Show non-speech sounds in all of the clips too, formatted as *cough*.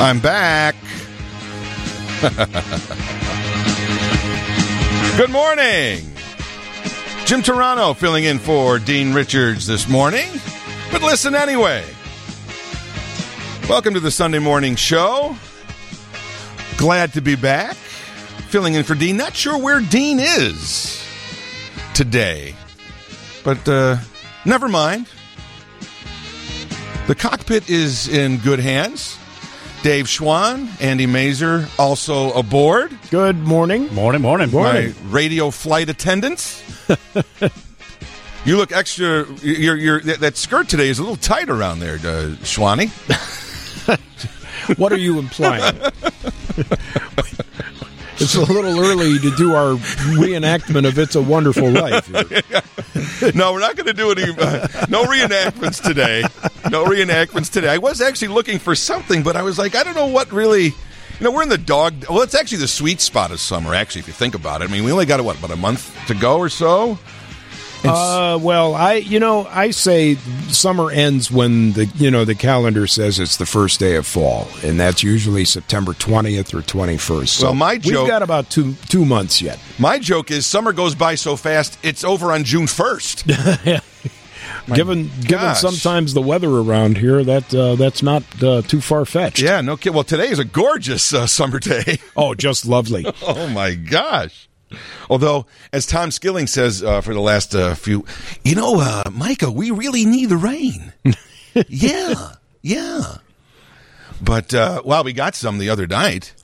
I'm back. Good morning. Jim Turano filling in for Dean Richards this morning. But listen anyway. Welcome to the Sunday morning show. Glad to be back. Filling in for Dean. Not sure where Dean is today. But uh, never mind. The cockpit is in good hands. Dave Schwann, Andy Mazer, also aboard. Good morning. Morning, morning, morning. My radio flight attendants. you look extra. Your your that skirt today is a little tight around there, uh, Schwanny. *laughs* What are you implying? *laughs* it's a little early to do our reenactment of "It's a Wonderful Life." *laughs* no, we're not going to do any. Uh, no reenactments today. No reenactments today. I was actually looking for something, but I was like, I don't know what really. You know, we're in the dog. Well, it's actually the sweet spot of summer. Actually, if you think about it, I mean, we only got what about a month to go or so. Uh, well, I you know I say summer ends when the you know the calendar says it's the first day of fall, and that's usually September twentieth or twenty first. So Well, my joke- we've got about two two months yet. My joke is summer goes by so fast, it's over on June first. *laughs* given given gosh. sometimes the weather around here, that uh, that's not uh, too far fetched. yeah, no kid. Well, today is a gorgeous uh, summer day. Oh, just lovely. *laughs* Oh my gosh! Although, as Tom Skilling says uh, for the last uh, few, you know, uh, Micah, we really need the rain. *laughs* yeah, yeah. But uh, well, we got some the other night.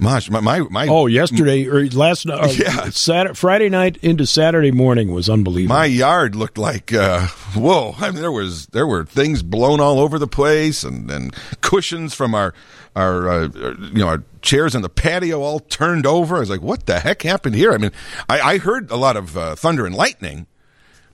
Mosh, my my, my Oh, yesterday or last night, uh, *laughs* Yeah. Saturday, Friday night into Saturday morning was unbelievable. my yard looked like uh, whoa! I mean, there was there were things blown all over the place, and, and cushions from our our uh, you know our chairs on the patio all turned over. I was like, what the heck happened here? I mean, I, I heard a lot of uh, thunder and lightning,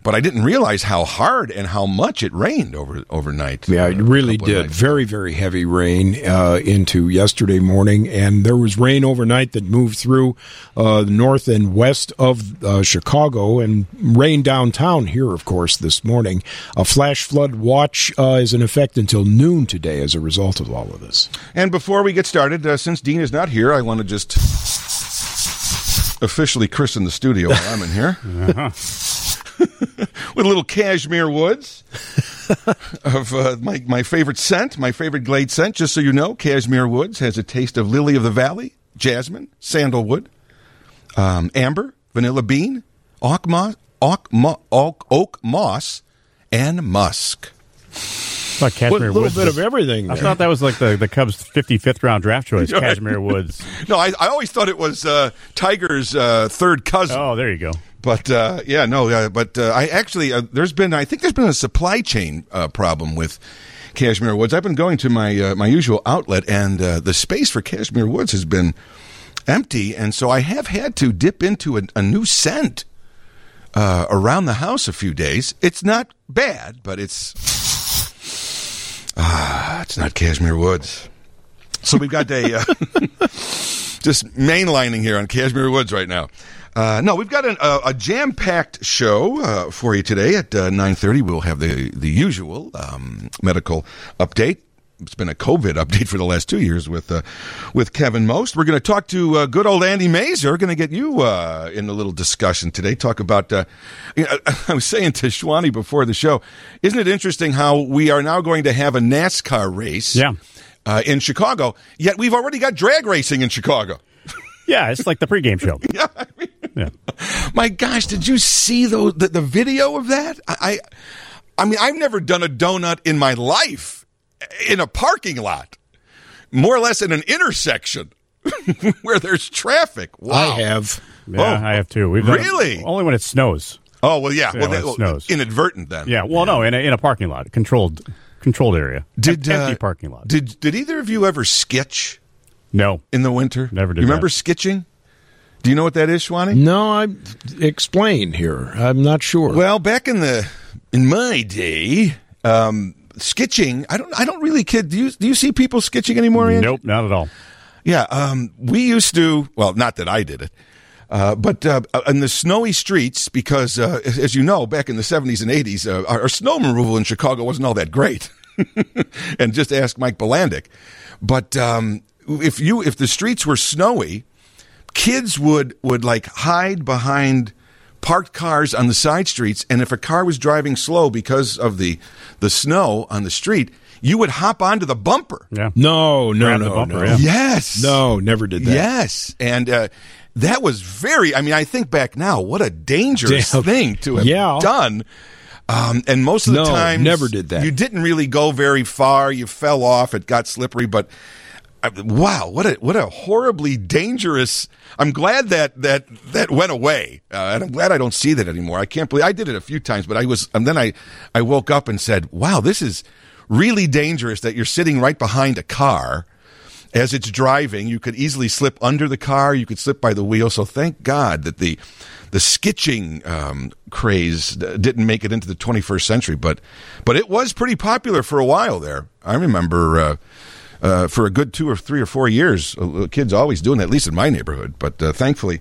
but I didn't realize how hard and how much it rained over overnight. yeah, it really did. Very, very heavy rain uh, into yesterday morning, and there was rain overnight that moved through uh, north and west of uh, Chicago, and rain downtown here, of course, this morning. A flash flood watch uh, is in effect until noon today as a result of all of this. And before we get started, uh, since Dean is not here, I want to just officially christen the studio while I'm in here. *laughs* *laughs* With a little cashmere woods *laughs* of uh, my, my favorite scent, my favorite glade scent. Just so you know, cashmere woods has a taste of lily of the valley, jasmine, sandalwood, um, amber, vanilla bean, oak moss, oak, mo- oak, oak moss, and musk. thought A Cashmere little Woods bit was- of everything. I thought that was like the, the Cubs' 55th round draft choice, *laughs* Cashmere Woods. No, I, I always thought it was uh, Tiger's uh, third cousin. Oh, there you go. But uh, yeah, no, uh, but uh, I actually uh, there's been I think there's been a supply chain uh, problem with cashmere woods. I've been going to my uh, my usual outlet, and the space for cashmere woods has been empty, and so I have had to dip into a, a new scent around the house a few days. It's not bad, but it's ah, it's not cashmere woods. So we've got a. *laughs* Just mainlining here on Cashmere Woods right now. Uh, no, we've got an, uh, a jam-packed show uh, for you today at uh, 9.30. We'll have the, the usual um, medical update. It's been a COVID update for the last two years with uh, with Kevin Most. We're going to talk to uh, good old Andy Mazer. We're going to get you uh, in a little discussion today. Talk about. Uh, you *laughs* know, I was saying to Schwani before the show, isn't it interesting how we are now going to have a NASCAR race? Yeah. uh, in Chicago. Yet we've already got drag racing in Chicago. Yeah, it's like the pregame show. *laughs* Yeah, Yeah. *laughs* my gosh, did you see those, the the video of that? I, I, I mean, I've never done a donut in my life in a parking lot, more or less in an intersection *laughs* where there's traffic. Wow. I have. Yeah, Oh, I have too. We've it really? only when it snows. Oh well, yeah. Yeah, well, when it that- snows. inadvertent then. Yeah, well, no, in a, in a parking lot, controlled controlled area. Did Em- empty uh, parking lot? Did did either of you ever skitch no, in the winter? Never did You remember that. skitching? Do you know what that is, Schwani? No, I explain here. I'm not sure. Well, back in the in my day, um, skitching. I don't. I don't really kid. Do you do you see people skitching anymore? Andy? nope, not at all. Yeah. Um, we used to. Well, not that I did it. Uh, but uh, in the snowy streets, because uh, as as you know, back in the seventies and eighties, uh, our, our snow removal in Chicago wasn't all that great. *laughs* and just ask Mike Bilandic. But um, if you if the streets were snowy, kids would would like hide behind parked cars on the side streets, and if a car was driving slow because of the the snow on the street, you would hop onto the bumper. Yeah. No, no, Grab no, bumper, no. yeah. Yes. No, never did that. Yes, and uh, that was very. I mean, I think back now, what a dangerous Damn. thing to have Yeah. done. Um, and most of the No, time, never did that. You didn't really go very far. You fell off. It got slippery, but. Wow, what a what a horribly dangerous! I'm glad that that that went away, uh, and I'm glad I don't see that anymore. I can't believe I did it a few times, but I was, and then I I woke up and said, "Wow, this is really dangerous." That you're sitting right behind a car, as it's driving, you could easily slip under the car. You could slip by the wheel. So thank God that the the skitching um, craze didn't make it into the 21st century. But but it was pretty popular for a while there. I remember. Uh, uh, for a good two or three or four years, kids always doing that, at least in my neighborhood. But uh, thankfully,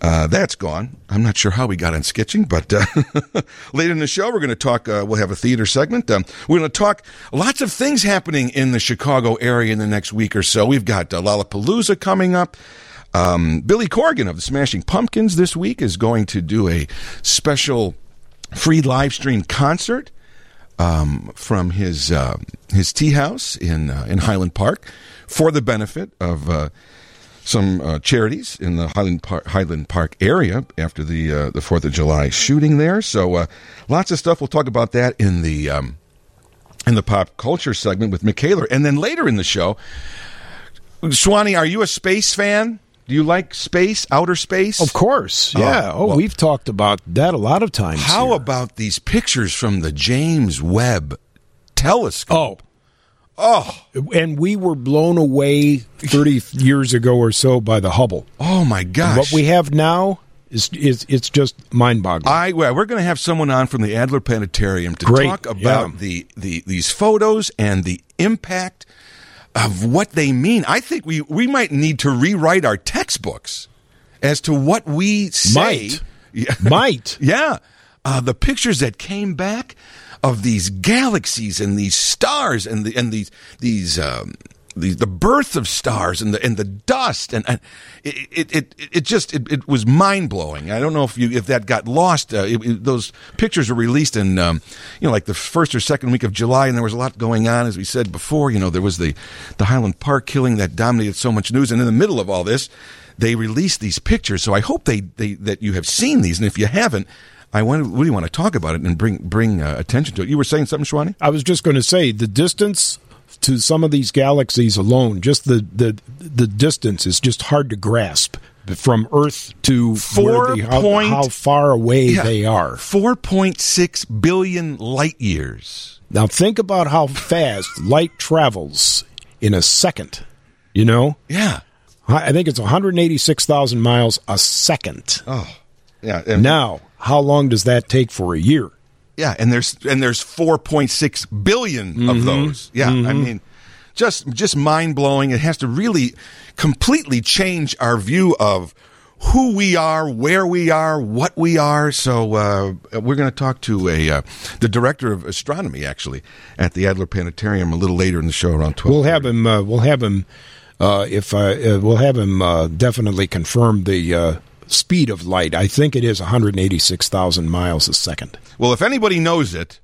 uh, that's gone. I'm not sure how we got on skitching, but uh, *laughs* later in the show, we're going to talk. Uh, we'll have a theater segment. Um, we're going to talk lots of things happening in the Chicago area in the next week or so. We've got uh, Lollapalooza coming up. Um, Billy Corgan of the Smashing Pumpkins this week is going to do a special free live stream concert um, from his uh, his tea house in uh, in Highland Park for the benefit of uh, some uh, charities in the Highland Park, Highland Park area after the uh, the Fourth of July shooting there. So uh, lots of stuff. We'll talk about that in the um, in the pop culture segment with Michaela, and then later in the show, Swanee, are you a space fan? Do you like space, outer space? Of course. Oh, yeah. Oh, Oh, well- we've talked about that a lot of times. How here. about these pictures from the James Webb telescope? Oh. Oh, and we were blown away 30 years ago or so by the Hubble. Oh my gosh! What we have now is is it's just mind-boggling. I well, we're going to have someone on from the Adler Planetarium to Great, talk about yeah. the, the these photos and the impact of what they mean. I think we we might need to rewrite our textbooks as to what we say. Might. *laughs* Yeah. Might. Yeah. Uh, the pictures that came back of these galaxies and these stars and the and these these um, the the birth of stars and the and the dust and, and it, it it just it, it was mind blowing. I don't know if you if that got lost. Uh, it, it- those pictures were released in um, you know like the first or second week of July, and there was a lot going on. As we said before, you know there was the the Highland Park killing that dominated so much news, and in the middle of all this, they released these pictures. So I hope they, they that you have seen these, and if you haven't. I want, really want to talk about it and bring bring uh, attention to it. You were saying something, Shwani? I was just going to say the distance to some of these galaxies alone, just the the the distance is just hard to grasp from Earth to Four how, point- how far away Yeah. they are. Four point six billion light years. Now think about how fast light travels in a second. You know, Yeah. I I think it's 186,000 miles a second. Oh, yeah. Now, how long does that take for a year? Yeah, and there's and there's four point six billion of those. Yeah, I mean, just just mind blowing. It has to really completely change our view of who we are, where we are, what we are. So uh, we're going to talk to a uh, the director of astronomy actually at the Adler Planetarium a little later in the show around twelve. We'll have him. Uh, we'll have him. Uh, if uh, uh, we'll have him uh, definitely confirm the uh, speed of light. I think it is 186,000 miles a second. Well, if anybody knows it,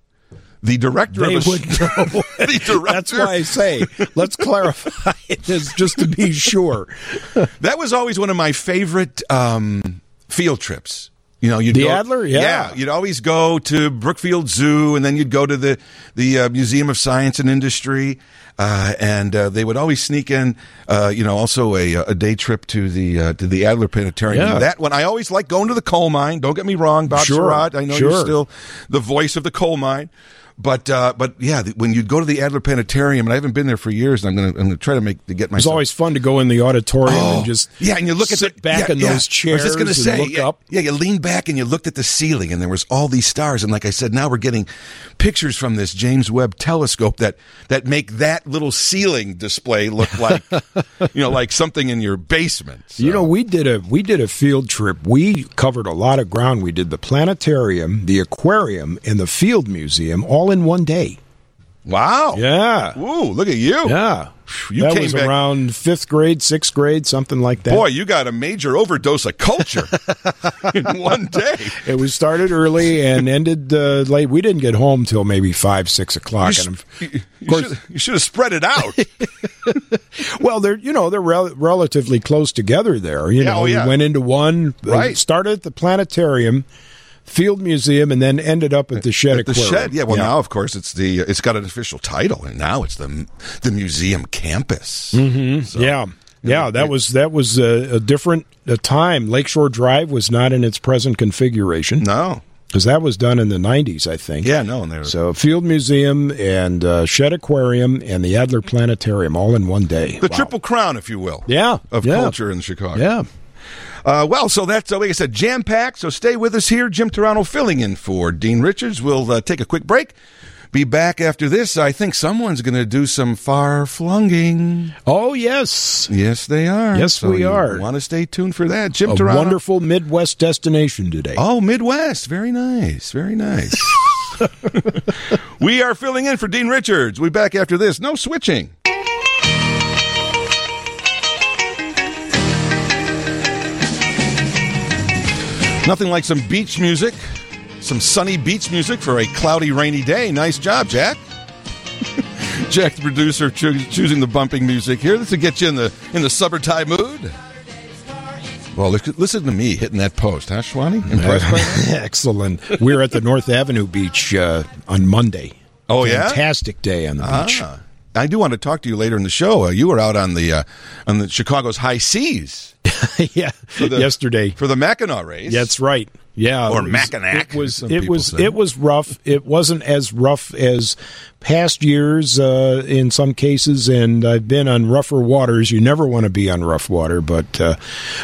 the director They of would know. *laughs* the director, That's why I say let's clarify *laughs* this just to be sure. that was always one of my favorite um, field trips. You know, you'd The go, Adler? Yeah. you'd always go to Brookfield Zoo, and then you'd go to the the uh, Museum of Science and Industry, uh, and uh, they would always sneak in, uh, you know, also a, a day trip to the uh, to the Adler Planetarium. Yeah. That one, I always like going to the coal mine. Don't get me wrong, Bob Sure, Surratt. I know sure. you're still the voice of the coal mine. But uh, but yeah, the- when you go to the Adler Planetarium, and I haven't been there for years, and I'm going to I'm to try to make to get my. It's always fun to go in the auditorium Oh, and just yeah, and you look at the, back yeah, in yeah. those chairs I was just gonna say, look yeah, up. Yeah, you lean back and you looked at the ceiling, and there was all these stars. And like I said, now we're getting pictures from this James Webb Telescope that that make that little ceiling display look *laughs* like you know like something in your basement. So- You know, we did a we did a field trip. We covered a lot of ground. We did the planetarium, the aquarium, and the field museum all in one day. Wow. Yeah. Ooh, look at you. Yeah. You that came was back- around fifth grade, sixth grade, something like that. Boy, you got a major overdose of culture *laughs* in one day. It was started early and ended uh, late. We didn't get home till maybe five, six o'clock. You, sh- you, you course- should, you should have spread it out. *laughs* well, they're you know they're rel- relatively close together there. You Yeah, know, oh, yeah. we went into one, uh, Right. started at the planetarium, Field Museum, and then ended up at the Shedd the Aquarium. shed, yeah. Well, now of course it's the it's got an official title, and now it's the the museum campus. Mm-hmm. yeah. Yeah, that was that was a, a different a time. Lakeshore Drive was not in its present configuration No, because that was done in the '90s, I think. yeah, no, were So Field Museum and uh, Shedd Aquarium and the Adler Planetarium all in one day. the Wow. triple crown, if you will, Yeah, of yeah. culture in Chicago. Yeah. Uh, well, so that's uh, like I said, jam packed. So stay with us here. Jim Turano filling in for Dean Richards. We'll uh, take a quick break. Be back after this. I think someone's going to do some far flunging. Oh yes, Yes, they are. Yes, So we are. Want to stay tuned for that, Jim a Turano. wonderful Midwest destination today. Oh, Midwest. Very nice. Very nice. *laughs* *laughs* we are filling in for Dean Richards. We'll be back after this. No switching. Nothing like some beach music, some sunny beach music for a cloudy, rainy day. Nice job, Jack. *laughs* Jack, the producer, choo- choosing the bumping music here. This will get you in the in the summertime mood. Well, listen to me hitting that post, huh, Schwani? *laughs* Impressed by that? Excellent. We're at the North Avenue Beach uh, on Monday. Oh, yeah? fantastic day on the beach. Ah. I do want to talk to you later in the show. Uh, you were out on the uh, on the Chicago's high seas *laughs* yeah, the- yesterday. for the Mackinac race. That's right. Yeah, Or Mackinac, It was. It was. say. It was rough. It wasn't as rough as past years uh, in some cases, and I've been on rougher waters. You never want to be on rough water, but uh,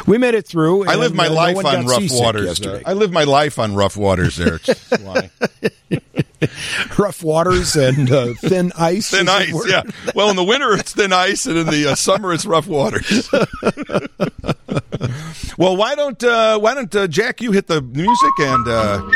we made it through. I live my uh, life one on rough waters. Yesterday. uh, I live my life on rough waters. *laughs* There. *laughs* rough waters and uh, thin ice. thin ice. were. Yeah. Well, in the winter it's thin ice, and in the uh, summer it's rough waters. *laughs* well, why don't uh, why don't uh, Jack you hit the music and uh,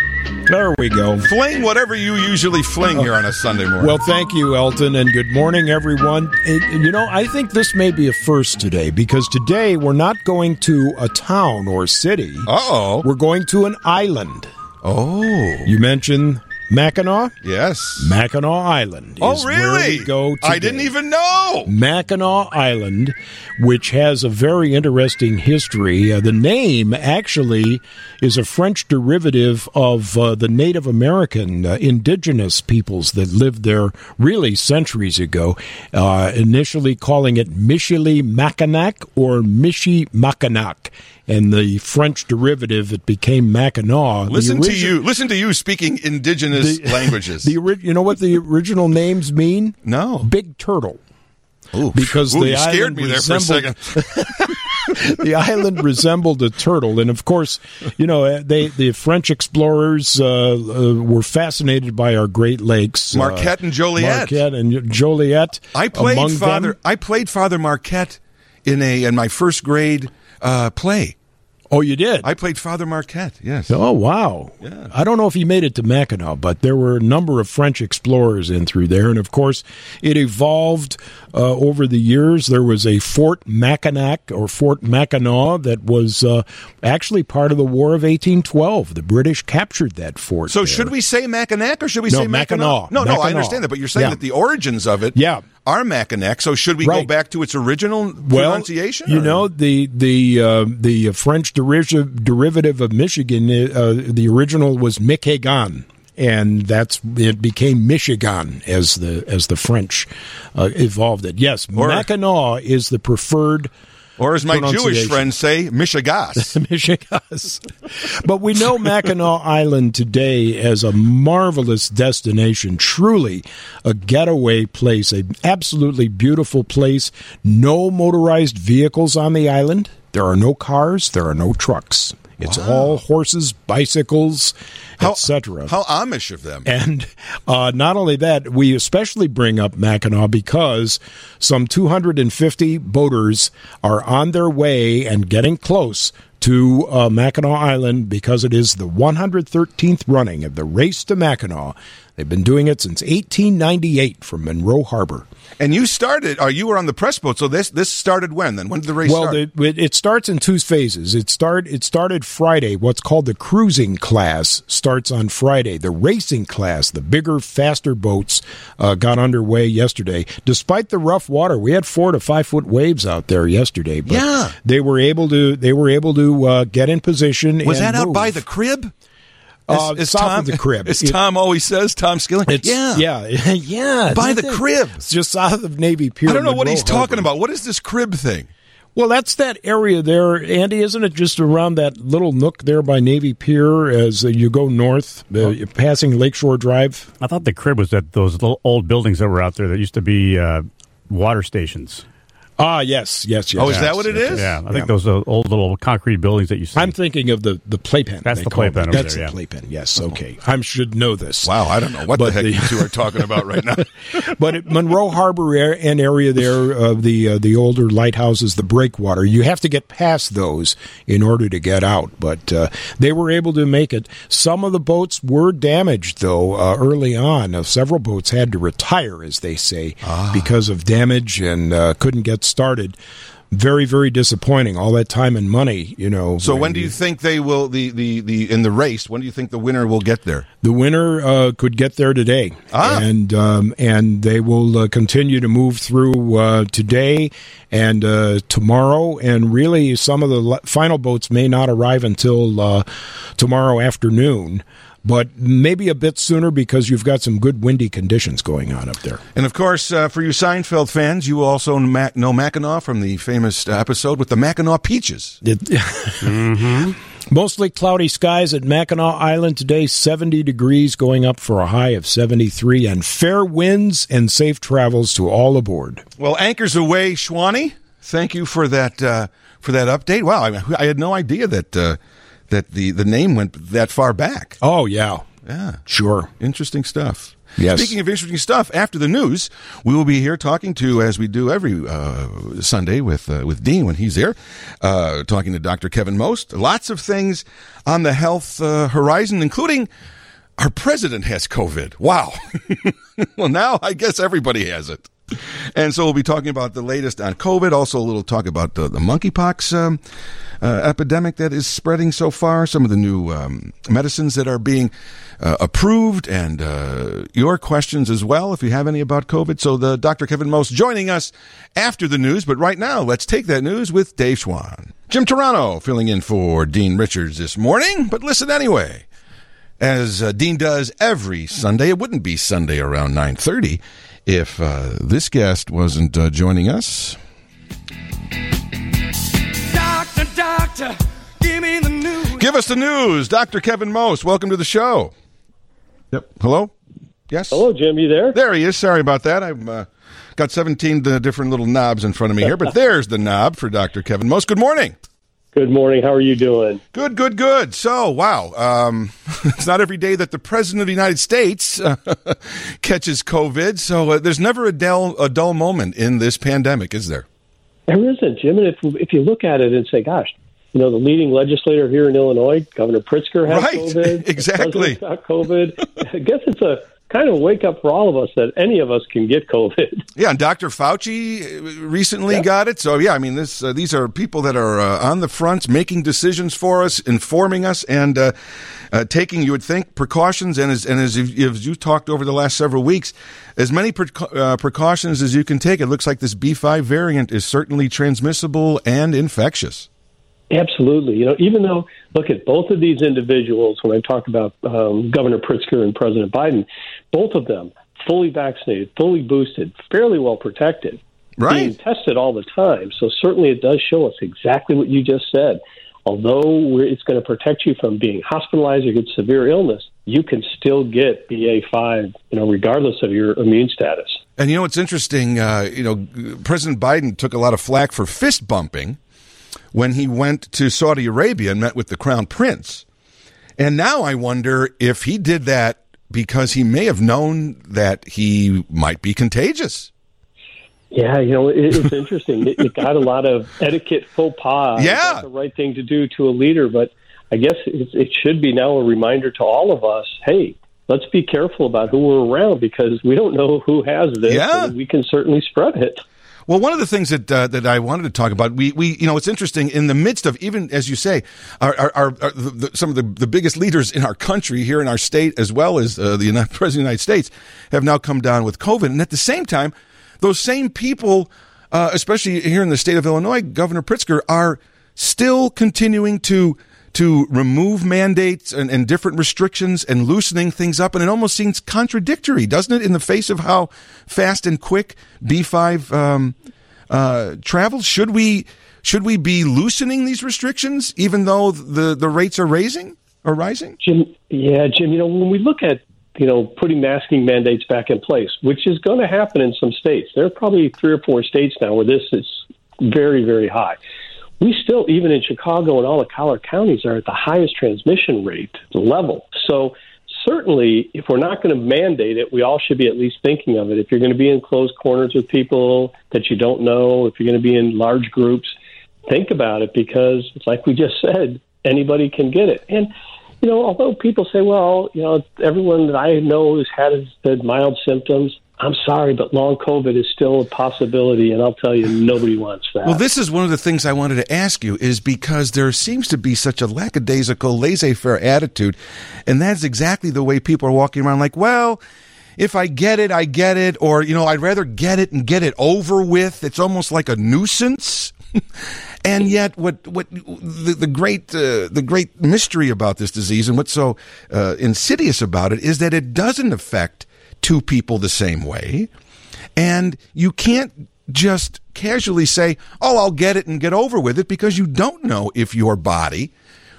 There we go. fling whatever you usually fling here on a Sunday morning? Well, thank you, Elton, and good morning, everyone. It- you know, I think this may be a first today because today we're not going to a town or city. uh oh. We're going to an island. Oh. You mentioned Mackinac. Yes. Mackinac Island. Oh, is really? Where we go I didn't even know. Mackinac Island, which has a very interesting history. Uh, the name actually is a French derivative of uh, the Native American uh, indigenous peoples that lived there really centuries ago, uh, initially calling it Michilimackinac or Michimacanac. And the French derivative, it became Mackinac. The Listen to you. Listen to you speaking indigenous *laughs* languages. The, ori- you know what the original names mean? no. Big turtle. Ooh, because Ooh, the you scared island me there for a resembled- second. *laughs* the island resembled a turtle, and of course, you know uh, they the French explorers uh, uh, were fascinated by our Great Lakes, uh, Marquette and Joliet. Marquette and Joliet. I played Father. them. I played Father Marquette in a in my first grade uh, play. Oh, you did. I played Father Marquette. Yes. Oh wow! Yeah. I don't know if he made it to Mackinac, but there were a number of French explorers in through there, and of course, it evolved uh, over the years. There was a Fort Mackinac or Fort Mackinac that was uh, actually part of the War of 1812. The British captured that fort. So there. should we say Mackinac or should we No, say Mackinac? Mackinac. No, no, I understand that, but you're saying Yeah. that the origins of it Yeah. Are Mackinac. So should we go back to its original well, pronunciation? You or- know the the uh, the French derivative derivative of Michigan. Uh, the original was Michigan, and that's it became Michigan as the as the French uh, evolved it. Yes, Or- Mackinac is the preferred. Or as my Jewish friends say, Michigas. *laughs* Michigas. but we know Mackinac *laughs* Island today as a marvelous destination, truly a getaway place, a absolutely beautiful place. No motorized vehicles on the island. There are no cars, there are no trucks. It's all horses, bicycles, etc. How Amish of them. And uh, not only that, we especially bring up Mackinac because some 250 boaters are on their way and getting close to uh, Mackinac Island because it is the 113th running of the Race to Mackinac. They've been doing it since 1898 from Monroe Harbor. And you started, or you were on the press boat. So this this started when? Then when did the race Well, start? the, it, it starts in two phases. It start it started Friday. What's called the cruising class starts on Friday. The racing class, the bigger, faster boats, uh, got underway yesterday. Despite the rough water, we had four to five foot waves out there yesterday. But Yeah. they were able to they were able to uh, get in position. was that out by the crib? Uh, south of the crib. As It- Tom always says, Tom Skilling. It's, yeah, yeah, *laughs* yeah. By It's the crib. It's just south of Navy Pier. I don't know what he's talking Harbor. about. What is this crib thing? Well, that's that area there, Andy, isn't it? Just around that little nook there by Navy Pier as uh, you go north, uh, passing Lakeshore Drive. I thought the crib was that those little old buildings that were out there that used to be uh, water stations. Ah, yes, yes, yes. Oh, is yes, that what it okay. is? Yeah, I think those are old little concrete buildings that you see. I'm thinking of the the playpen. That's the playpen over That's there, the yeah. playpen. Yes, okay. I should know this. Wow, I don't know what the heck the- you two are talking about right now. *laughs* but at Monroe Harbor and area there of the uh, the older lighthouses, the breakwater, you have to get past those in order to get out. But uh, they were able to make it. Some of the boats were damaged though uh, early on. Uh, several boats had to retire, as they say, because of damage and uh, couldn't get started. Very, very disappointing. All that time and money, you know. So when do you think they will the, the, the in the race? When do you think the winner will get there? The winner uh, could get there today, Ah. and um, and they will uh, continue to move through uh, today and uh, tomorrow. And really, some of the final boats may not arrive until uh, tomorrow afternoon, but maybe a bit sooner because you've got some good windy conditions going on up there. And of course, uh, for you Seinfeld fans, you also Mac- know Mackinac from the famous episode with the Mackinac Peaches. It, *laughs* Mostly cloudy skies at Mackinac Island today, 70 degrees, going up for a high of 73, and fair winds and safe travels to all aboard. Well, anchors away, Schwani. Thank you for that uh, for that update. Wow, I, I had no idea that uh, that the, the name went that far back. Oh, yeah. Yeah, Sure. interesting stuff. Yes. Speaking of interesting stuff, after the news, we will be here talking to, as we do every uh, Sunday with uh, with Dean when he's there, uh, talking to Dr. Kevin Most. Lots of things on the health uh, horizon, including our president has COVID. Wow. *laughs* well, now I guess everybody has it. And so we'll be talking about the latest on COVID. Also, a little talk about the, the monkeypox um, uh, epidemic that is spreading so far. Some of the new um, medicines that are being uh, approved, and uh, your questions as well, if you have any about COVID. So, the Dr. Kevin Most joining us after the news. But right now, let's take that news with Dave Schwan. Jim Turano filling in for Dean Richards this morning. But listen anyway as uh, Dean does every Sunday. It wouldn't be Sunday around 9:30 if uh, this guest wasn't uh, joining us. Doctor, doctor, give me the news. Give us the news, Dr. Kevin Most. Welcome to the show. Yep. Hello. Yes. Hello, Jim. You there? There he is. Sorry about that. I've uh, got 17 uh, different little knobs in front of me here, but *laughs* there's the knob for Dr. Kevin Most. Good morning. Good morning. How are you doing? Good, good, good. So, wow, um, *laughs* it's not every day that the president of the United States uh, *laughs* catches COVID. So, uh, there's never a dull, a dull moment in this pandemic, is there? There isn't, Jim. And if if you look at it and say, "Gosh, you know, the leading legislator here in Illinois, Governor Pritzker, has Right. *laughs* COVID. Exactly. Got COVID. I guess it's a kind of wake up for all of us that any of us can get COVID. *laughs* Yeah, and Dr. Fauci recently Yeah. got it. So, yeah, I mean, this uh, these are people that are uh, on the front, making decisions for us, informing us, and uh, uh, taking, you would think, precautions. And as and as you, as you talked over the last several weeks, as many preca- uh, precautions as you can take. It looks like this B5 variant is certainly transmissible and infectious. Absolutely. You know, even though look at both of these individuals, when I talk about um, Governor Pritzker and President Biden, both of them fully vaccinated, fully boosted, fairly well protected, being tested all the time. So certainly it does show us exactly what you just said. Although we're, it's going to protect you from being hospitalized or get severe illness, you can still get BA5, you know, regardless of your immune status. And you know what's interesting? Uh, you know, President Biden took a lot of flack for fist bumping when he went to Saudi Arabia and met with the crown prince. And now I wonder if he did that because he may have known that he might be contagious. Yeah, you know, it, it's interesting. it, it got a lot of etiquette faux pas. Yeah. the right thing to do to a leader, but I guess it, it should be now a reminder to all of us: Hey, let's be careful about who we're around because we don't know who has this. Yeah. and we can certainly spread it. Well, one of the things that uh, that I wanted to talk about, we, we you know, it's interesting in the midst of even as you say, our, our, our, our the, the, some of the, the biggest leaders in our country here in our state as well as uh, the United, *laughs* President of the United States have now come down with COVID, and at the same time, those same people, uh, especially here in the state of Illinois, Governor Pritzker, are still continuing to to remove mandates and, and different restrictions and loosening things up, and it almost seems contradictory, doesn't it, in the face of how fast and quick B5 um, uh, travels? Should we should we be loosening these restrictions, even though the the rates are raising or rising? Jim, yeah, Jim. You know, when we look at you know putting masking mandates back in place, which is going to happen in some states, there are probably three or four states now where this is very, very high we still, even in Chicago and all the collar counties, are at the highest transmission rate level. So certainly, if we're not going to mandate it, we all should be at least thinking of it. If you're going to be in closed corners with people that you don't know, if you're going to be in large groups, think about it because it's like we just *laughs* said, anybody can get it. And you know, although people say, well, you know, everyone that I know has had, has had mild symptoms, I'm sorry, but long COVID is still a possibility, and I'll tell you, nobody wants that. Well, this is one of the things I wanted to ask you, is because there seems to be such a lackadaisical, laissez faire attitude, and that's exactly the way people are walking around like, well, if I get it, I get it, or, you know, I'd rather get it and get it over with. It's almost like a nuisance. *laughs* and yet, what what the, the great uh, the great mystery about this disease and what's so uh, insidious about it is that it doesn't affect two people the same way. And you can't just casually say, oh, I'll get it and get over with it because you don't know if your body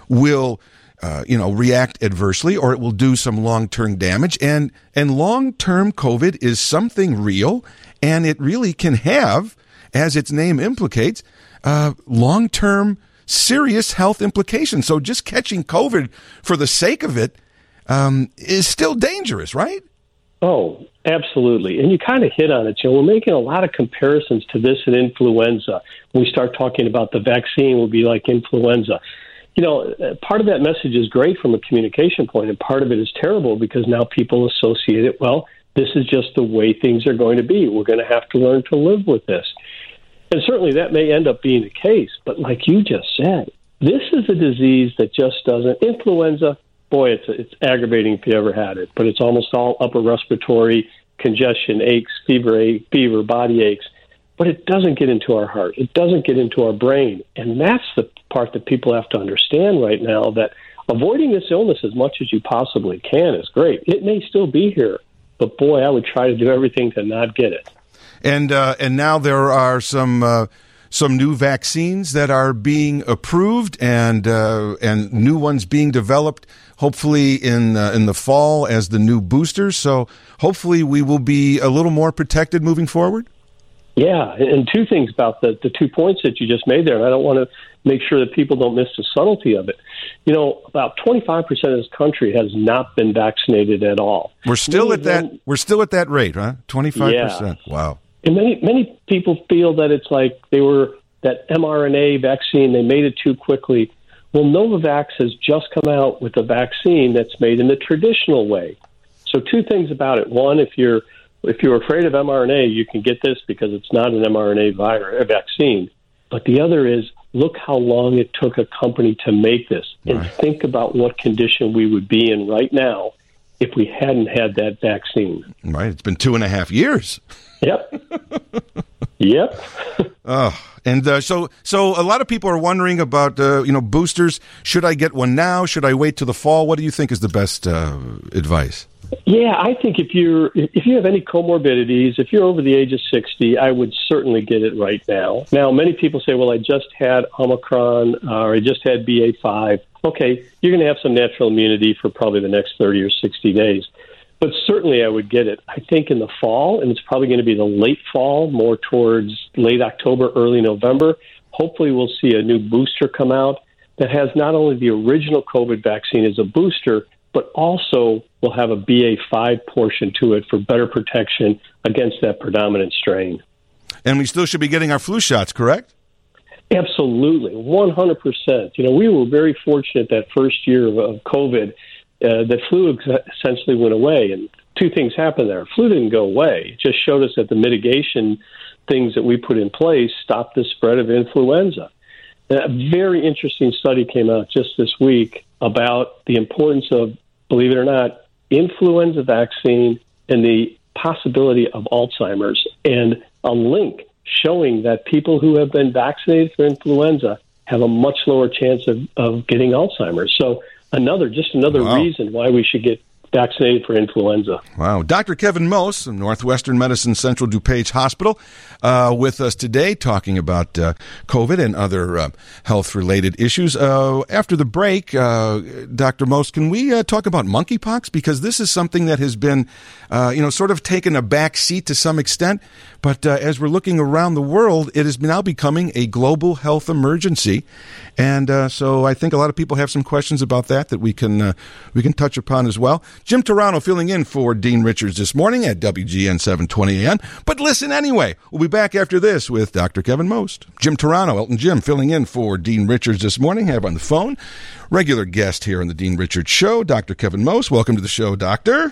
will. Uh, you know, react adversely, or it will do some long-term damage. And and long-term COVID is something real, and it really can have, as its name implicates, uh, long-term serious health implications. So just catching COVID for the sake of it um, is still dangerous, right? Oh, absolutely. And you kind of hit on it, Joe. We're making a lot of comparisons to this and influenza. When we start talking about the vaccine, will be like influenza. You know, uh, part of that message is great from a communication point, and part of it is terrible because now people associate it. Well, this is just the way things are going to be. We're going to have to learn to live with this. And certainly that may end up being the case. But like you just said, this is a disease that just doesn't. Influenza, boy, it's it's aggravating if you ever had it. But it's almost all upper respiratory congestion, aches, fever, fever, body aches. But it doesn't get into our heart. It doesn't get into our brain, and that's the part that people have to understand right now. That avoiding this illness as much as you possibly can is great. It may still be here, but boy, I would try to do everything to not get it. And uh, and now there are some. Uh some new vaccines that are being approved and uh, and new ones being developed. Hopefully in uh, in the fall as the new boosters. So hopefully we will be a little more protected moving forward. Yeah, and two things about the the two points that you just made there, and I don't want to make sure that people don't miss the subtlety of it. You know, about 25% of this country has not been vaccinated at all. We're still at that we're still at that rate, huh? 25%. Yeah. Wow. And many many people feel that it's like they were that mRNA vaccine they made it too quickly. Well, Novavax has just come out with a vaccine that's made in the traditional way. So two things about it. One, if you're if you're afraid of mRNA, you can get this because it's not an mRNA virus a vaccine. But the other is look how long it took a company to make this, and Right. think about what condition we would be in right now if we hadn't had that vaccine. Right. It's been two and a half years. Yep. *laughs* yep. Oh, and uh, so so a lot of people are wondering about uh, you know boosters. Should I get one now? Should I wait till the fall? What do you think is the best uh, advice? Yeah, I think if you're if you have any comorbidities, if you're over the age of sixty, I would certainly get it right now. Now, many people say, "Well, I just had Omicron or I just had BA five." Okay, you're going to have some natural immunity for probably the next thirty or sixty days, but certainly I would get it. I think in the fall, and it's probably going to be the late fall, more towards late October, early November. Hopefully, we'll see a new booster come out that has not only the original COVID vaccine as a booster, but also will have a BA5 portion to it for better protection against that predominant strain. And we still should be getting our flu shots, correct? Absolutely, 100%. You know, we were very fortunate that first year of, of COVID. uh, the flu ex- essentially went away. And two things happened there. Flu didn't go away. It just showed us that the mitigation things that we put in place stopped the spread of influenza. A very interesting study came out just this week about the importance of, believe it or not, influenza vaccine and the possibility of Alzheimer's, and a link showing that people who have been vaccinated for influenza have a much lower chance of, of getting Alzheimer's. So another, just another Wow. reason why we should get vaccinated for influenza. Wow. Dr. Kevin Most Northwestern Medicine Central DuPage Hospital uh, with us today talking about uh, COVID and other uh, health related issues. Uh, after the break, uh, Dr. Most, can we uh, talk about monkeypox? Because this is something that has been, you know, sort of taken a back seat to some extent. But as we're looking around the world, it is now becoming a global health emergency. And so I think a lot of people have some questions about that that we can we can touch upon as well. Jim Turano filling in for Dean Richards this morning at WGN 720 AM. But listen anyway. We'll be back after this with Dr. Kevin Most. Jim Turano, Elton Jim, filling in for Dean Richards this morning. I Have on the phone regular guest here on the Dean Richards Show, Dr. Kevin Most. Welcome to the show, Doctor.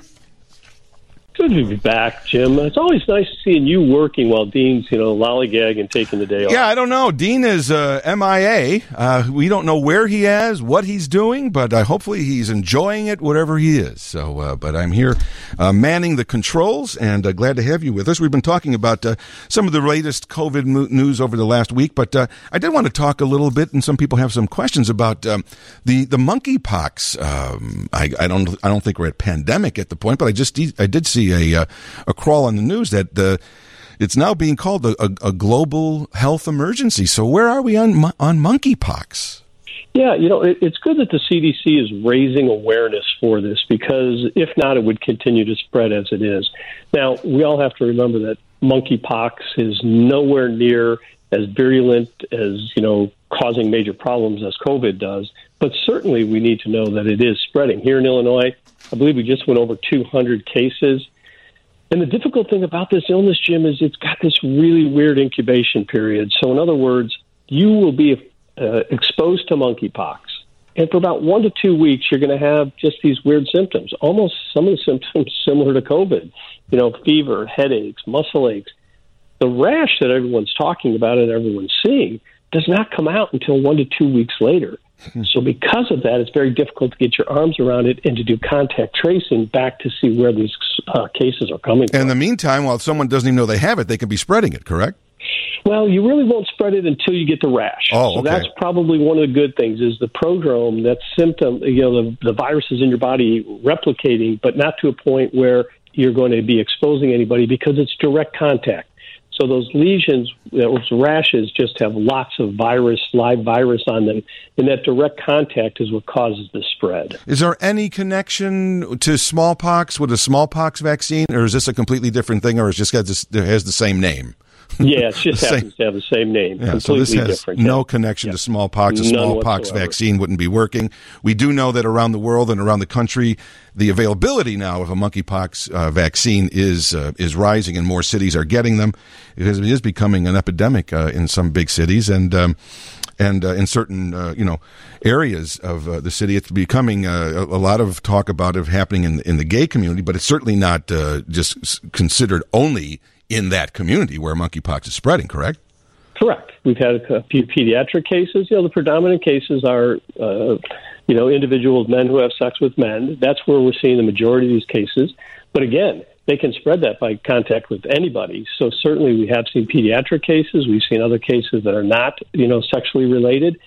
Good to be back, Jim. It's always nice seeing you working while Dean's, you know, lollygagging and taking the day off. Yeah, I don't know. Dean is uh, MIA. Uh, we don't know where he is, what he's doing, but uh, hopefully he's enjoying it, whatever he is. So, uh, but I'm here uh, manning the controls, and uh, glad to have you with us. We've been talking about some of the latest COVID mo- news over the last week, but I did want to talk a little bit, and some people have some questions about um, the the monkeypox. Um, I, I don't I don't think we're at pandemic at the point, but I just I did see a uh, a crawl on the news that the it's now being called a, a, a global health emergency. So where are we on on monkeypox? Yeah, you know, it, it's good that the CDC is raising awareness for this because if not, it would continue to spread as it is. Now, we all have to remember that monkeypox is nowhere near as virulent as, you know, causing major problems as COVID does, but certainly we need to know that it is spreading. Here in Illinois, I believe we just went over 200 cases. And the difficult thing about this illness, Jim, is it's got this really weird incubation period. So, in other words, you will be uh, exposed to monkeypox. And for about one to two weeks, you're going to have just these weird symptoms, almost some of the *laughs* symptoms similar to COVID. You know, fever, headaches, muscle aches. The rash that everyone's talking about and everyone's seeing does not come out until one to two weeks later. So, because of that, it's very difficult to get your arms around it and to do contact tracing back to see where these uh, cases are coming from. In the meantime, while someone doesn't even know they have it, they can be spreading it. Correct? Well, you really won't spread it until you get the rash. Oh, so that's probably one of the good things is the prodrome, that symptom, you know, the, the viruses in your body replicating, but not to a point where you're going to be exposing anybody because it's direct contact. So those lesions, uh, those rashes, just have lots of virus, live virus on them, and that direct contact is what causes the spread. Is there any connection to smallpox with a smallpox vaccine, or is this a completely different thing, or is just has the same name? Yeah, it *laughs* just happens to have the same name. Yeah, so completely this has different. no yeah. connection Yeah. to smallpox. A None smallpox whatsoever. vaccine wouldn't be working. We do know that around the world and around the country, the availability now of a monkeypox uh, vaccine is uh, is rising, and more cities are getting them because it is becoming an epidemic uh, in some big cities and. Um, and uh, in certain, uh, you know, areas of uh, the city, it's becoming uh, a, lot of talk about it happening in in the gay community, but it's certainly not uh, just considered only in that community where monkeypox is spreading. Correct? Correct. We've had a few pediatric cases. You know, the predominant cases are, uh, you know, individuals, men who have sex with men. That's where we're seeing the majority of these cases. But again, they can spread that by contact with anybody. So certainly, we have seen pediatric cases. We've seen other cases that are not, you know, sexually related.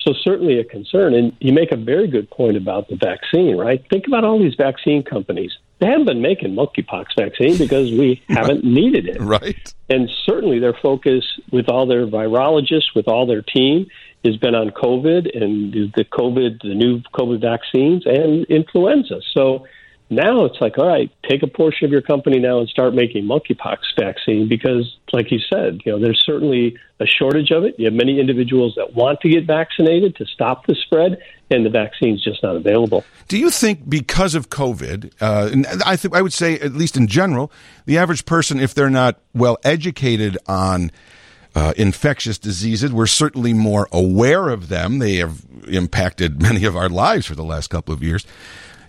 So certainly a concern. And you make a very good point about the vaccine, right? Think about all these vaccine companies. They haven't been making monkeypox vaccine because we *laughs* haven't needed it. Right. And certainly their focus with all their virologists, with all their team, has been on COVID and the COVID, the new COVID vaccines and influenza. So now it's like, all right, take a portion of your company now and start making monkeypox vaccine because, like you said, you know, there's certainly a shortage of it. You have many individuals that want to get vaccinated to stop the spread, and the vaccine's just not available. Do you think because of COVID, uh, I think I would say at least in general, the average person, if they're not well educated on uh, infectious diseases, we're certainly more aware of them. They have impacted *laughs* many of our lives for the last couple of years.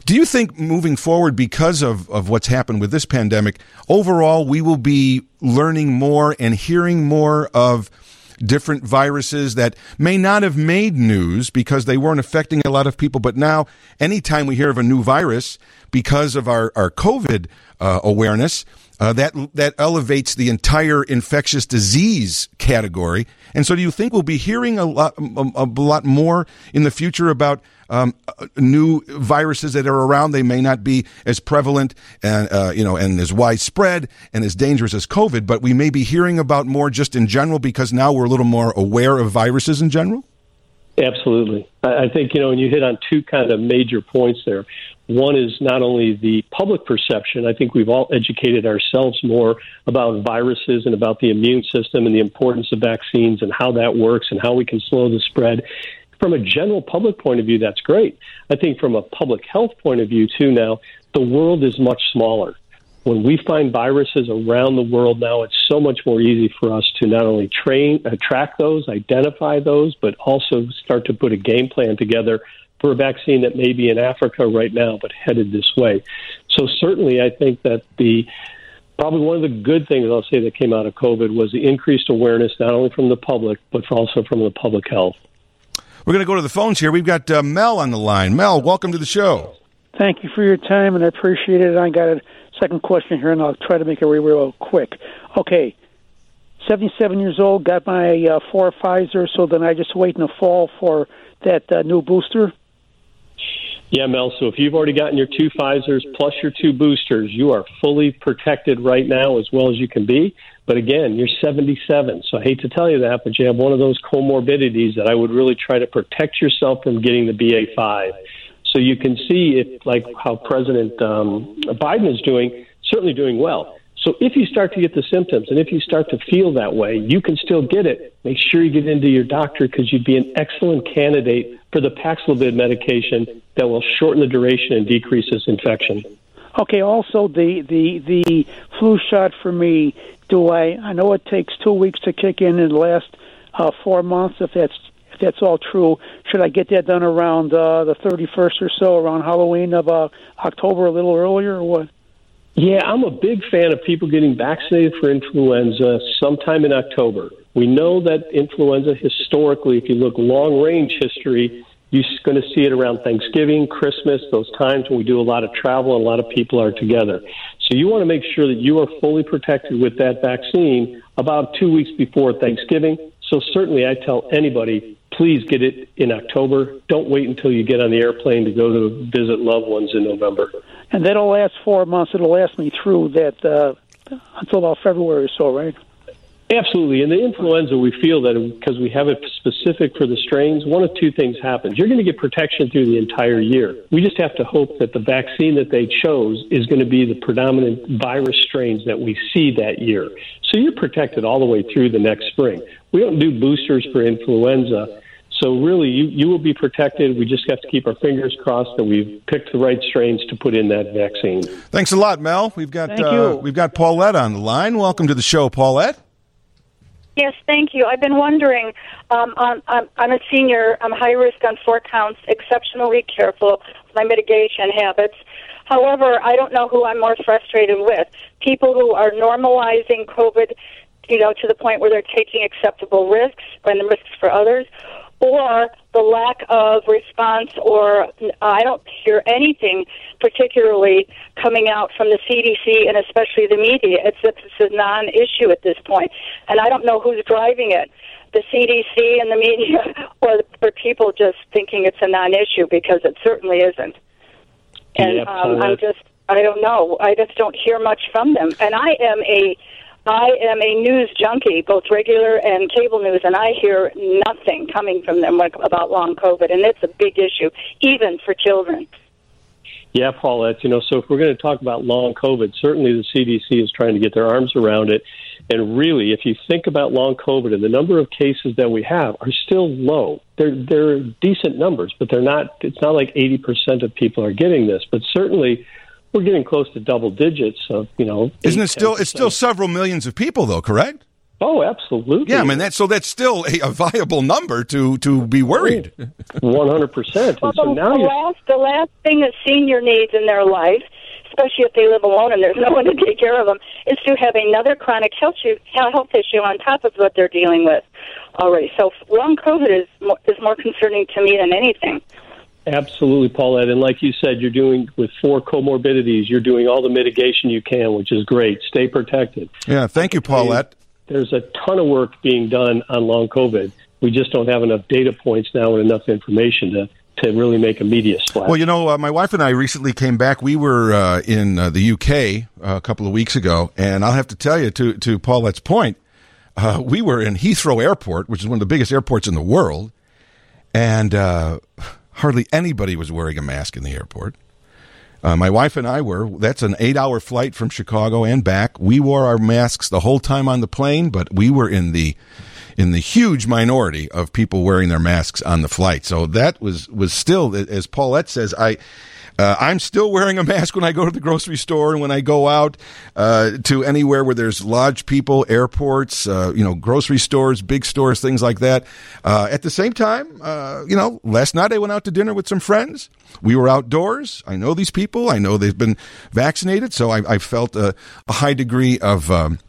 Do you think moving forward, because of, of what's happened with this pandemic, overall we will be learning more and hearing more of different viruses that may not have made news because they weren't affecting a lot of people, but now anytime we hear of a new virus because of our, our COVID uh, awareness, uh, that that elevates the entire infectious disease category. And so, do you think we'll be hearing a lot, a, a lot more in the future about um, uh, new viruses that are around? They may not be as prevalent and uh, you know and as widespread and as dangerous as COVID, but we may be hearing about more just in general because now we're a little more aware of viruses in general. Absolutely. I think, you know, and you hit on two kind of major points there. One is not only the public perception, I think we've all educated ourselves more about viruses and about the immune system and the importance of vaccines and how that works and how we can slow the spread. From a general public point of view, that's great. I think from a public health point of view, too, now, the world is much smaller when we find viruses around the world now, it's so much more easy for us to not only train, uh, track those, identify those, but also start to put a game plan together for a vaccine that may be in Africa right now, but headed this way. So certainly, I think that the probably one of the good things I'll say that came out of COVID was the increased awareness not only from the public but also from the public health. We're going to go to the phones here. We've got uh, Mel on the line. Mel, welcome to the show. Thank you for your time, and I appreciate it. I got a second question here, and I'll try to make it real, real quick. Okay, 77 years old, got my uh, four Pfizer, so then I just wait in the fall for that uh, new booster. Yeah, Mel. So if you've already gotten your two Pfizer's plus your two boosters, you are fully protected right now as well as you can be. But again, you're 77. So I hate to tell you that, but you have one of those comorbidities that I would really try to protect yourself from getting the BA5. So you can see if, like how President um, Biden is doing, certainly doing well. So if you start to get the symptoms and if you start to feel that way, you can still get it. Make sure you get into your doctor because you'd be an excellent candidate for the Paxlovid medication that will shorten the duration and decrease this infection. Okay. Also, the the the flu shot for me. Do I? I know it takes two weeks to kick in and last uh, four months. If that's if that's all true, should I get that done around uh, the 31st or so, around Halloween of uh, October, a little earlier, or what? Yeah, I'm a big fan of people getting vaccinated for influenza sometime in October. We know that influenza, historically, if you look long range history, you're going to see it around Thanksgiving, Christmas, those times when we do a lot of travel and a lot of people are together. So you want to make sure that you are fully protected with that vaccine about two weeks before Thanksgiving. So certainly I tell anybody please get it in October. Don't wait until you get on the airplane to go to visit loved ones in November. And that'll last four months. It'll last me through that uh, until about February or so, right? Absolutely. And the influenza, we feel that because we have it specific for the strains, one of two things happens. You're going to get protection through the entire year. We just have to hope that the vaccine that they chose is going to be the predominant virus strains that we see that year. So you're protected all the way through the next spring. We don't do boosters for influenza. So really, you, you will be protected. We just have to keep our fingers crossed that we've picked the right strains to put in that vaccine. Thanks a lot, Mel. We've got Thank uh, you. we've got Paulette on the line. Welcome to the show, Paulette. Yes, thank you. I've been wondering. Um, I'm, I'm, I'm a senior. I'm high risk on four counts. Exceptionally careful with my mitigation habits. However, I don't know who I'm more frustrated with: people who are normalizing COVID, you know, to the point where they're taking acceptable risks and the risks for others, or the lack of response, or I don't hear anything particularly coming out from the CDC and especially the media. It's, it's a non issue at this point. And I don't know who's driving it the CDC and the media, *laughs* or, or people just thinking it's a non issue because it certainly isn't. And Yeah, um, I'm just, I don't know. I just don't hear much from them. And I am a I am a news junkie, both regular and cable news, and I hear nothing coming from them about long COVID, and it's a big issue, even for children. Yeah, Paulette, you know, so if we're going to talk about long COVID, certainly the CDC is trying to get their arms around it. And really, if you think about long COVID and the number of cases that we have are still low. They're they're decent numbers, but they're not it's not like 80% of people are getting this, but certainly we're getting close to double digits of, you know. Isn't it still? It's 10%. still several millions of people, though. Correct? Oh, absolutely. Yeah, I mean that. So that's still a, a viable number to to be worried. Oh, one hundred percent. So the, now the last the last thing a senior needs in their life, especially if they live alone and there's no one to take care of them, is to have another chronic health issue, health issue on top of what they're dealing with already. So long COVID is more, is more concerning to me than anything. Absolutely, Paulette. And like you said, you're doing with four comorbidities, you're doing all the mitigation you can, which is great. Stay protected. Yeah, thank you, Paulette. There's a ton of work being done on long COVID. We just don't have enough data points now and enough information to, to really make a media splash. Well, you know, uh, my wife and I recently came back. We were uh, in uh, the UK uh, a couple of weeks ago, and I'll have to tell you, to to Paulette's point, uh, we were in Heathrow Airport, which is one of the biggest airports in the world, and uh, hardly anybody was wearing a mask in the airport. Uh, my wife and I were. That's an eight-hour flight from Chicago and back. We wore our masks the whole time on the plane, but we were in the in the huge minority of people wearing their masks on the flight. So that was was still, as Paulette says, I. Uh, I'm still wearing a mask when I go to the grocery store and when I go out uh, to anywhere where there's large people, airports, uh, you know, grocery stores, big stores, things like that. Uh, at the same time, uh, you know, last night I went out to dinner with some friends. We were outdoors. I know these people. I know they've been vaccinated, so I, I felt a, a high degree of. Um,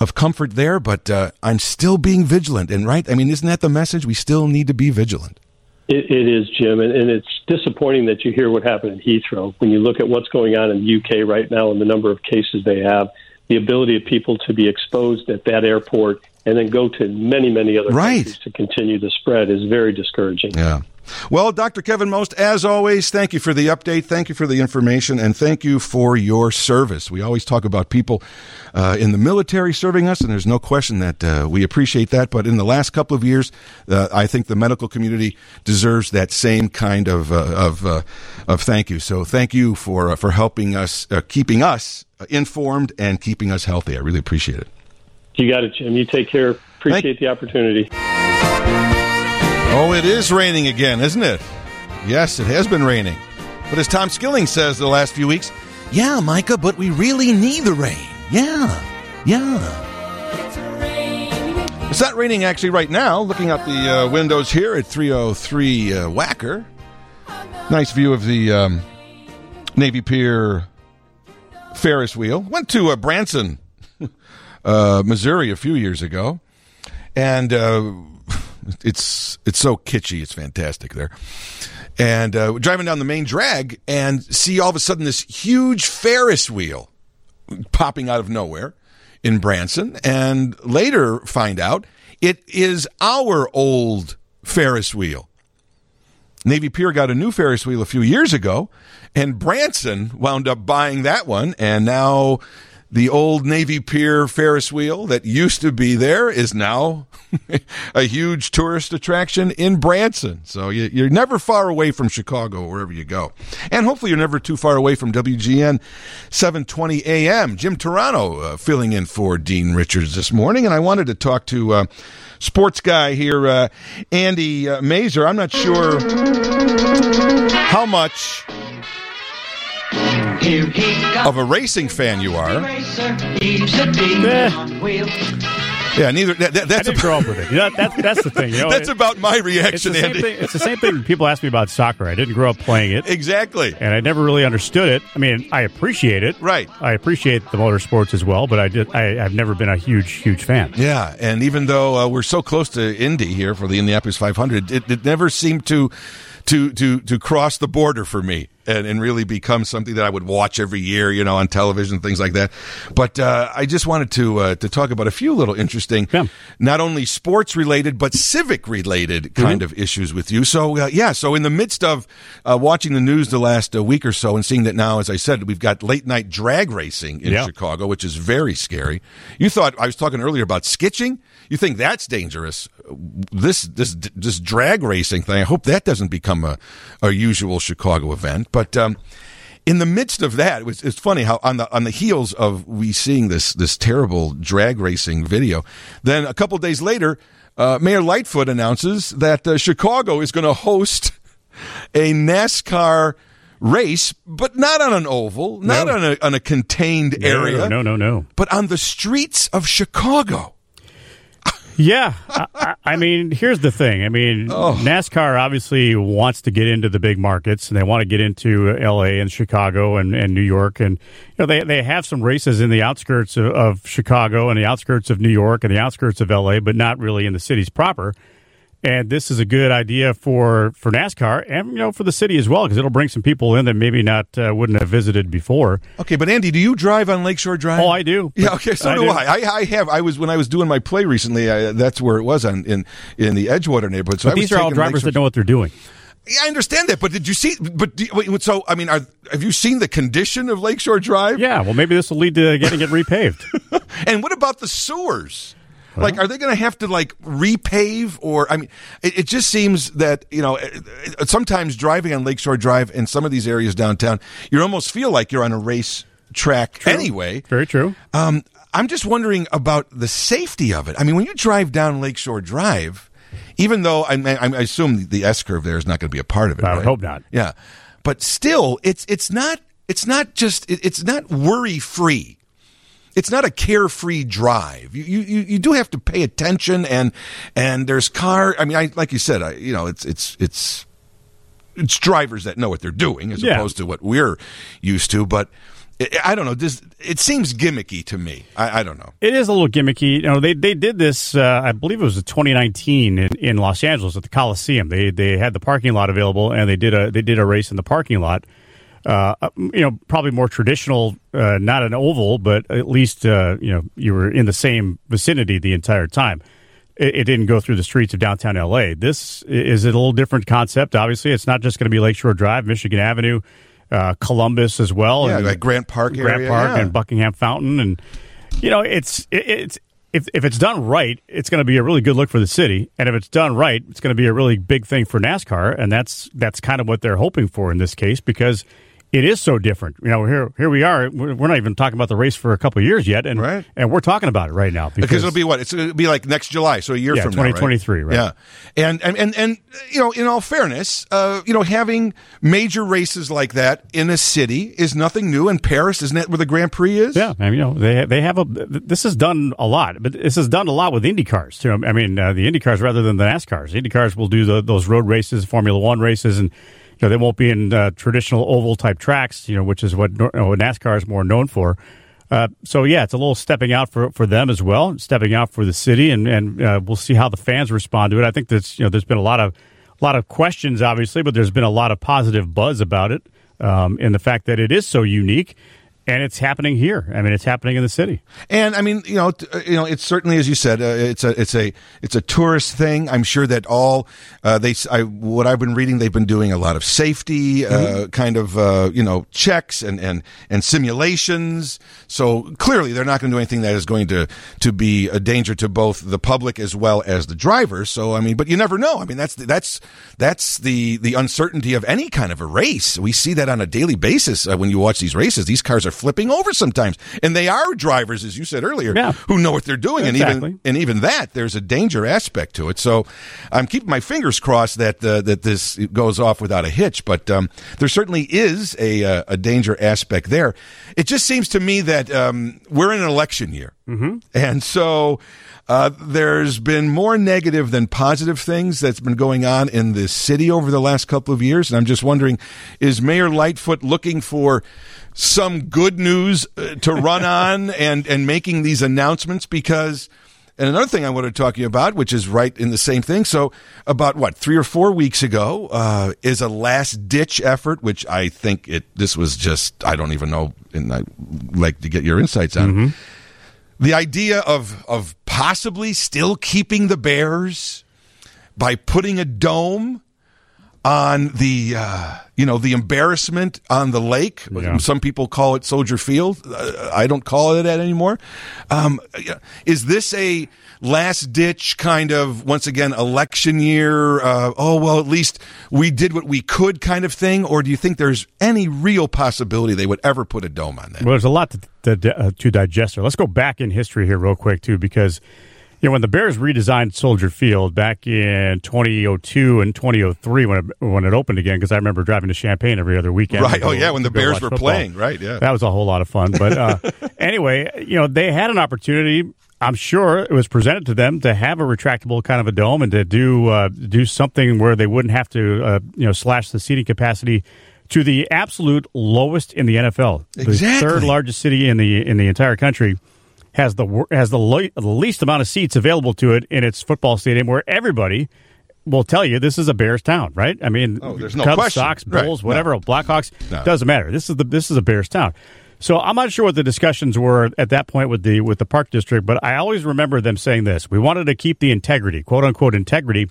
of comfort there, but uh, I'm still being vigilant. And right, I mean, isn't that the message? We still need to be vigilant. It, it is, Jim, and, and it's disappointing that you hear what happened in Heathrow. When you look at what's going on in the UK right now and the number of cases they have, the ability of people to be exposed at that airport and then go to many, many other Right. countries to continue the spread is very discouraging. Yeah. Well, Dr. Kevin Most, as always, thank you for the update. Thank you for the information and thank you for your service. We always talk about people uh, in the military serving us, and there's no question that uh, we appreciate that. But in the last couple of years, uh, I think the medical community deserves that same kind of uh, of uh, of thank you. So thank you for uh, for helping us, uh, keeping us informed, and keeping us healthy. I really appreciate it. You got it, Jim. You take care. Appreciate the opportunity. Oh, it is raining again, isn't it? Yes, it has been raining. But as Tom Skilling says the last few weeks, yeah, Micah, but we really need the rain. Yeah, yeah. It's not raining actually right now. Looking out the uh, windows here at 303 uh, Wacker. Nice view of the um, Navy Pier Ferris wheel. Went to uh, Branson, *laughs* uh, Missouri a few years ago. And uh, it's it's so kitschy. It's fantastic there. And uh, we're driving down the main drag and see all of a sudden this huge Ferris wheel popping out of nowhere in Branson, and later find out it is our old Ferris wheel. Navy Pier got a new Ferris wheel a few years ago, and Branson wound up buying that one, and now the old Navy Pier Ferris wheel that used to be there is now *laughs* a huge tourist attraction in Branson. So you, you're never far away from Chicago, wherever you go. And hopefully you're never too far away from WGN 720 AM. Jim Turano uh, filling in for Dean Richards this morning. And I wanted to talk to uh, sports guy here, uh, Andy uh, Masur. I'm not sure how much of a racing fan you are. Yeah, neither. That, that, I that's didn't a, grow up with it. You know, that's that's the thing. You know, *laughs* that's it- about my it's the reaction, same Andy. thing. It's the same thing. People ask me about soccer. I didn't grow up playing it, Exactly. and I never really understood it. I mean, I appreciate it. Right. I appreciate the motorsports as well, but I did. I, I've never been a huge, huge fan. Yeah, and even though uh, we're so close to Indy here for the Indianapolis 500, it, it never seemed to to to to cross the border for me and, and really become something that I would watch every year, you know, on television, things like that. But uh, I just wanted to uh, to talk about a few little interesting, Yeah. not only sports related but civic related kind of issues with you. So uh, yeah, so in the midst of uh, watching the news the last uh, week or so and seeing that now, as I said, we've got late night drag racing in Yeah. Chicago, which is very scary. You thought I was talking earlier about skitching. You think that's dangerous? This this this drag racing thing. I hope that doesn't become a, a usual Chicago event. But um, in the midst of that, it was, it's funny how on the on the heels of we seeing this this terrible drag racing video, then a couple days later, uh, Mayor Lightfoot announces that uh, Chicago is going to host a NASCAR race, but not on an oval, not No. on a on a contained area, No, no, no. but on the streets of Chicago. Yeah, I, I- mean, here's the thing. I mean, Oh. NASCAR obviously wants to get into the big markets, and they want to get into L.A. and Chicago and, and New York, and you know they they have some races in the outskirts of, of Chicago and the outskirts of New York and the outskirts of L.A., but not really in the cities proper. And this is a good idea for for NASCAR and you know for the city as well because it'll bring some people in that maybe not uh, wouldn't have visited before. Okay, but Andy, do you drive on Lakeshore Drive? Oh, I do. Yeah, okay, so I do, do. I. I. I have. I was when I was doing my play recently. I, that's where it was on in in the Edgewater neighborhood. So I But was these are all drivers Lakeshore- that know what they're doing. Yeah, I understand that, but did you see? But wait, so I mean, are, have you seen the condition of Lakeshore Drive? Yeah, well, maybe this will lead to getting it repaved. *laughs* And what about the sewers? Like, are they going to have to like repave, or I mean, it, it just seems that you know, it- sometimes driving on Lakeshore Drive in some of these areas downtown, you almost feel like you're on a race track anyway. Very true. Um, I'm just wondering about the safety of it. I mean, when you drive down Lakeshore Drive, even though I, I, I assume the S curve there is not going to be a part of it. I right? hope not. Yeah, but still, it's it's not it's not just it, it's not worry free. It's not a carefree drive. You, you you do have to pay attention and and there's car. I mean, I like you said, I you know, it's it's it's it's drivers that know what they're doing as Yeah. opposed to what we're used to. But I I don't know. This it seems gimmicky to me. I, I don't know. It is a little gimmicky. You know, they they did this. Uh, I believe it was in 2019 in, in Los Angeles at the Coliseum. They they had the parking lot available, and they did a they did a race in the parking lot. Uh, you know, probably more traditional, uh, not an oval, but at least uh, you know you were in the same vicinity the entire time. It, it didn't go through the streets of downtown LA. This is a little different concept. Obviously, it's not just going to be Lakeshore Drive, Michigan Avenue, uh, Columbus as well, Yeah, and like Grant Park Grant area, Park yeah. and Buckingham Fountain, and you know, it's it, it's if if it's done right, it's going to be a really good look for the city, and if it's done right, it's going to be a really big thing for NASCAR, and that's that's kind of what they're hoping for in this case because. It is so different. You know, here here we are. We're not even talking about the race for a couple of years yet, and Right. and we're talking about it right now Because it'll be what it's it'll be like next July, so a year Yeah, from now, right? 2023, right. Yeah, and and and and you know, in all fairness, uh, you know, having major races like that in a city is nothing new. In Paris, isn't that where the Grand Prix is? Yeah, I mean, you know, they they have a. This is done a lot, but this is done a lot with Indy cars too. I mean, uh, the Indy cars rather than the NASCARs. Indy cars will do the, those road races, Formula One races, and know they won't be in uh, traditional oval type tracks. You know, which is what you know, NASCAR is more known for. Uh, so yeah, it's a little stepping out for for them as well, stepping out for the city, and and uh, we'll see how the fans respond to it. I think that's you know there's been a lot of a lot of questions, obviously, but there's been a lot of positive buzz about it, um, and the fact that it is so unique. And it's happening here. I mean, it's happening in the city. And I mean, you know, t- uh, you know, it's certainly as you said, uh, it's a it's a it's a tourist thing. I'm sure that all uh, they I, what I've been reading, they've been doing a lot of safety uh, kind of uh, you know checks and and and simulations. So clearly, they're not going to do anything that is going to to be a danger to both the public as well as the drivers. So I mean, but you never know. I mean, that's the, that's that's the the uncertainty of any kind of a race. We see that on a daily basis uh, when you watch these races. These cars are flipping over sometimes, and they are drivers, as you said earlier, Yeah. who know what they're doing, and even and even that there's a danger aspect to it. So I'm keeping my fingers crossed that uh, that this goes off without a hitch. But um, there certainly is a uh, a danger aspect there. It just seems to me that um, we're in an election year, mm-hmm. and so. Uh, there's been more negative than positive things that's been going on in this city over the last couple of years, and I'm just wondering: is Mayor Lightfoot looking for some good news uh, to run *laughs* on and and making these announcements? Because, and another thing I want to talk to you about, which is right in the same thing. So, about what three or four weeks ago, uh, is a last ditch effort, which I think it this was just I don't even know, and I like to get your insights on the idea of of possibly still keeping the Bears by putting a dome on the uh, you know the embarrassment on the lake. Yeah. Some people call it Soldier Field. Uh, I don't call it that anymore. Um, is this a last ditch kind of once again election year? Uh, oh well, at least we did what we could kind of thing, or do you think there's any real possibility they would ever put a dome on that? Well, there's a lot to, to, uh, to digest there. Let's go back in history here, real quick, too, because you know when the Bears redesigned Soldier Field back in 2002 and 2003 when it, when it opened again, because I remember driving to Champaign every other weekend. Right. go- Oh, yeah, when the Bears were football. playing. Right, yeah. That was a whole lot of fun. But uh, *laughs* anyway, you know they had an opportunity. I'm sure it was presented to them to have a retractable kind of a dome and to do uh, do something where they wouldn't have to uh, you know slash the seating capacity to the absolute lowest in the NFL. The Exactly. third largest city in the in the entire country has the has the, lo- the least amount of seats available to it in its football stadium, where everybody will tell you this is a Bears town, right? I mean, Oh, there's no Cubs, question. Sox, Right. Bulls, No. whatever, Blackhawks No. doesn't matter. This is the this is a Bears town. So I'm not sure what the discussions were at that point with the with the park district, but I always remember them saying this: we wanted to keep the integrity, quote unquote integrity,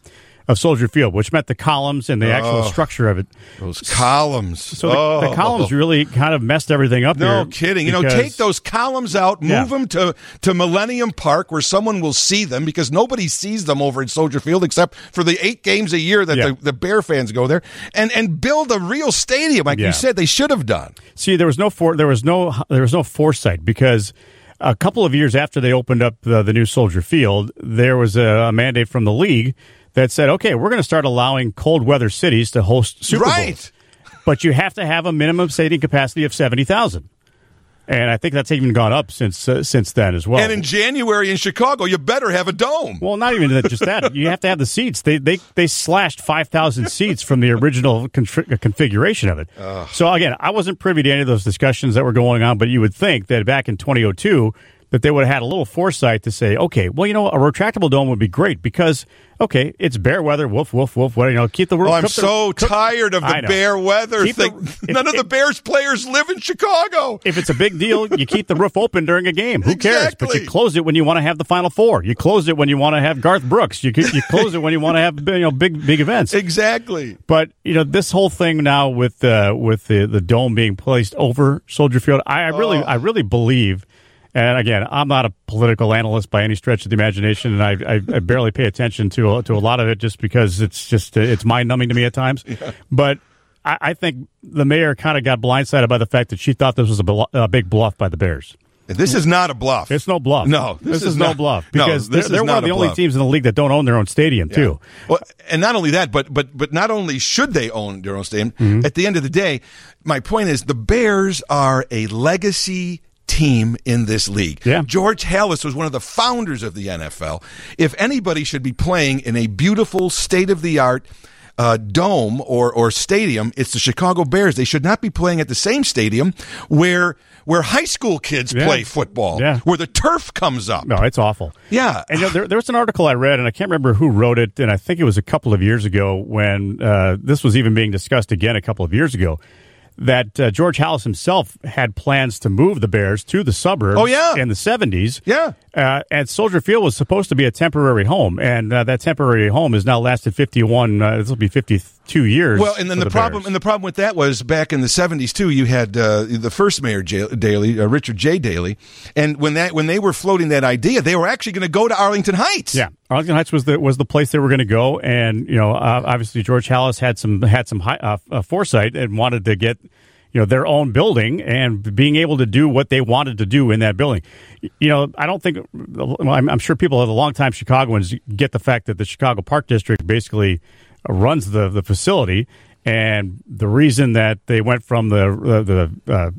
of Soldier Field, which meant the columns and the actual Oh. structure of it. Those columns. So the, oh. the columns really kind of messed everything up. There. No kidding. You know, take those columns out, move Yeah. them to, to Millennium Park where someone will see them because nobody sees them over in Soldier Field except for the eight games a year that Yeah. the, the Bear fans go there and, and build a real stadium like Yeah. you said they should have done. See, there was no for, there was no there was no foresight because a couple of years after they opened up the, the new Soldier Field, there was a, a mandate from the league that said, "Okay, we're going to start allowing cold weather cities to host Super Right. Bowls, but you have to have a minimum seating capacity of seventy thousand. And I think that's even gone up since uh, since then as well. And in January in Chicago, you better have a dome. Well, not even just that. You have to have the seats. They they they slashed five thousand seats from the original config- configuration of it. So again, I wasn't privy to any of those discussions that were going on, but you would think that back in 2002 that they would have had a little foresight to say, okay, well, you know, a retractable dome would be great because okay, it's bear weather, woof woof woof. What you know, keep the roof. Oh, I'm keep the- so tired of the bear weather Keep the- thing. if- None of the Bears players live in Chicago. if it's a big deal, you keep the roof open during a game. Who cares? But you close it when you want to have the Final Four. You close it when you want to have Garth Brooks. You you close it when you want to have you know big big events. Exactly. But you know this whole thing now with uh, with the, the dome being placed over Soldier Field, I, I really I really believe. And again, I'm not a political analyst by any stretch of the imagination, and I, I, I barely pay attention to to a lot of it just because it's just it's mind numbing to me at times. But I, I think the mayor kind of got blindsided by the fact that she thought this was a, blu- a big bluff by the Bears. This is not a bluff. It's no bluff. No, this, this is, is no not- bluff no, because this they're, they're one of the only teams in the league that don't own their own stadium too. Well, and not only that, but but but not only should they own their own stadium. Mm-hmm. At the end of the day, my point is the Bears are a legacy team in this league. Yeah. George Halas was one of the founders of the NFL. If anybody should be playing in a beautiful state of the art uh, dome or or stadium, it's the Chicago Bears. They should not be playing at the same stadium where where high school kids Yeah. play football, Yeah. where the turf comes up. No, it's awful. Yeah. And you know, there, there was an article I read, and I can't remember who wrote it, and I think it was a couple of years ago when uh, this was even being discussed again a couple of years ago. That uh, George Halas himself had plans to move the Bears to the suburbs Oh, yeah. in the 70s. Yeah. Uh, and Soldier Field was supposed to be a temporary home, and uh, that temporary home has now lasted 51, uh, this will be 52 years. Well, and then for the, problem, and the problem with that was back in the seventies too. You had uh, the first mayor J- Daley, uh, Richard J. Daley, and when that when they were floating that idea, they were actually going to go to Arlington Heights. Yeah, Arlington Heights was the was the place they were going to go, and you know, uh, obviously George Halas had some had some high, uh, uh, foresight and wanted to get you know their own building and being able to do what they wanted to do in that building. You know, I don't think well, I'm, I'm sure people that are longtime Chicagoans get the fact that the Chicago Park District basically runs the the facility, and the reason that they went from the the, uh,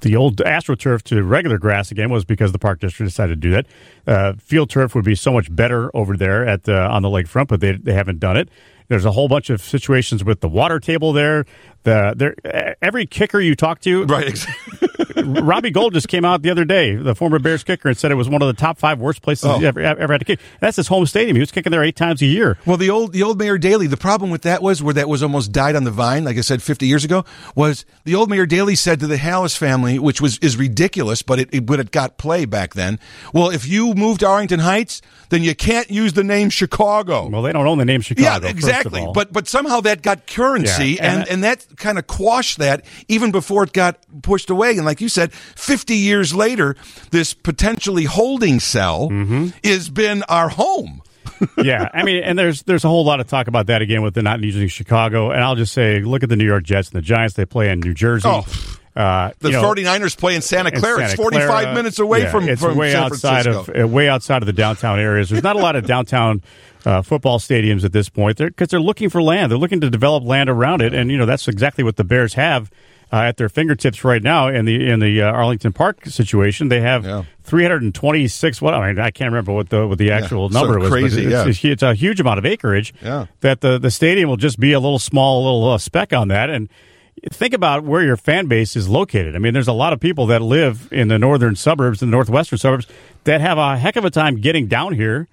the old AstroTurf to regular grass again was because the park district decided to do that. Uh, field turf would be so much better over there at the, on the lakefront, but they they haven't done it. There's a whole bunch of situations with the water table there. The there every kicker you talk to, right. ex- *laughs* Robbie Gould just came out the other day, the former Bears kicker, and said it was one of the top five worst places Oh. he ever, ever had to kick. That's his home stadium. He was kicking there eight times a year. Well, the old the old Mayor Daley. The problem with that was where that was almost died on the vine. Like I said, fifty years ago, was the old Mayor Daley said to the Halas family, which was is ridiculous, but it, it but it got play back then. Well, if you move to Arlington Heights, then you can't use the name Chicago. Well, they don't own the name Chicago. Yeah, exactly. But but somehow that got currency, Yeah, and and, and that kind of quashed that even before it got pushed away. And like you said, fifty years later, this potentially holding cell Mm-hmm. has been our home. *laughs* yeah, I mean, and there's there's a whole lot of talk about that again with the not using Chicago. And I'll just say, look at the New York Jets and the Giants. They play in New Jersey. Oh. Uh, The you know, 49ers play in Santa Clara. Santa it's 45 Clara. minutes away Yeah, from, it's from way San outside Francisco. of uh, way outside of the downtown areas. There's not a lot of downtown uh, football stadiums at this point because they're, looking for land. They're looking to develop land around it, and you know that's exactly what the Bears have uh, at their fingertips right now in the in the uh, Arlington Park situation. They have Yeah. 326. What I mean, I can't remember what the what the actual so number was. crazy, it's, yeah. it's, it's a huge amount of acreage. Yeah. That the the stadium will just be a little small little uh, speck on that and. Think about where your fan base is located. I mean, there's a lot of people that live in the northern suburbs and the northwestern suburbs that have a heck of a time getting down here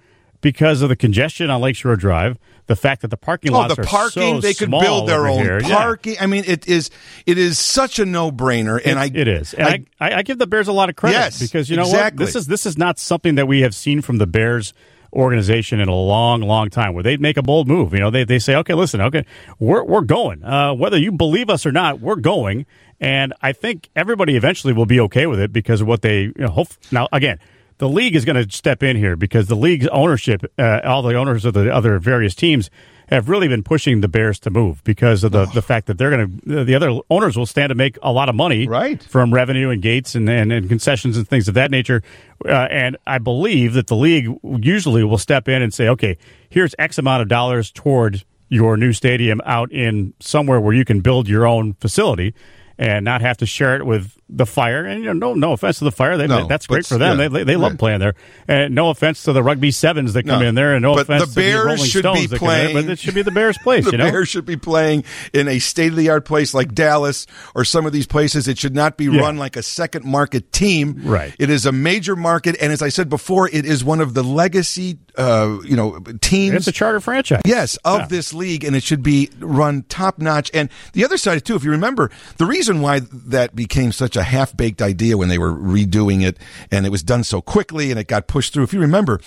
because of the congestion on Lakeshore Drive, the fact that the parking Oh, lots the are parking! so they could build their own here. Yeah. parking. I mean, it is it is such a no brainer, and I it is, and I, I, I give the Bears a lot of credit Yes, because you know exactly. what, this is this is not something that we have seen from the Bears organization in a long, long time. Where they make a bold move, you know, they they say, okay, listen, okay, we're we're going, uh, whether you believe us or not, we're going, and I think everybody eventually will be okay with it because of what they you know, hope. Now, again. The league is going to step in here because the league's ownership, uh, all the owners of the other various teams, have really been pushing the Bears to move because of the, the fact that they're going to the other owners will stand to make a lot of money Right. from revenue and gates and, and, and concessions and things of that nature. Uh, and I believe that the league usually will step in and say, okay, here's X amount of dollars toward your new stadium out in somewhere where you can build your own facility and not have to share it with the fire. And you know, no, no offense to the fire, they, No, that's great for them. yeah, they they love right. playing there. And no offense to the rugby sevens that come No. in there, and no offense the to Bears the Rolling should Stones be that come in there, playing- but it should be the Bears' *laughs* place. the you know, Bears should be playing in a state of the art place like Dallas or some of these places. It should not be Yeah. run like a second market team. Right. It is a major market, and as I said before, it is one of the legacy, uh, you know, teams. it's a charter franchise. Yes, of Yeah. this league, and it should be run top notch. And the other side too, if you remember, the reason why that became such a half baked idea when they were redoing it, and it was done so quickly, and it got pushed through. If you remember.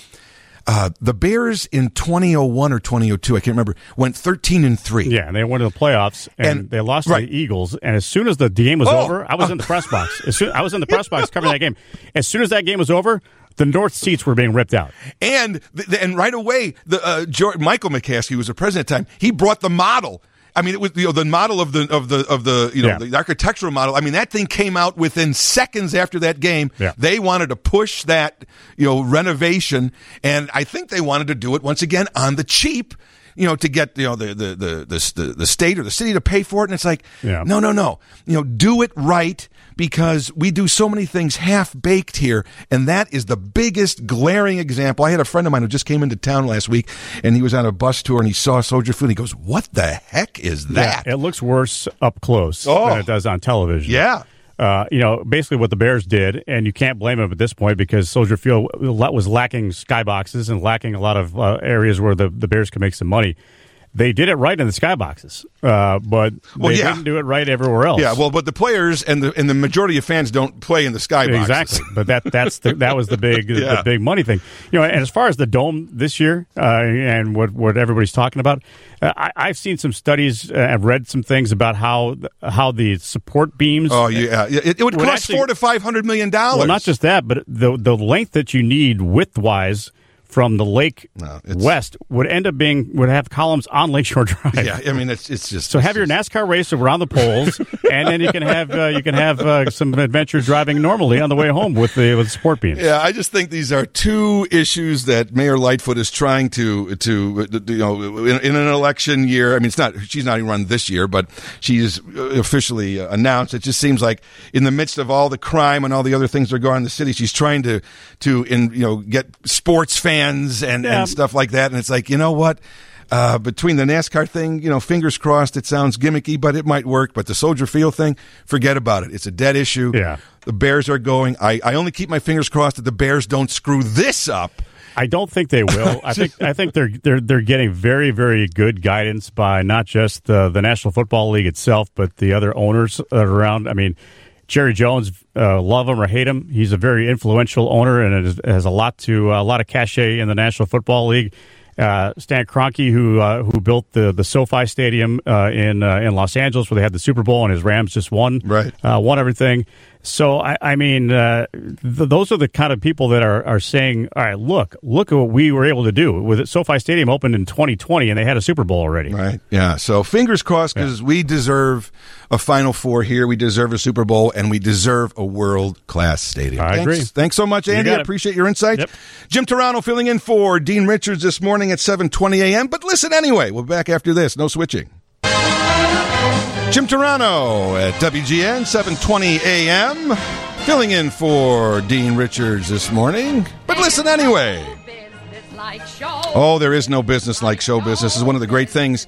Uh, the Bears in 2001 or 2002, I can't remember, went 13 and 3. Yeah, and they went to the playoffs and, And- they lost right. to the Eagles. And as soon as the game was Oh. over, I was in the press box. *laughs* As soon, I was in the press box covering that game. As soon as that game was over, the north seats were being ripped out. And th- th- and right away, the uh, George, Michael McCaskey, was the president at the time, he brought the model. I mean, it was you know, the model of the of the of the you know Yeah. the architectural model. I mean, that thing came out within seconds after that game. Yeah. They wanted to push that you know renovation, and I think they wanted to do it once again on the cheap. You know, to get you know the the the the, the, the state or the city to pay for it, and it's like, Yeah. no, no, no. You know, do it right because we do so many things half baked here, and that is the biggest glaring example. I had a friend of mine who just came into town last week, and he was on a bus tour, and he saw Soldier Field. And he goes, "What the heck is that?" It looks worse up close Oh. than it does on television. Yeah. Uh, you know, basically what the Bears did, and you can't blame them at this point because Soldier Field was lacking skyboxes and lacking a lot of uh, areas where the, the Bears could make some money. They did it right in the skyboxes, uh, but Well, they yeah. didn't do it right everywhere else. Yeah, well, but the players and the and the majority of fans don't play in the skyboxes. Exactly, but that that's the, that was the big *laughs* Yeah. the big money thing. You know, and as far as the dome this year uh, and what what everybody's talking about, uh, I, I've seen some studies. Uh, I've read some things about how how the support beams. Oh yeah, yeah. It, it would Would cost actually- four to five hundred million dollars. well, not just that, but the the length that you need width wise from the lake No, it's- west would end up being would have columns on Lakeshore *laughs* Drive. Yeah, I mean it's it's just So have your NASCAR race around the poles, *laughs* and then you can have uh, you can have uh, some adventure driving normally on the way home with the with sport beams. Yeah, I just think these are two issues that Mayor Lightfoot is trying to to you know in, in an election year. I mean, it's not she's not even run this year, but she's officially announced. It just seems like in the midst of all the crime and all the other things that are going on in the city, she's trying to to in you know get sports fans and Yeah. and stuff like that. And it's like you know what. Uh, between the NASCAR thing, you know, fingers crossed, it sounds gimmicky, but it might work. But the Soldier Field thing, forget about it. It's a dead issue. Yeah. The Bears are going. I, I only keep my fingers crossed that the Bears don't screw this up. I don't think they will. *laughs* I think I think they're they're they're getting very very good guidance by not just the the National Football League itself, but the other owners around. I mean, Jerry Jones, uh, love him or hate him, he's a very influential owner and has, has a lot to a lot of cachet in the National Football League. Uh, Stan Kroenke, who uh, who built the the SoFi Stadium uh, in uh, in Los Angeles, where they had the Super Bowl, and his Rams just won, Right. uh, won everything. So I, I mean, uh, th- those are the kind of people that are, are saying, "All right, look, look at what we were able to do with it. SoFi Stadium opened in 2020, and they had a Super Bowl already." Right. Yeah. So fingers crossed because we deserve a Final Four here. We deserve a Super Bowl and we deserve a world class stadium. I thanks, agree. Thanks so much, Andy. I appreciate your insights. Yep. Jim Turano filling in for Dean Richards this morning at 7:20 a.m. But listen anyway. We'll be back after this. No switching. Jim Turano at WGN 720 AM, filling in for Dean Richards this morning. But listen anyway. Oh, there is no business like show business. This is one of the great things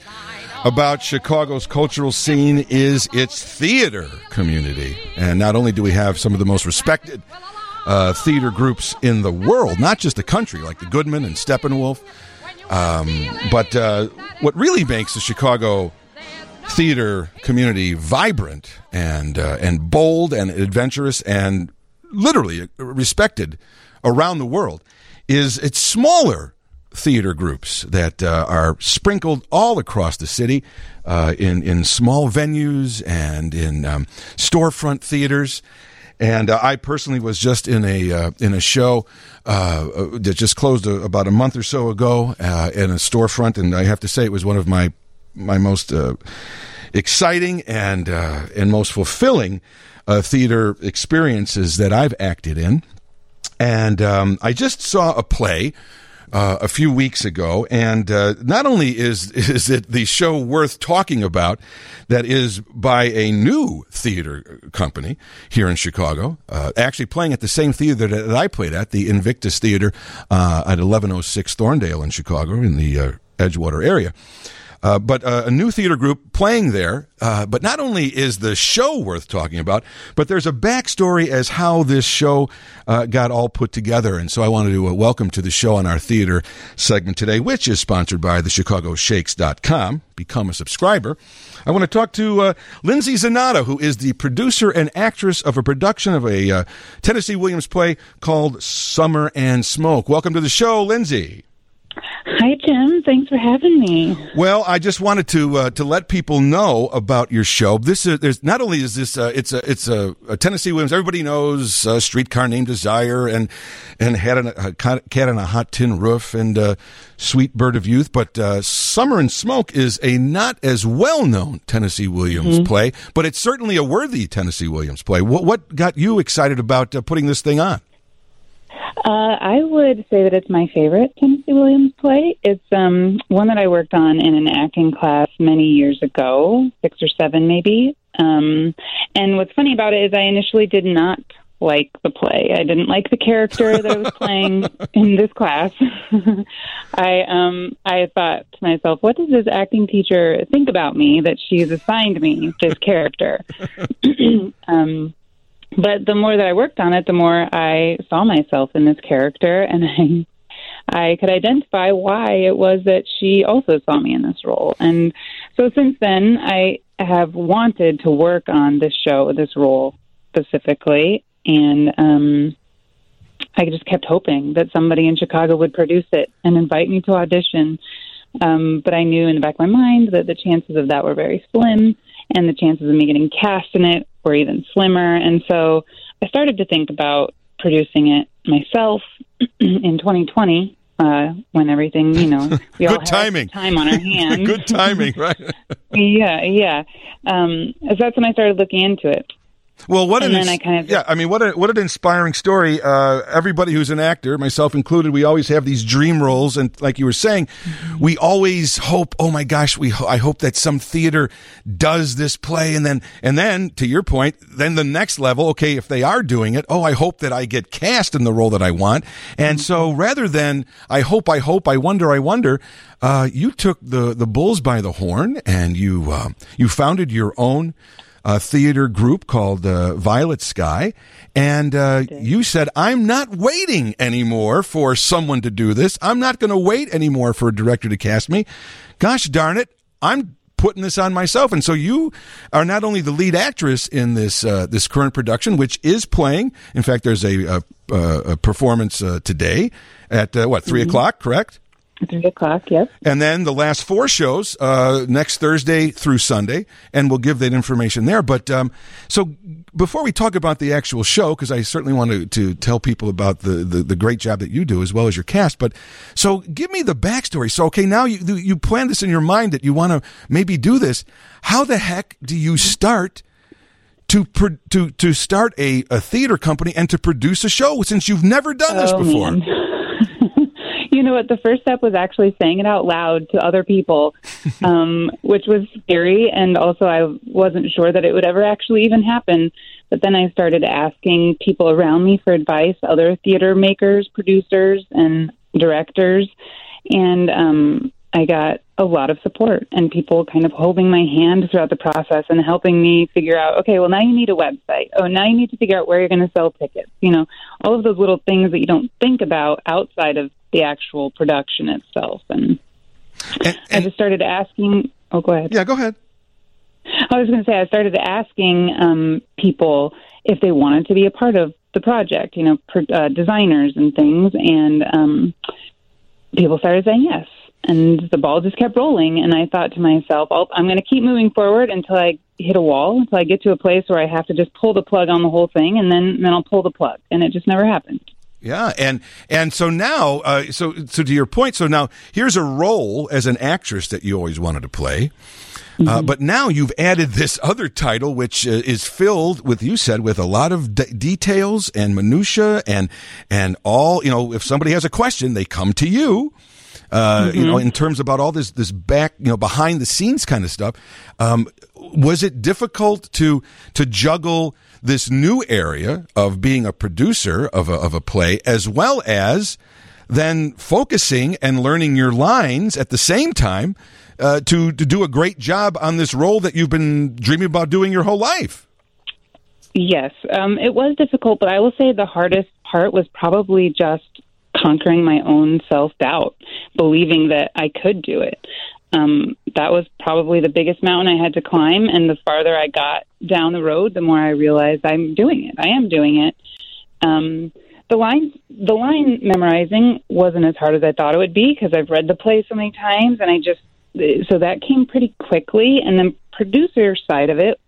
about Chicago's cultural scene is its theater community. And not only do we have some of the most respected uh, theater groups in the world, not just the country, like the Goodman and Steppenwolf, um, but uh, what really makes the Chicago theater community vibrant and uh, and bold and adventurous and literally respected around the world is its smaller theater groups that uh, are sprinkled all across the city uh, in in small venues and in um, storefront theaters. And uh, I personally was just in a uh, in a show uh, that just closed a, about a month or so ago uh, in a storefront, and I have to say it was one of my my most uh, exciting and uh, and most fulfilling uh, theater experiences that I've acted in. And um, I just saw a play uh, a few weeks ago, and uh, not only is *laughs* is it the show worth talking about, that is by a new theater company here in Chicago, uh, actually playing at the same theater that, I played at, the Invictus Theater at 1106 Thorndale in Chicago, in the Edgewater area. Uh, but uh, a new theater group playing there. Uh, but not only is the show worth talking about, but there's a backstory as how this show uh, got all put together. And so I wanted to uh, welcome to the show on our theater segment today, which is sponsored by the ChicagoShakes.com. Become a subscriber. I want to talk to Lindsay Zanata, who is the producer and actress of a production of a Tennessee Williams play called Summer and Smoke. Welcome to the show, Lindsay. Hi, Jim. Thanks for having me. Well, I just wanted to uh, to let people know about your show. This is there's not only is this uh, it's a it's a, a, Tennessee Williams. Everybody knows uh, Streetcar Named Desire and and had a, a cat on a hot tin roof and uh, Sweet Bird of Youth, but uh, Summer and Smoke is a not as well known Tennessee Williams mm-hmm. play, but it's certainly a worthy Tennessee Williams play. What what got you excited about uh, putting this thing on? Uh, I would say that it's my favorite Tennessee Williams play. It's um, one that I worked on in an acting class many years ago, six or seven maybe. Um, and what's funny about it is I initially did not like the play. I didn't like the character that I was playing *laughs* in this class. *laughs* I um I thought to myself, what does this acting teacher think about me that she's assigned me this character? *laughs* *clears throat* um but the more that I worked on it, the more I saw myself in this character, and *laughs* I I could identify why it was that she also saw me in this role. And so since then, I have wanted to work on this show, this role specifically, and um, I just kept hoping that somebody in Chicago would produce it and invite me to audition. Um, but I knew in the back of my mind that the chances of that were very slim, and the chances of me getting cast in it were even slimmer. And so I started to think about producing it myself *clears throat* in 2020 uh, when everything, you know, *laughs* we all timing. time on our *laughs* hands. Good timing, right? *laughs* yeah, yeah. Um, so that's when I started looking into it. Well, what and an I kind of yeah, I mean, what a, what an inspiring story. Uh, everybody who's an actor, myself included, we always have these dream roles, and like you were saying, mm-hmm. we always hope. Oh my gosh, we I hope that some theater does this play, and then and then to your point, then the next level. Okay, if they are doing it, oh, I hope that I get cast in the role that I want. And mm-hmm. so rather than I hope, I hope, I wonder, I wonder, uh, you took the the bulls by the horn, and you uh, you founded your own a theater group called uh, Violet Sky, and uh, you said, "I'm not waiting anymore for someone to do this. I'm not going to wait anymore for a director to cast me. Gosh darn it, I'm." Putting this on myself, and so you are not only the lead actress in this uh, this current production, which is playing. In fact, there's a, a, a performance uh, today at uh, what 3 mm-hmm. o'clock, correct? Three o'clock, yes. And then the last four shows uh, next Thursday through Sunday, and we'll give that information there. But um, so before we talk about the actual show, because I certainly want to, to tell people about the, the, the, great job that you do as well as your cast. But so give me the backstory. So okay, now you you plan this in your mind that you want to maybe do this. How the heck do you start? To, to to start a, a theater company and to produce a show since you've never done this oh, before. Man. *laughs* you know what? The first step was actually saying it out loud to other people, *laughs* um, which was scary. And also, I wasn't sure that it would ever actually even happen. But then I started asking people around me for advice, other theater makers, producers, and directors. And um, I got a lot of support and people kind of holding my hand throughout the process and helping me figure out, okay, well, now you need a website. Oh, now you need to figure out where you're going to sell tickets. You know, all of those little things that you don't think about outside of the actual production itself. And, And, I just started asking, oh, go ahead. yeah, go ahead. I was going to say, I started asking um, people if they wanted to be a part of the project, you know, pro- uh, designers and things. And um, people started saying yes. And the ball just kept rolling. And I thought to myself, oh, I'm going to keep moving forward until I hit a wall, until I get to a place where I have to just pull the plug on the whole thing. And then, then I'll pull the plug. And it just never happened. Yeah, and and so now, uh, so so to your point, so now here's a role as an actress that you always wanted to play, uh, but now you've added this other title, which uh, is filled with you said with a lot of de- details and minutia and and all you know. If somebody has a question, they come to you. Uh, You know, in terms about all this this back, you know, behind the scenes kind of stuff. Um, was it difficult to to juggle this new area of being a producer of a, of a play as well as then focusing and learning your lines at the same time uh, to to do a great job on this role that you've been dreaming about doing your whole life. Yes, um, it was difficult, but I will say the hardest part was probably just conquering my own self doubt, believing that I could do it. Um, that was probably the biggest mountain I had to climb, and the farther I got down the road, the more I realized I'm doing it. I am doing it. Um, the line, the line memorizing wasn't as hard as I thought it would be because I've read the play so many times, and I just so that came pretty quickly. And then producer side of it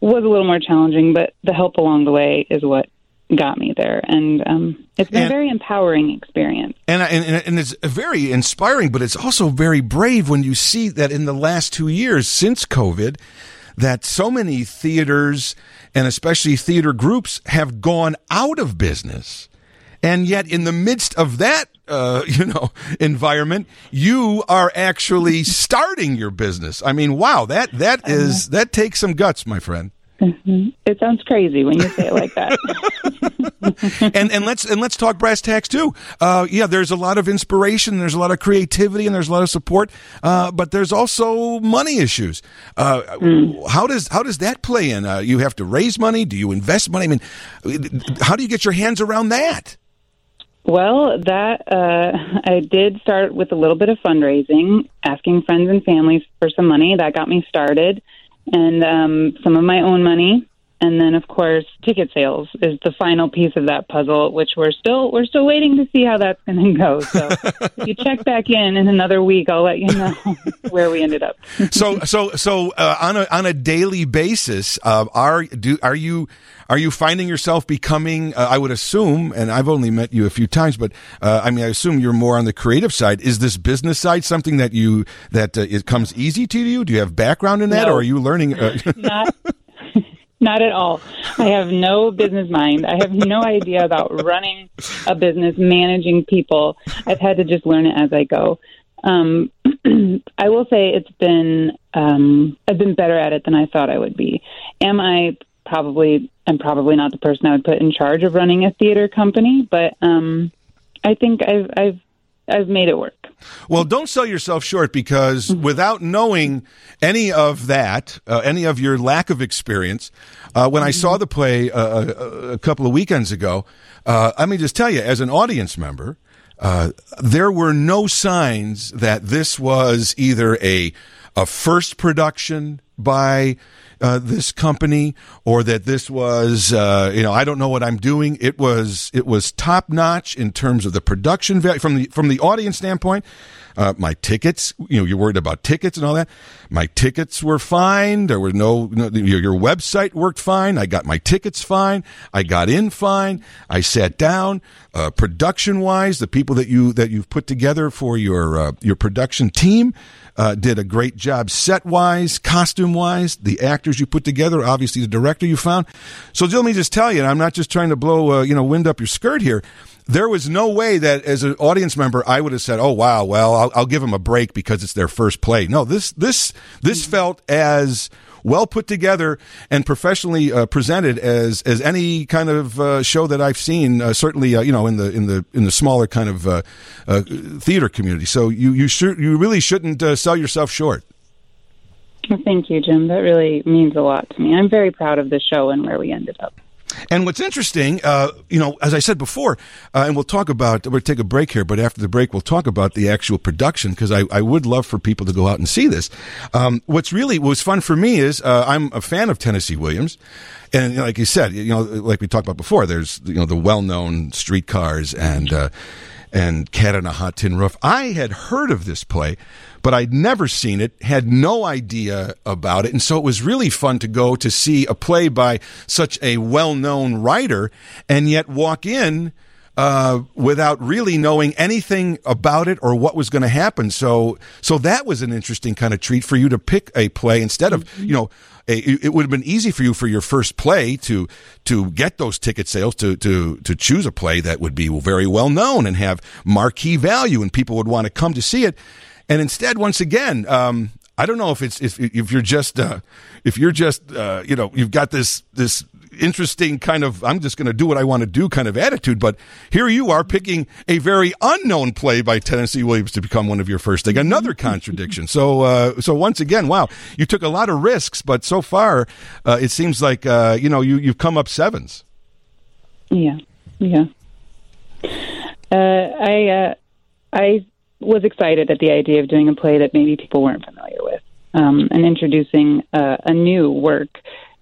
was a little more challenging, but the help along the way is what got me there, and um, it's been And- a very empowering experience. And, and and it's very inspiring, but it's also very brave when you see that in the last two years since COVID, that so many theaters and especially theater groups have gone out of business, and yet in the midst of that, uh, *laughs* you know, environment, you are actually starting your business. I mean, wow that that is that takes some guts, my friend. It sounds crazy when you say it like that. *laughs* and and let's and let's talk brass tacks too. Uh, yeah, there's a lot of inspiration, there's a lot of creativity, and there's a lot of support. Uh, but there's also money issues. Uh, How does how does that play in? Uh, you have to raise money. Do you invest money? I mean, how do you get your hands around that? Well, that uh, I did start with a little bit of fundraising, asking friends and families for some money. That got me started, and um, some of my own money, and then of course ticket sales is the final piece of that puzzle, which we're still we're still waiting to see how that's going *laughs* to go. So if you check back in in another week, I'll let you know *laughs* where we ended up. so so so uh, on a on a daily basis, uh, are do are you are you finding yourself becoming? Uh, I would assume, and I've only met you a few times, but uh, I mean, I assume you're more on the creative side. Is this business side something that you that uh, it comes easy to you? Do you have background in that, No. or are you learning? Uh, *laughs* not *laughs* not at all. I have no business mind. I have no idea about running a business, managing people. I've had to just learn it as I go. Um, *clears throat* I will say it's been um, I've been better at it than I thought I would be. Am I probably I'm probably not the person I would put in charge of running a theater company, but um, I think I've I've I've made it work. Well, don't sell yourself short because without knowing any of that, uh, any of your lack of experience, uh, when I saw the play uh, a, a couple of weekends ago, uh, let me just tell you, as an audience member, uh, there were no signs that this was either a a first production by uh, this company or that this was uh, you know I don't know what I'm doing. It was it was top notch in terms of the production value from the from the audience standpoint. Uh, my tickets, you know, you're worried about tickets and all that. My tickets were fine. There were no, no your, your website worked fine. I got my tickets fine. I got in fine. I sat down. Uh, production wise, the people that you that you've put together for your uh, your production team uh, did a great job set wise, costume wise. The actors you put together, obviously the director you found. So let me just tell you, I'm not just trying to blow uh, you know wind up your skirt here. There was no way that as an audience member I would have said, "Oh wow, well I'll, I'll give them a break because it's their first play." No, this this this felt as well put together and professionally uh, presented as as any kind of uh, show that I've seen. Uh, certainly, uh, you know, in the in the in the smaller kind of uh, uh, theater community. So you you should you really shouldn't sell yourself short. Well, thank you, Jim. That really means a lot to me. I'm very proud of the show and where we ended up. And what's interesting, uh, you know, as I said before, uh, and we'll talk about, we'll take a break here, but after the break, we'll talk about the actual production because I, I would love for people to go out and see this. Um, what's really, what was fun for me is uh, I'm a fan of Tennessee Williams. And like you said, you know, like we talked about before, there's, you know, the well known streetcars and, uh, and Cat on a Hot Tin Roof. I had heard of this play, but I'd never seen it, had no idea about it. And so it was really fun to go to see a play by such a well known writer and yet walk in. Uh, without really knowing anything about it or what was going to happen, so so that was an interesting kind of treat for you to pick a play instead of you know it would have been easy for you for your first play to to get those ticket sales to to to choose a play that would be very well known and have marquee value and people would want to come to see it. And instead once again um, I don't know if it's if if you're just uh, if you're just uh, you know you've got this this interesting kind of I'm just going to do what I want to do kind of attitude. But here you are picking a very unknown play by Tennessee Williams to become one of your first thing. Another *laughs* contradiction. So uh, so once again, wow, you took a lot of risks, but so far uh, it seems like uh, you know you you've come up sevens. Yeah, yeah. Uh, I uh, I was excited at the idea of doing a play that maybe people weren't familiar with. Um, and introducing uh, a new work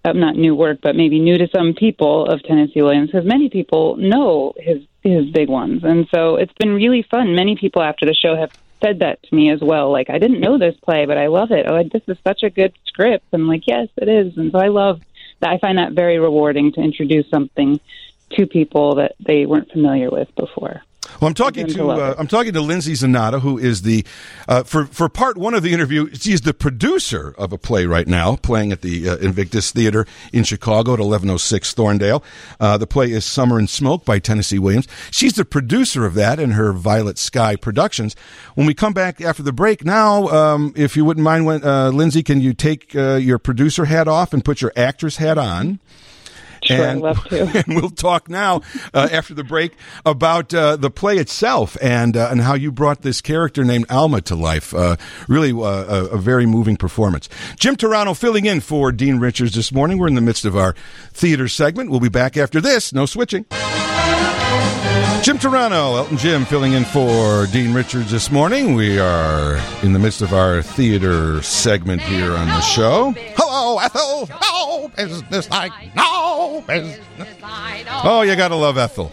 uh, not new work, but maybe new to some people of Tennessee Williams, because many people know his his big ones, and so it's been really fun. Many people after the show have said that to me as well. Like, I didn't know this play, but I love it. Oh, this is such a good script. I'm like, yes, it is, and so I love that. I find that very rewarding to introduce something to people that they weren't familiar with before. Well, I'm talking to uh, I'm talking to Lindsay Zanata, who is the uh, for for part one of the interview. She's the producer of a play right now, playing at the uh, Invictus Theater in Chicago at 1106 Thorndale. Uh, the play is Summer and Smoke by Tennessee Williams. She's the producer of that in her Violet Sky Productions. When we come back after the break, now, um, if you wouldn't mind, when, uh, Lindsay, can you take uh, your producer hat off and put your actress hat on? Sure, and, love to. *laughs* and we'll talk now uh, after the break about uh, the play itself and uh, and how you brought this character named Alma to life. Uh, really, uh, a, a, very moving performance. Jim Turano filling in for Dean Richards this morning. We're in the midst of our theater segment. We'll be back after this. No switching. Jim Turano, Elton Jim, filling in for Dean Richards this morning. We are in the midst of our theater segment here on the show. Ethel. No business like no business. Oh, you gotta love Ethel.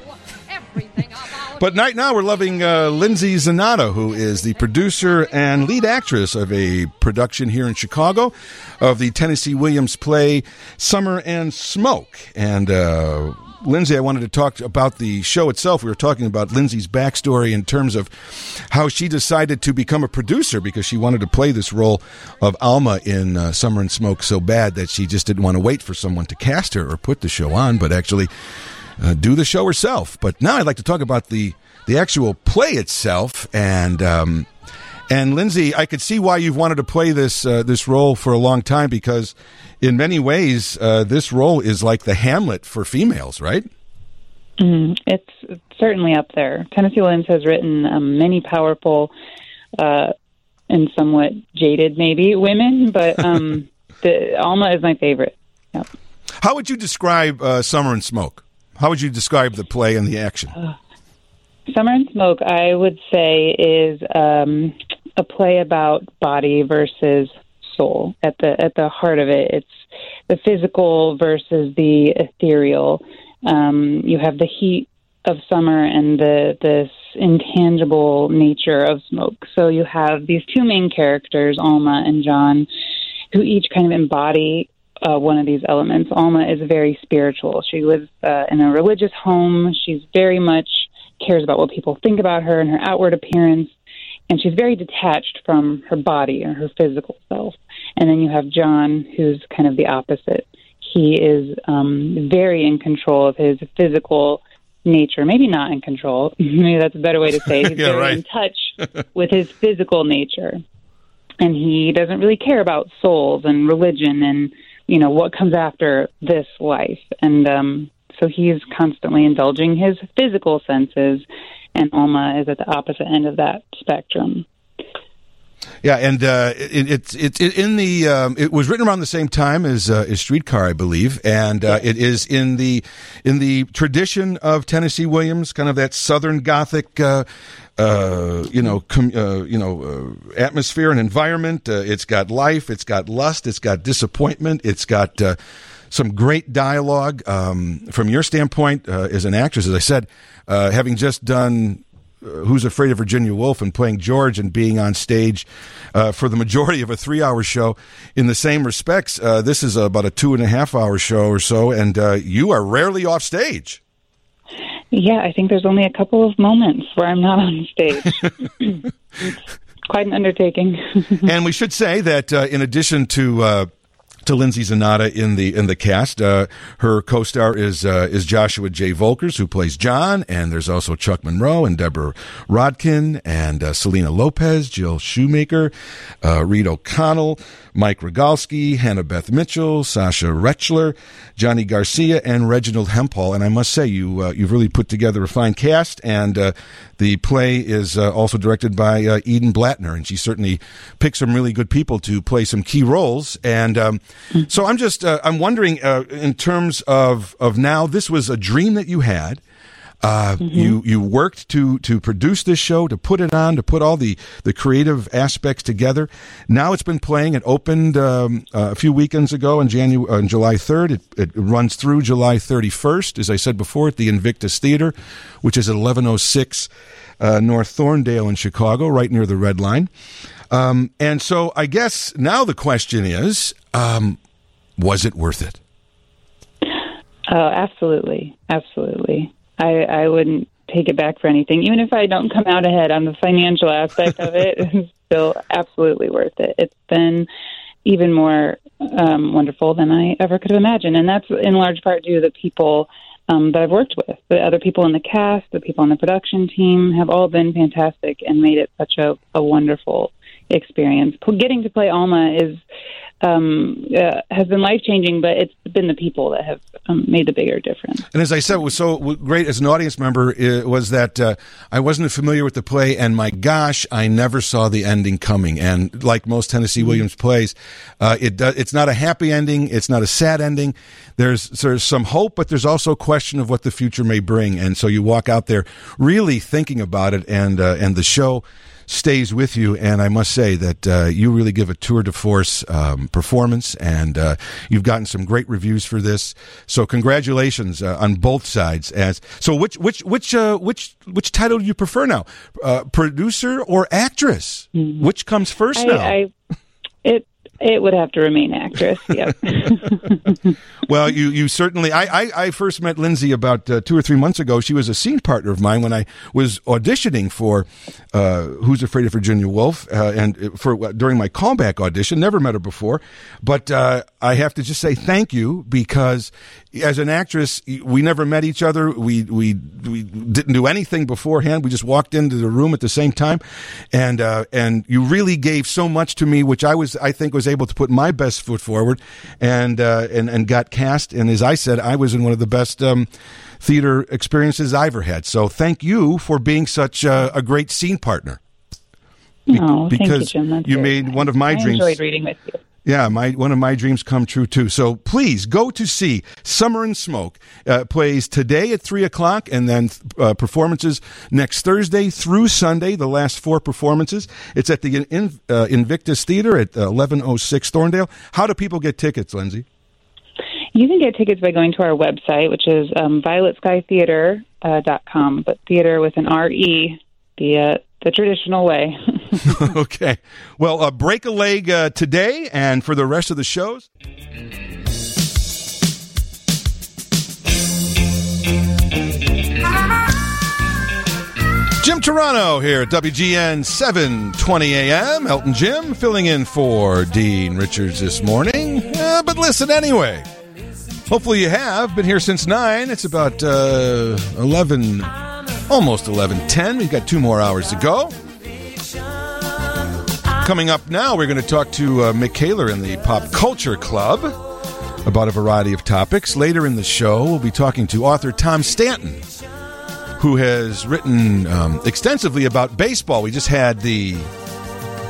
But right now we're loving uh, Lindsay Zanata, who is the producer and lead actress of a production here in Chicago of the Tennessee Williams play Summer and Smoke. And uh, Lindsay, I wanted to talk about the show itself. We were talking about Lindsay's backstory in terms of how she decided to become a producer because she wanted to play this role of Alma in uh, Summer and Smoke so bad that she just didn't want to wait for someone to cast her or put the show on, but actually uh, do the show herself. But now I'd like to talk about the the actual play itself and. Um, and Lindsay, I could see why you've wanted to play this uh, this role for a long time because in many ways, uh, this role is like the Hamlet for females, right? Mm, it's certainly up there. Tennessee Williams has written um, many powerful uh, and somewhat jaded, maybe women, but um, *laughs* the, Alma is my favorite. Yep. How would you describe uh, Summer and Smoke? How would you describe the play and the action? Uh, Summer and Smoke, I would say, is um, a play about body versus soul at the at the heart of it. It's the physical versus the ethereal. Um, you have the heat of summer and the this intangible nature of smoke. So you have these two main characters, Alma and John, who each kind of embody uh, one of these elements. Alma is very spiritual. She lives uh, in a religious home. She's very much cares about what people think about her and her outward appearance. And she's very detached from her body or her physical self. And then you have John, who's kind of the opposite. He is um, very in control of his physical nature. Maybe not in control. *laughs* Maybe that's a better way to say. It. He's *laughs* Yeah, very right. in touch with his physical nature, and he doesn't really care about souls and religion and you know what comes after this life. And um, so he's constantly indulging his physical senses, and Alma is at the opposite end of that spectrum. Yeah, and uh, it, it's it's it, in the um, it was written around the same time as uh, as Streetcar, I believe, and uh, it is in the in the tradition of Tennessee Williams, kind of that Southern Gothic. Uh, uh, you know, com, uh, you know, uh, atmosphere and environment. Uh, it's got life. It's got lust. It's got disappointment. It's got uh, some great dialogue. Um, from your standpoint uh, as an actress, as I said, uh, having just done uh, Who's Afraid of Virginia Woolf and playing George and being on stage uh, for the majority of a three hour show. In the same respects, uh, this is about a two and a half hour show or so, and uh, you are rarely off stage. Yeah, I think there's only a couple of moments where I'm not on stage. *laughs* it's quite an undertaking. *laughs* and we should say that uh, in addition to uh, to Lindsay Zanata in the in the cast, uh, her co-star is uh, is Joshua J. Volkers, who plays John, and there's also Chuck Monroe and Deborah Rodkin and uh, Selena Lopez, Jill Shoemaker, uh, Reed O'Connell, Mike Rogalski, Hannah Beth Mitchell, Sasha Retchler, Johnny Garcia, and Reginald Hempel. And I must say, you uh, you've really put together a fine cast, and uh, the play is uh, also directed by uh, Eden Blattner, and she certainly picked some really good people to play some key roles. And um, so I'm just uh, I'm wondering uh, in terms of of now, this was a dream that you had. Uh, You you worked to to produce this show, to put it on, to put all the the creative aspects together. Now it's been playing. It opened um, uh, a few weekends ago on January on July third. It, it runs through July thirty first, as I said before, at the Invictus Theater, which is at eleven oh six uh, North Thorndale in Chicago, right near the Red Line. Um, and so I guess now the question is, um, was it worth it? Oh, absolutely, absolutely. I I wouldn't take it back for anything, even if I don't come out ahead on the financial aspect of it. *laughs* It's still absolutely worth it. It's been even more um, wonderful than I ever could have imagined, and that's in large part due to the people um, that I've worked with. The other people in the cast, the people on the production team, have all been fantastic and made it such a, a wonderful experience. Getting to play Alma is um, uh, has been life changing, but it's been the people that have um, made the bigger difference. And as I said, what was so great as an audience member uh, was that uh, I wasn't familiar with the play, and my gosh, I never saw the ending coming. And like most Tennessee Williams plays, uh, it do, it's not a happy ending, it's not a sad ending. There's there's some hope, but there's also a question of what the future may bring. And so you walk out there really thinking about it, and uh, and the show stays with you. And I must say that uh, you really give a tour de force um, performance, and uh, you've gotten some great reviews for this. So congratulations uh, on both sides. As so, which which which uh, which which title do you prefer now, uh, producer or actress? Which comes first now? I, I, it would have to remain actress. *laughs* Yep. *laughs* Well, you you certainly. I I, I first met Lindsay about uh, two or three months ago. She was a scene partner of mine when I was auditioning for uh, Who's Afraid of Virginia Woolf, uh, and for during my callback audition. Never met her before, but uh, I have to just say thank you because as an actress, we never met each other. We we we didn't do anything beforehand. We just walked into the room at the same time, and uh, and you really gave so much to me, which I was I think was able to put my best foot forward, and uh, and and got cast. And as I said, I was in one of the best. Um, theater experiences I ever had. So thank you for being such a, a great scene partner. Be- oh, thank you, because Jim. You made kind. one of my I dreams. enjoyed reading with you. Yeah, my one of my dreams come true too. So please go to see Summer and Smoke. Uh, plays today at three o'clock, and then uh, performances next Thursday through Sunday. The last four performances. It's at the in, uh, Invictus Theater at eleven oh six Thorndale. How do people get tickets, Lindsay? You can get tickets by going to our website, which is um, violetskytheater.com, uh, but theater with an R-E, the, uh, the traditional way. *laughs* *laughs* okay. Well, uh, break a leg uh, today, and for the rest of the shows. Jim Turano here at WGN 720 AM. Elton Jim filling in for Dean Richards this morning. Uh, but listen anyway. Hopefully you have been here since 9. It's about uh, 11, almost 11.10. We've got two more hours to go. Coming up now, we're going to talk to uh, Mick Kaler in the Pop Culture Club about a variety of topics. Later in the show, we'll be talking to author Tom Stanton who has written um, extensively about baseball. We just had the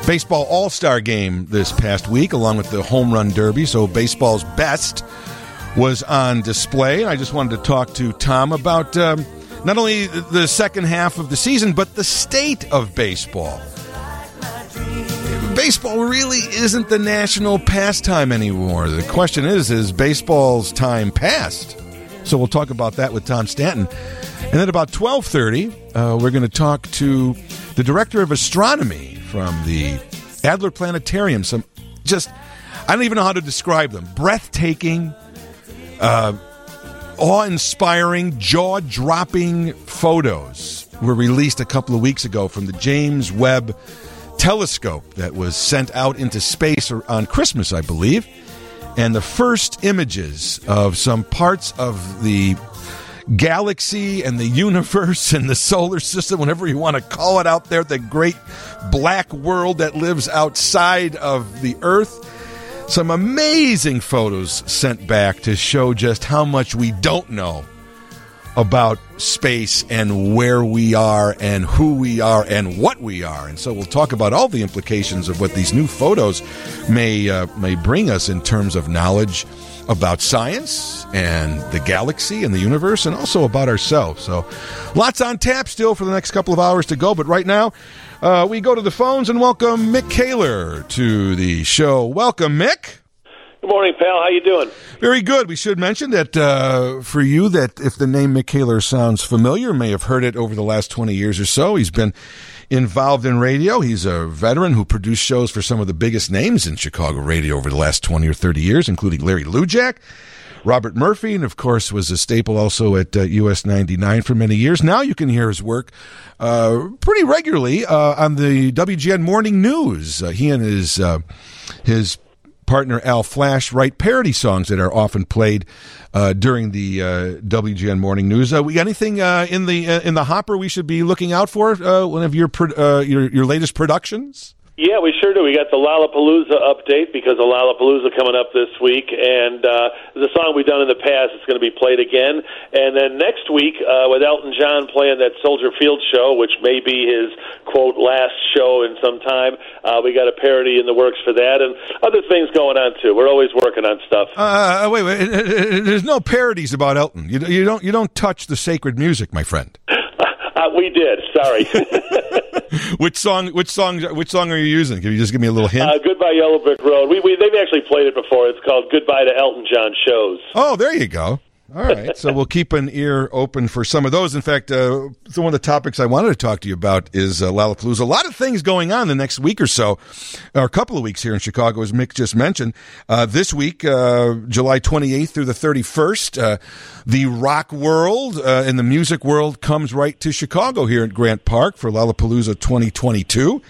baseball All Star game this past week, along with the Home Run Derby. So, baseball's best was on display. I just wanted to talk to Tom about um, not only the second half of the season, but the state of baseball. Baseball really isn't the national pastime anymore. The question is, is baseball's time past? So we'll talk about that with Tom Stanton. And then about 12:30, uh, we're going to talk to the director of astronomy from the Adler Planetarium. Some just I don't even know how to describe them. Breathtaking, uh, awe-inspiring, jaw-dropping photos were released a couple of weeks ago from the James Webb telescope that was sent out into space on Christmas, I believe. And the first images of some parts of the galaxy and the universe *laughs* and the solar system, whatever you want to call it out there, the great black world that lives outside of the Earth. Some amazing photos sent back to show just how much we don't know about space and where we are and who we are and what we are. And so we'll talk about all the implications of what these new photos may uh, may bring us in terms of knowledge about science and the galaxy and the universe and also about ourselves. So lots on tap still for the next couple of hours to go, but right now uh, we go to the phones and welcome Mick Kaler to the show. Welcome, Mick. Good morning, pal. How you doing? Very good. We should mention that uh, for you, that if the name Mick Kaler sounds familiar, may have heard it over the last twenty years or so. He's been involved in radio. He's a veteran who produced shows for some of the biggest names in Chicago radio over the last twenty or thirty years, including Larry Lujack. Robert Murphy, and of course was a staple also at uh, US 99 for many years. Now you can hear his work uh, pretty regularly uh, on the WGN Morning News. Uh, he and his uh, his partner Al Flash write parody songs that are often played uh, during the uh, WGN Morning News. Uh, we got anything uh, in the uh, in the hopper we should be looking out for? Uh, one of your your your latest productions. Yeah, we sure do. We got the Lollapalooza update because the Lollapalooza coming up this week, and uh, the song we've done in the past is going to be played again. And then next week, uh, with Elton John playing that Soldier Field show, which may be his quote last show in some time, uh, we got a parody in the works for that, and other things going on too. We're always working on stuff. Uh, wait, wait. There's no parodies about Elton. You, you don't you don't touch the sacred music, my friend. *laughs* Uh, we did. Sorry. *laughs* which song? Which song? Which song are you using? Can you just give me a little hint? Uh, Goodbye Yellow Brick Road. We, we they've actually played it before. It's called Goodbye to Elton John Shows. Oh, there you go. All right, so we'll keep an ear open for some of those. In fact, uh, one of the topics I wanted to talk to you about is uh, Lollapalooza. A lot of things going on the next week or so, or a couple of weeks here in Chicago, as Mick just mentioned. Uh, this week, uh, July 28th through the 31st, uh, the rock world uh, and the music world comes right to Chicago here at Grant Park for Lollapalooza 2022.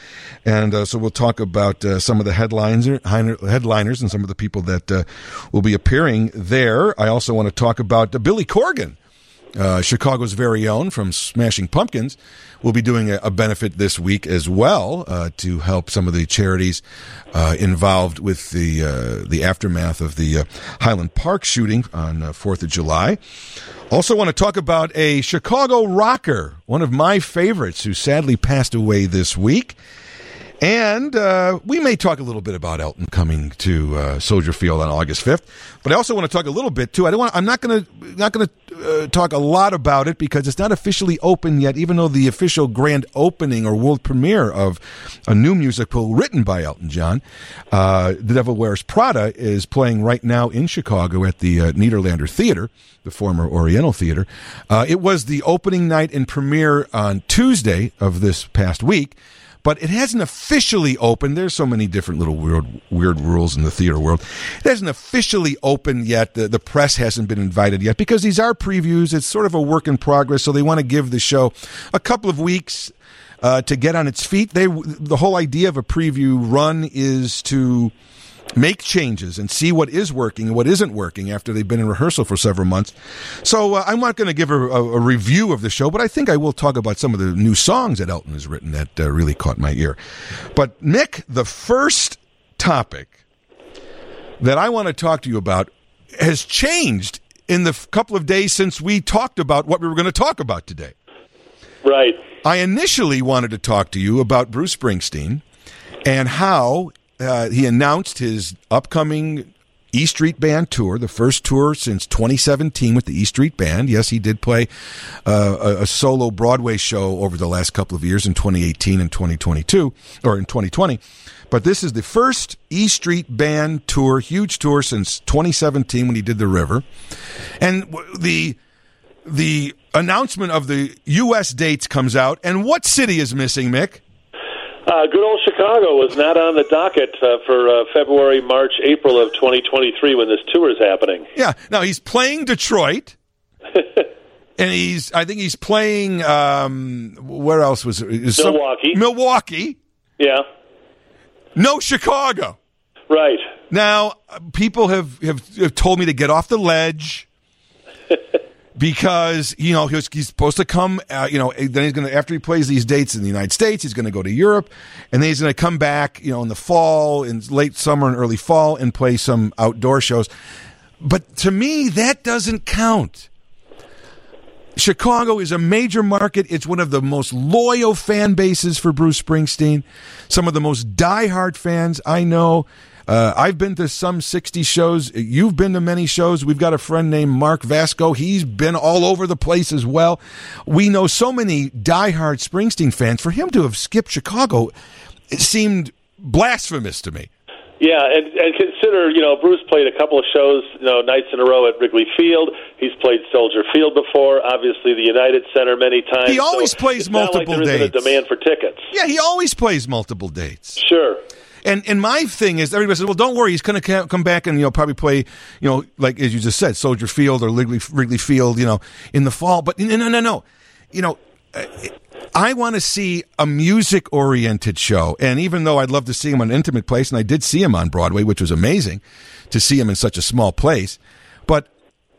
And so we'll talk about some of the headlines, headliners and some of the people that will be appearing there. I also want to talk about Billy Corgan. Uh, Chicago's very own from Smashing Pumpkins will be doing a, a benefit this week as well uh, to help some of the charities uh, involved with the uh, the aftermath of the uh, Highland Park shooting on Fourth of July. Also, want to talk about a Chicago rocker, one of my favorites, who sadly passed away this week. And uh, we may talk a little bit about Elton coming to uh, Soldier Field on August 5th, but I also want to talk a little bit too. I don't want. I'm not going to not going to uh, talk a lot about it because it's not officially open yet. Even though the official grand opening or world premiere of a new musical written by Elton John, uh, "The Devil Wears Prada," is playing right now in Chicago at the uh, Nederlander Theater, the former Oriental Theater. Uh, it was the opening night and premiere on Tuesday of this past week. But it hasn't officially opened. There's so many different little weird, weird rules in the theater world. It hasn't officially opened yet. The, the press hasn't been invited yet because these are previews. It's sort of a work in progress, so they want to give the show a couple of weeks uh, to get on its feet. They the whole idea of a preview run is to make changes and see what is working and what isn't working after they've been in rehearsal for several months. So uh, I'm not going to give a, a, a, review of the show, but I think I will talk about some of the new songs that Elton has written that uh, really caught my ear. But Nick, the first topic that I want to talk to you about has changed in the f- couple of days since we talked about what we were going to talk about today. Right. I initially wanted to talk to you about Bruce Springsteen and how uh, he announced his upcoming E Street Band tour, the first tour since 2017 with the E Street Band. Yes, he did play uh, a, a, solo Broadway show over the last couple of years in 2018 and 2022, or in 2020. But this is the first E Street Band tour, huge tour since 2017 when he did The River. And the the announcement of the U.S. dates comes out, and what city is missing, Mick? Uh, good old Chicago was not on the docket uh, for uh, February, March, April of 2023 when this tour is happening. Yeah. Now he's playing Detroit. *laughs* and he's, I think he's playing, um, where else was it? Milwaukee. Some, Milwaukee. Yeah. No Chicago. Right. Now, people have, have, have told me to get off the ledge *laughs* because you know he's, he's supposed to come. Uh, you know, then he's going to after he plays these dates in the United States, he's going to go to Europe, and then he's going to come back. You know, in the fall, in late summer and early fall, and play some outdoor shows. But to me, that doesn't count. Chicago is a major market. It's one of the most loyal fan bases for Bruce Springsteen. Some of the most diehard fans I know. Uh, I've been to some 60 shows. You've been to many shows. We've got a friend named Mark Vasco. He's been all over the place as well. We know so many diehard Springsteen fans. For him to have skipped Chicago, it seemed blasphemous to me. Yeah, and, and consider, you know, Bruce played a couple of shows, you know, nights in a row at Wrigley Field. He's played Soldier Field before, obviously the United Center many times. He always so plays multiple like dates. a demand for tickets. Yeah, he always plays multiple dates. Sure. And and my thing is, everybody says, well, don't worry, he's going to come back and you know probably play, you know, like as you just said, Soldier Field or Wrigley, Wrigley Field, you know, in the fall. But no, no, no, no, you know. I want to see a music oriented show. And even though I'd love to see him on an intimate place, and I did see him on Broadway, which was amazing to see him in such a small place, but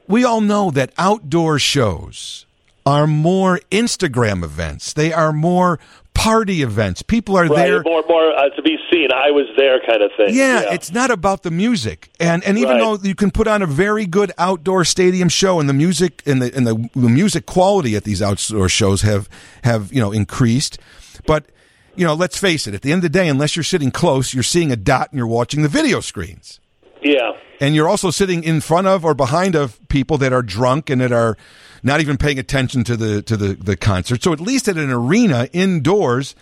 we all know that outdoor shows are more Instagram events. They are more party events. People are right, there more more uh, to be seen. I was there, kind of thing. Yeah, yeah. it's not about the music, and and even Right. though you can put on a very good outdoor stadium show, and the music and the and the, the music quality at these outdoor shows have have you know increased, but you know let's face it, at the end of the day, unless you're sitting close, you're seeing a dot and you're watching the video screens yeah. and you're also sitting in front of or behind of people that are drunk and that are not even paying attention to the to the, the concert. So at least at an arena indoors,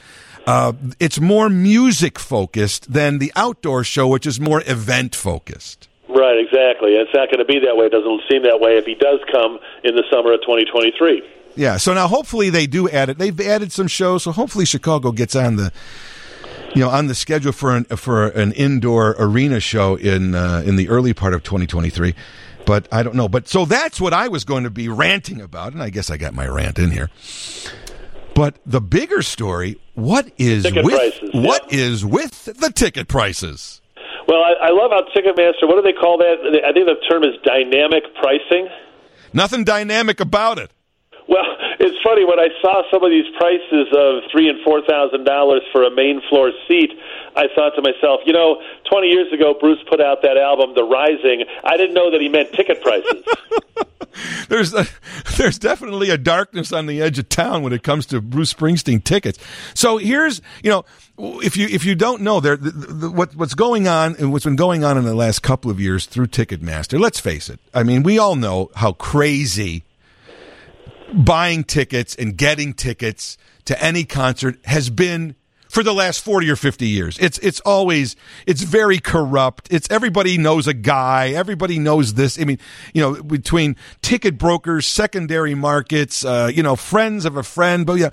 uh, it's more music focused than the outdoor show, which is more event focused. Right, exactly. It's not going to be that way. It doesn't seem that way if he does come in the summer of 2023. Yeah. So now hopefully they do add it. They've added some shows, so hopefully Chicago gets on the you know on the schedule for an for an indoor arena show in uh, in the early part of 2023. But I don't know. But so that's what I was going to be ranting about, and I guess I got my rant in here. But the bigger story, what is Ticket with prices, yeah. what is with the ticket prices? Well, I, I love how Ticketmaster. What do they call that? I think the term is dynamic pricing. Nothing dynamic about it. Well, it's funny when I saw some of these prices of three and four thousand dollars for a main floor seat. I thought to myself, you know, twenty years ago, Bruce put out that album, The Rising. I didn't know that he meant ticket prices. *laughs* there's a, there's definitely a darkness on the edge of town when it comes to Bruce Springsteen tickets. So here's you know if you if you don't know there the, the, what what's going on and what's been going on in the last couple of years through Ticketmaster. Let's face it. I mean, we all know how crazy buying tickets and getting tickets to any concert has been for the last 40 or 50 years. It's it's always it's very corrupt. It's everybody knows a guy, everybody knows this. I mean, you know, between ticket brokers, secondary markets, uh, you know, friends of a friend, but yeah,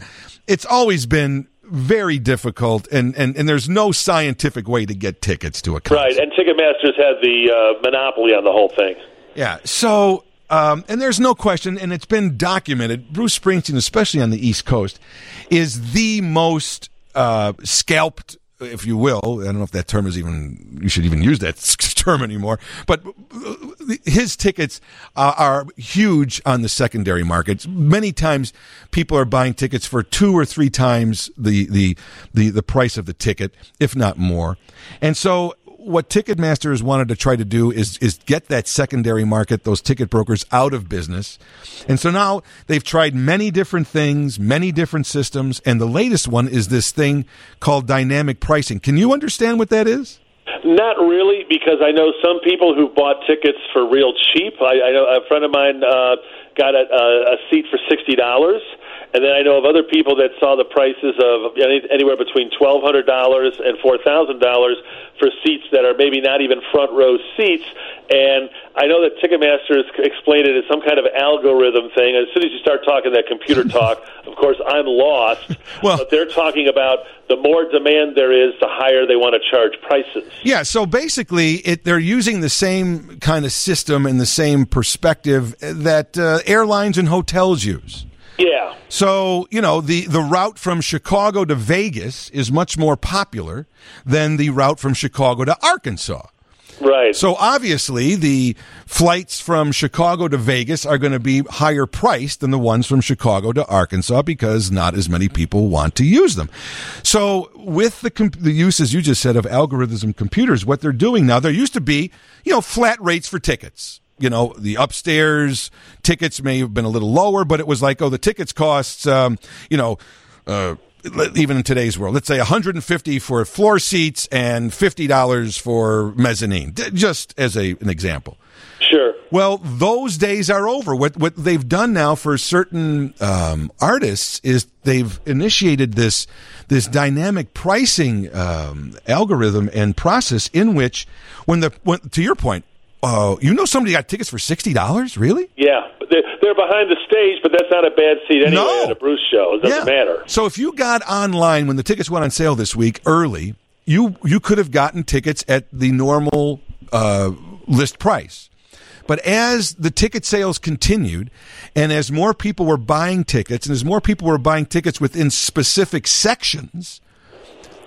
it's always been very difficult, and, and, and there's no scientific way to get tickets to a concert. Right, and Ticketmaster's had the uh, monopoly on the whole thing. Yeah. So, um, and there's no question, and it's been documented. Bruce Springsteen, especially on the East Coast, is the most uh, scalped, if you will. I don't know if that term is even you should even use that *laughs* term anymore. But uh, his tickets uh, are huge on the secondary markets. Many times, people are buying tickets for two or three times the the the, the price of the ticket, if not more. And so what Ticketmaster has wanted to try to do is is get that secondary market, those ticket brokers, out of business. And so now they've tried many different things, many different systems, and the latest one is this thing called dynamic pricing. Can you understand what that is? Not really, because I know some people who bought tickets for real cheap. I, I know a friend of mine uh, got a, a seat for sixty dollars and then I know of other people that saw the prices of any, anywhere between twelve hundred dollars and four thousand dollars for seats that are maybe not even front row seats. And I know that Ticketmaster has explained it as some kind of algorithm thing. As soon as you start talking that computer *laughs* talk, of course, I'm lost. *laughs* Well- but they're talking about the more demand there is, the higher they want to charge prices. Yeah, so basically, it, they're using the same kind of system and the same perspective that uh, airlines and hotels use. Yeah. So, you know, the, the route from Chicago to Vegas is much more popular than the route from Chicago to Arkansas. Right. So obviously, the flights from Chicago to Vegas are going to be higher priced than the ones from Chicago to Arkansas because not as many people want to use them. So with the com- the use, as you just said, of algorithms and computers, what they're doing now, there used to be, you know, flat rates for tickets. You know, the upstairs tickets may have been a little lower, but it was like, oh, the tickets costs, um, you know, uh, even in today's world, let's say 150 for floor seats and $50 for mezzanine, just as a, an example. Sure. Well, those days are over. What what they've done now for certain um, artists is they've initiated this this dynamic pricing um, algorithm and process in which, when the when, to your point, uh, you know somebody got tickets for sixty dollars, really? Yeah. They're, they're behind the stage, but that's not a bad seat anyway No. at a Bruce show. It doesn't matter. So if you got online when the tickets went on sale this week early, you you could have gotten tickets at the normal uh, list price. But as the ticket sales continued, and as more people were buying tickets, and as more people were buying tickets within specific sections,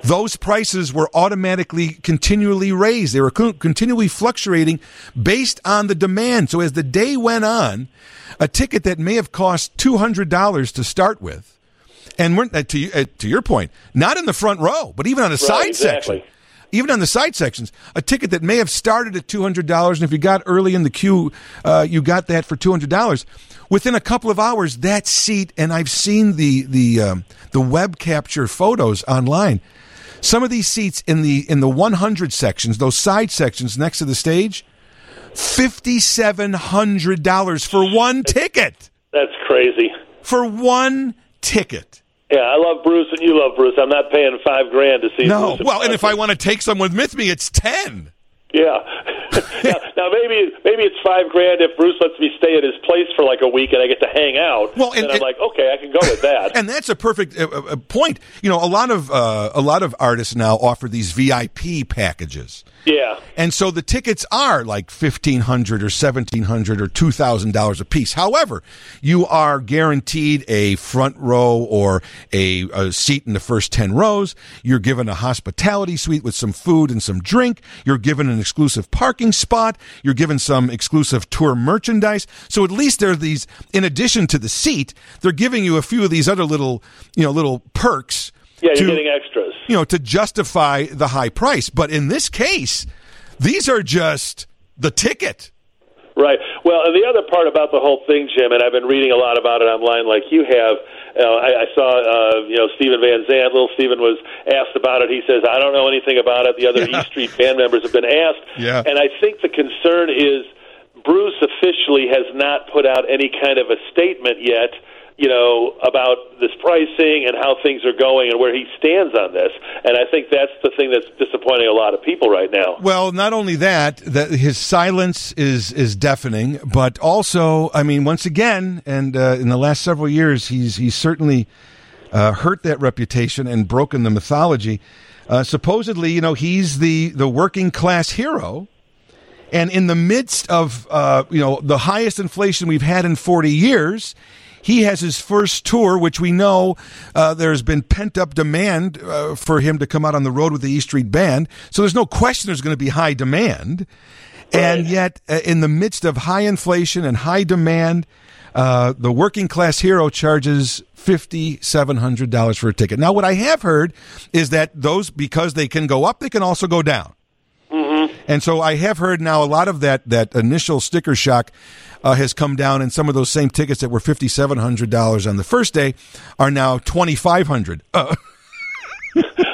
those prices were automatically continually raised. They were continually fluctuating based on the demand. So as the day went on, a ticket that may have cost $200 to start with, and we're, uh, to, uh, to your point, not in the front row, but even on the side exactly. section. Even on the side sections, a ticket that may have started at two hundred dollars, and if you got early in the queue, uh, you got that for two hundred dollars. Within a couple of hours, that seat, and I've seen the the um, the web capture photos online. Some of these seats in the in the one hundred sections, those side sections next to the stage, fifty seven hundred dollars for one ticket. That's crazy. For one ticket. Yeah, I love Bruce and you love Bruce. I'm not paying five grand to see No. Bruce. Well, and if I want to take someone with me, it's ten. Yeah. *laughs* now, now maybe maybe it's five grand if Bruce lets me stay at his place for like a week and I get to hang out. Well, and- then I'm and- like, okay, I can go with that. *laughs* And that's a perfect uh, uh, point. You know, a lot of uh, a lot of artists now offer these VIP packages. Yeah. And so the tickets are like fifteen hundred or seventeen hundred or two thousand dollars a piece. However, you are guaranteed a front row or a, a seat in the first ten rows. You're given a hospitality suite with some food and some drink. You're given an exclusive parking spot. You're given some exclusive tour merchandise. So at least there are these, in addition to the seat, they're giving you a few of these other little, you know, little perks. Yeah, you're to- getting extras. You know, to justify the high price. But in this case, these are just the ticket. Right. Well, and the other part about the whole thing, Jim, and I've been reading a lot about it online, like you have. Uh, I, I saw, uh, you know, Stephen Van Zandt. Little Stephen was asked about it. He says, "I don't know anything about it." The other *laughs* Yeah. E Street band members have been asked, Yeah. and I think the concern is Bruce officially has not put out any kind of a statement yet. You know about this pricing and how things are going and where he stands on this, and I think that's the thing that's disappointing a lot of people right now. Well, not only that, that his silence is is deafening, but also, I mean, once again, and uh, in the last several years, he's he's certainly uh, hurt that reputation and broken the mythology. Uh, supposedly, you know, he's the the working class hero, and in the midst of uh, you know the highest inflation we've had in forty years. He has his first tour, which we know uh, there's been pent up demand uh, for him to come out on the road with the E Street Band. So there's no question there's going to be high demand. And yet, uh, in the midst of high inflation and high demand, uh, the working class hero charges fifty seven hundred dollars for a ticket. Now, what I have heard is that those because they can go up, they can also go down. And so I have heard now a lot of that that initial sticker shock uh, has come down, and some of those same tickets that were fifty seven hundred dollars on the first day are now twenty five hundred. Uh, *laughs*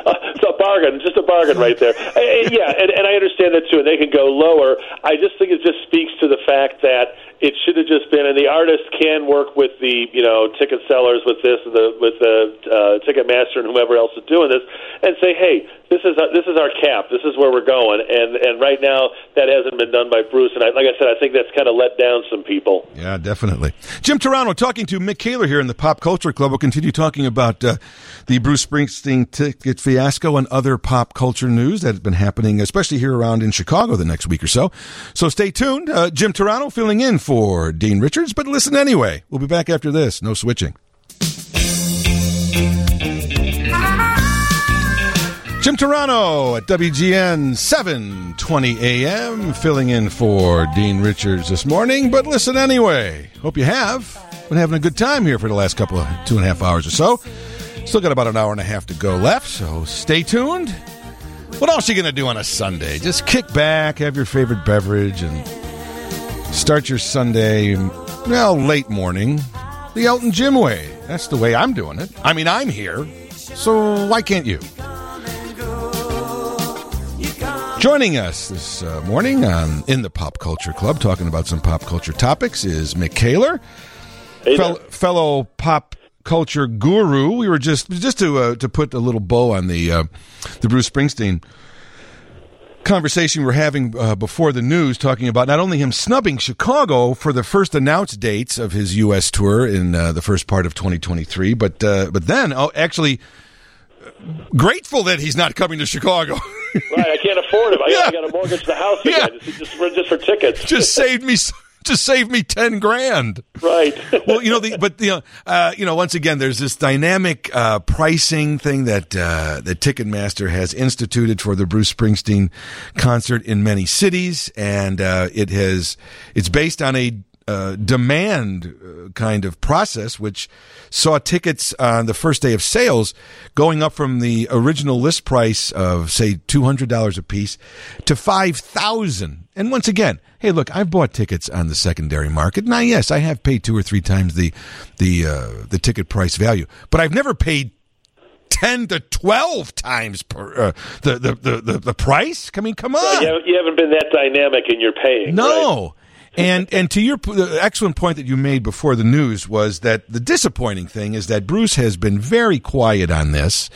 bargain, just a bargain right there. *laughs* Uh, uh, yeah, and, and I understand that too. And they can go lower. I just think it just speaks to the fact that it should have just been, and the artist can work with the you know ticket sellers with this, the with the uh, Ticketmaster and whoever else is doing this, and say, hey, this is our, this is our cap, this is where we're going, and and right now that hasn't been done by Bruce, and I, like I said, I think that's kind of let down some people. Yeah, definitely. Jim Turano talking to Mick Kaler here in the Pop Culture Club. We'll continue talking about uh, the Bruce Springsteen ticket fiasco and other pop culture news that has been happening, especially here around in Chicago the next week or so. So stay tuned. Uh, Jim Turano filling in for Dean Richards, but listen anyway. We'll be back after this. No switching. Jim Turano at WGN 720 AM, filling in for Dean Richards this morning. But listen anyway. Hope you have. Been having a good time here for the last couple of two and a half hours or so. Still got about an hour and a half to go left, so stay tuned. What else are you going to do on a Sunday? Just kick back, have your favorite beverage, and start your Sunday, well, late morning, the Elton Jim way. That's the way I'm doing it. I mean, I'm here, so why can't you? Joining us this uh, morning on in the Pop Culture Club, talking about some pop culture topics, is Mick Kaler, Hey fel- fellow pop culture guru. We were just just to uh, to put a little bow on the uh, the Bruce Springsteen conversation we're having uh, before the news, talking about not only him snubbing Chicago for the first announced dates of his U.S. tour in uh, the first part of 2023, but uh, but then oh, actually grateful that he's not coming to Chicago. Right, I can't afford it. I, *laughs* Yeah. I got to mortgage the house Yeah. again just, just, for, just for tickets. just saved me just save me 10 grand. right. *laughs* well, you know, the, but you know, uh, you know, once again, there's this dynamic uh, pricing thing that uh, that Ticketmaster has instituted for the Bruce Springsteen concert in many cities, and uh, it has it's based on a uh, demand uh, kind of process, which saw tickets on the first day of sales going up from the original list price of say two hundred dollars a piece to five thousand. And once again, hey, look, I've bought tickets on the secondary market. Now, yes, I have paid two or three times the the uh, the ticket price value, but I've never paid. 10 to 12 times per, uh, the, the, the, the, price? I mean, come on. you, haven't, you haven't been that dynamic in your paying. right? And and to your p- the excellent point that you made before the news was that the disappointing thing is that Bruce has been very quiet on this.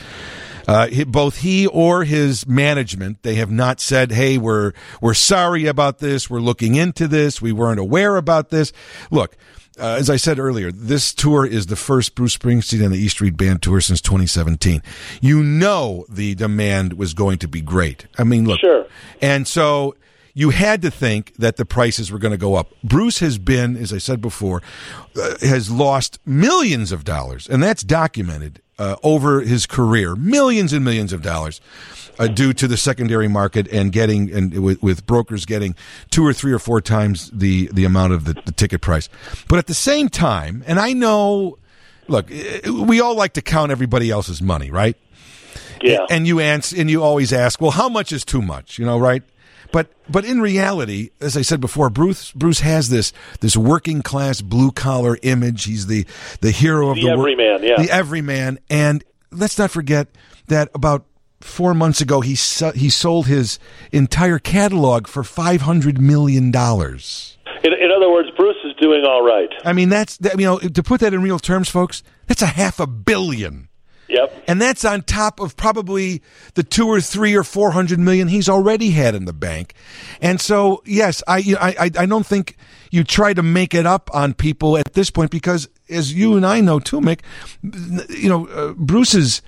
Uh, both he or his management, they have not said, "Hey, we're we're sorry about this. We're looking into this. We weren't aware about this." Look, uh, as I said earlier, this tour is the first Bruce Springsteen and the E Street Band tour since 2017. You know the demand was going to be great. I mean, look, Sure. and so you had to think that the prices were going to go up. Bruce has been, as I said before, uh, has lost millions of dollars, and that's documented uh, over his career, millions and millions of dollars. Uh, due to the secondary market and getting and with, with brokers getting two or three or four times the the amount of the, the ticket price, but at the same time, and I know, look, we all like to count everybody else's money, right? Yeah. and you answer and you always ask, well, how much is too much? You know, right? But but in reality, as I said before, Bruce Bruce has this this working class blue collar image. He's the the hero of The the, wor- everyman, yeah. the everyman. And let's not forget that about four months ago, he so- he sold his entire catalog for five hundred million dollars. In, in other words, Bruce is doing all right. I mean, that's that, you know to put that in real terms, folks. That's a half a billion. Yep. And that's on top of probably the two or three or four hundred million he's already had in the bank. And so, yes, I, I, I, don't think you try to make it up on people at this point because, as you and I know too, Mick, you know, uh, Bruce's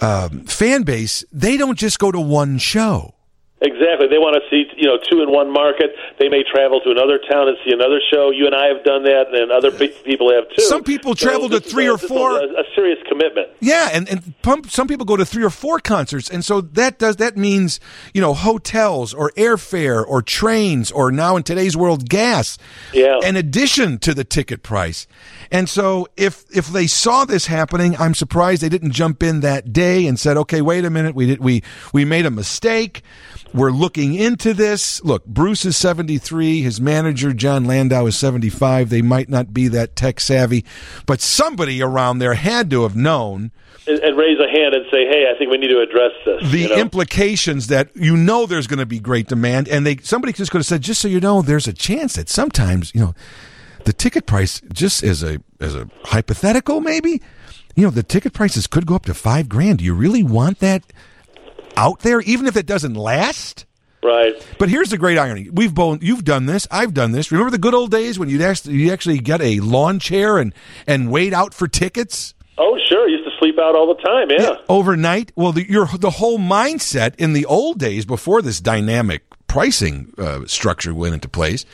um, fan base, they don't just go to one show. Exactly. They want to see, you know, two in one market. They may travel to another town and see another show. You and I have done that, and other pe- people have too. Some people travel to this is three a- or four- A, a serious commitment. Yeah, and and pump, some people go to three or four concerts, and so that does that means you know hotels or airfare or trains or now in today's world gas. Yeah. In addition to the ticket price, and so if if they saw this happening, I'm surprised they didn't jump in that day and said, okay, wait a minute, we did we we made a mistake. We're looking into this. Look, Bruce is 73. His manager, Jon Landau, is 75. They might not be that tech savvy, but somebody around there had to have known And, and raise a hand and say, "Hey, I think we need to address this." the you know? implications that you know there's going to be great demand, and they somebody just could have said, just so you know, there's a chance that sometimes you know the ticket price, just as a as a hypothetical, maybe you know the ticket prices could go up to five grand. Do you really want that out there, even if it doesn't last? right. But here's the great irony: we've both you've done this, I've done this. Remember the good old days when you'd actually you actually get a lawn chair and and wait out for tickets. Oh, sure. I used to sleep out all the time. Yeah. overnight. Well, the, your the whole mindset in the old days before this dynamic pricing uh, structure went into place,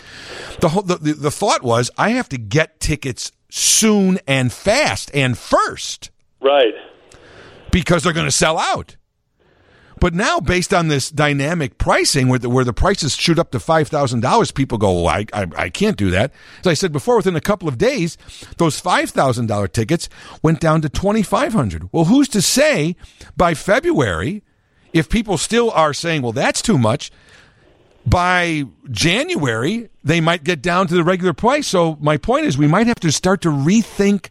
the, whole, the the the thought was I have to get tickets soon and fast and first Right. because they're going to sell out. But now, based on this dynamic pricing, where the, where the prices shoot up to five thousand dollars, people go, well, I, I I can't do that. As I said before, within a couple of days, those five thousand dollar tickets went down to twenty five hundred. Well, who's to say by February, if people still are saying, well, that's too much, by January they might get down to the regular price. So my point is, we might have to start to rethink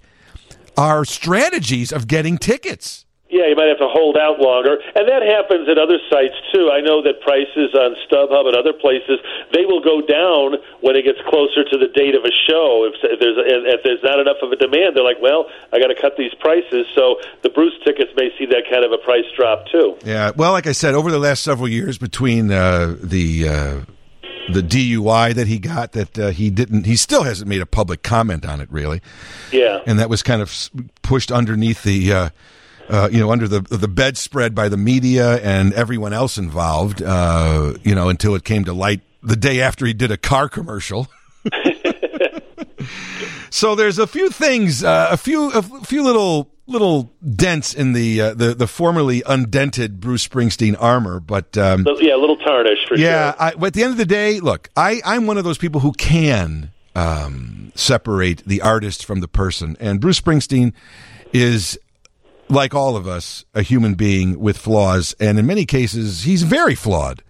our strategies of getting tickets. Yeah, you might have to hold out longer, and that happens at other sites too. I know that prices on StubHub and other places they will go down when it gets closer to the date of a show. If, if there's if there's not enough of a demand, they're like, well, I got to cut these prices. So the Bruce tickets may see that kind of a price drop too. Yeah, well, like I said, over the last several years, between uh, the uh, the DUI that he got, that uh, he didn't, he still hasn't made a public comment on it, really, Yeah. and that was kind of pushed underneath the. Uh, uh, you know, under the the bedspread by the media and everyone else involved, uh, you know, until it came to light the day after he did a car commercial. *laughs* so there's a few things, uh, a few, a few little little dents in the uh, the the formerly undented Bruce Springsteen armor, but um, yeah, a little tarnish for yeah. sure. I, but at the end of the day, look, I I'm one of those people who can um, separate the artist from the person, and Bruce Springsteen is. Like all of us, a human being with flaws, and in many cases, he's very flawed.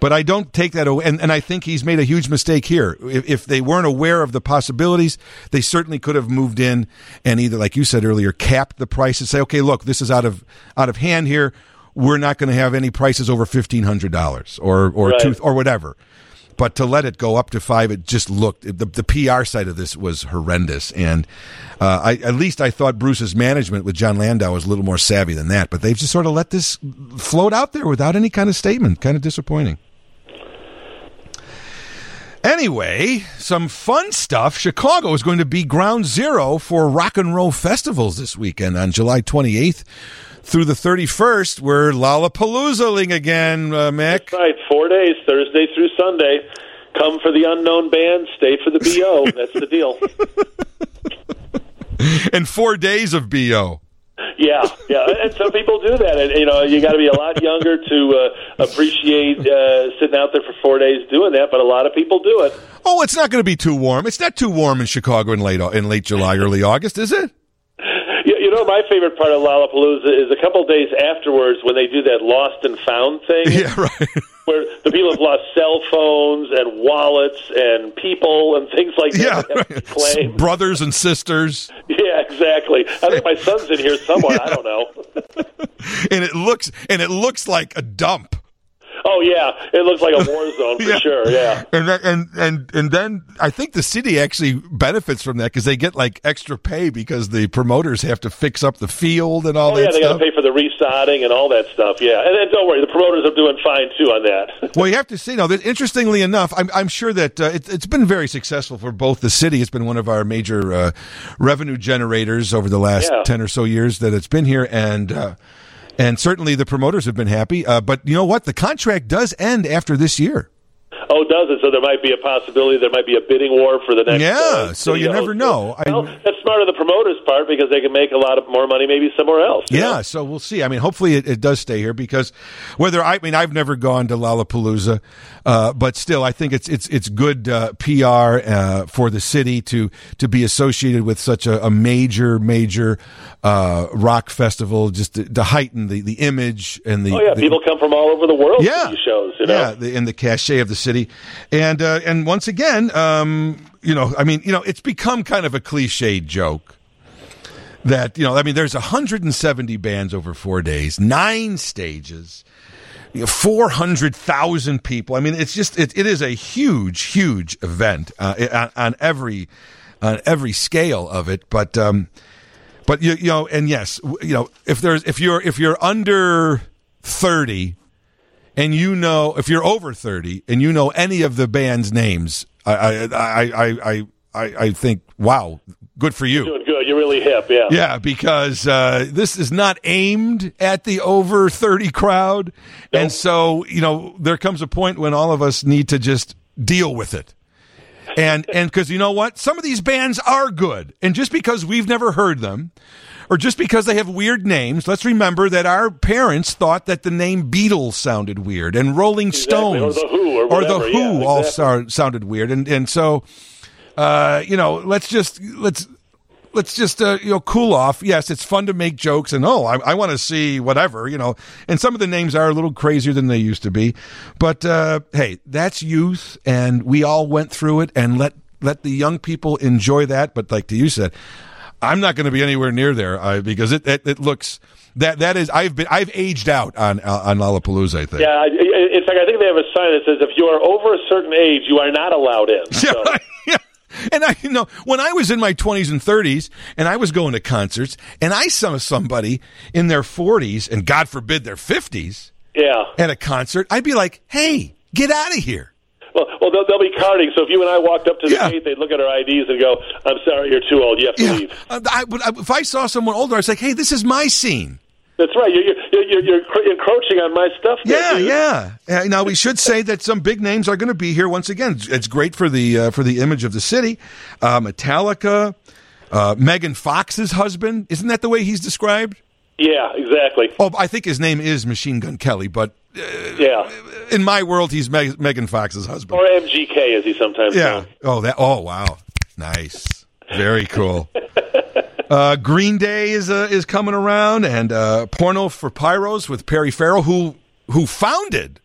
But I don't take that away. And, and I think he's made a huge mistake here. If, if they weren't aware of the possibilities, they certainly could have moved in and either, like you said earlier, capped the price and say, okay, look, this is out of, out of hand here. We're not going to have any prices over $1,500 or, or Right. two, or whatever. But to let it go up to five, it just looked, the, the PR side of this was horrendous. And, uh, I, at least I thought Bruce's management with Jon Landau was a little more savvy than that, but they've just sort of let this float out there without any kind of statement. Kind of disappointing. Anyway, some fun stuff. Chicago is going to be ground zero for rock and roll festivals this weekend on July 28th through the 31st. We're Lollapaloozaing again, uh, Mick. Right, four days, Thursday through Sunday. Come for the unknown band, stay for the BO. *laughs* That's the deal. And four days of BO. Yeah, yeah, and some people do that. And you know, you got to be a lot younger to uh, appreciate uh, sitting out there for four days doing that. But a lot of people do it. Oh, it's not going to be too warm. It's not too warm in Chicago in late in late July, early August, is it? You, you know, my favorite part of Lollapalooza is a couple days afterwards when they do that lost and found thing. *laughs* Yeah, right. Where the people have lost cell phones and wallets and people and things like that. to right. brothers and sisters, Yeah, exactly. I think my son's in here somewhere. I don't know. *laughs* and it looks and it looks like a dump. Oh yeah, it looks like a war *laughs* zone for Yeah. sure. Yeah. And then, and and and then I think the city actually benefits from that because they get like extra pay because the promoters have to fix up the field and all Oh that yeah, they got to pay for the resodding and all that stuff. Yeah, and then don't worry, the promoters are doing fine too on that. *laughs* Well, you have to see. Now, that, interestingly enough, I'm, I'm sure that uh, it, it's been very successful for both the city. It's been one of our major uh, revenue generators over the last Yeah. ten or so years that it's been here, and uh, and certainly the promoters have been happy. Uh, but you know what? The contract does end after this year. Oh, does it? So there might be a possibility there might be a bidding war for the next. Yeah, uh, so you never know. I- Well, that's smart on the promoters' part because they can make a lot of more money maybe somewhere else. Yeah, know? so we'll see. I mean, hopefully it, it does stay here because whether I mean I've never gone to Lollapalooza, uh, but still I think it's it's it's good uh, PR uh, for the city to to be associated with such a, a major major uh, rock festival, just to, to heighten the, the image and the Oh yeah, the- people come from all over the world Yeah. to these shows. You know. yeah, the, and the cachet of the city, and uh, and once again, um, you know, I mean, you know, it's become kind of a cliched joke that you know, I mean, there's 170 bands over four days, nine stages. 400,000 people. I mean, it's just, it, it is a huge, huge event uh, on, on every, on every scale of it. But, um, but you, you know, and yes, you know, if there's, if you're, if you're under 30 and you know, if you're over 30 and you know any of the band's names, I, I, I, I, I, I, think, wow, good for you. Doing good. You're really hip. Yeah. Yeah, because uh, this is not aimed at the over 30 crowd. And so, you know, there comes a point when all of us need to just deal with it. And and because you know what? Some of these bands are good. And just because we've never heard them, or just because they have weird names, let's remember that our parents thought that the name Beatles sounded weird and Rolling Exactly, or Stones The Who, or or the Who yeah, all exactly. sounded weird. And and so uh, you know, let's just let's let's just uh, you know cool off. Yes, it's fun to make jokes, and oh, I, I want to see whatever you know. And some of the names are a little crazier than they used to be, but uh, hey, that's youth, and we all went through it. And let let the young people enjoy that. But like you said, I'm not going to be anywhere near there uh, because it, it it looks that that is I've been I've aged out on on Lollapalooza. I think. Yeah, in fact, I think they have a sign that says if you are over a certain age, you are not allowed in. Yeah, So, right. *laughs* Yeah. And I, you know, when I was in my 20s and 30s and I was going to concerts and I saw somebody in their 40s and God forbid their 50s yeah. at a concert, I'd be like, hey, get out of here. Well, well, they'll, they'll be carding. So if you and I walked up to the Yeah. gate, they'd look at our IDs and go, "I'm sorry, you're too old. You have to Yeah. leave." Uh, I, I, if I saw someone older, I'd say, hey, this is my scene. That's right. You're you're, you're, you're encroaching on my stuff. there, Yeah, yeah. Uh, now we should say that some big names are going to be here once again. It's- It's great for the uh, for the image of the city. Uh, Metallica, uh, Megan Fox's husband, isn't that the way he's described? Yeah, exactly. Oh, I think his name is Machine Gun Kelly, but Yeah, in my world, he's Meg- Megan Fox's husband. or MGK as he sometimes Yeah. Oh, that. Oh, wow. Nice. Very cool. *laughs* Uh, Green Day is uh, is coming around, and uh, Porno for Pyros with Perry Farrell, who who founded.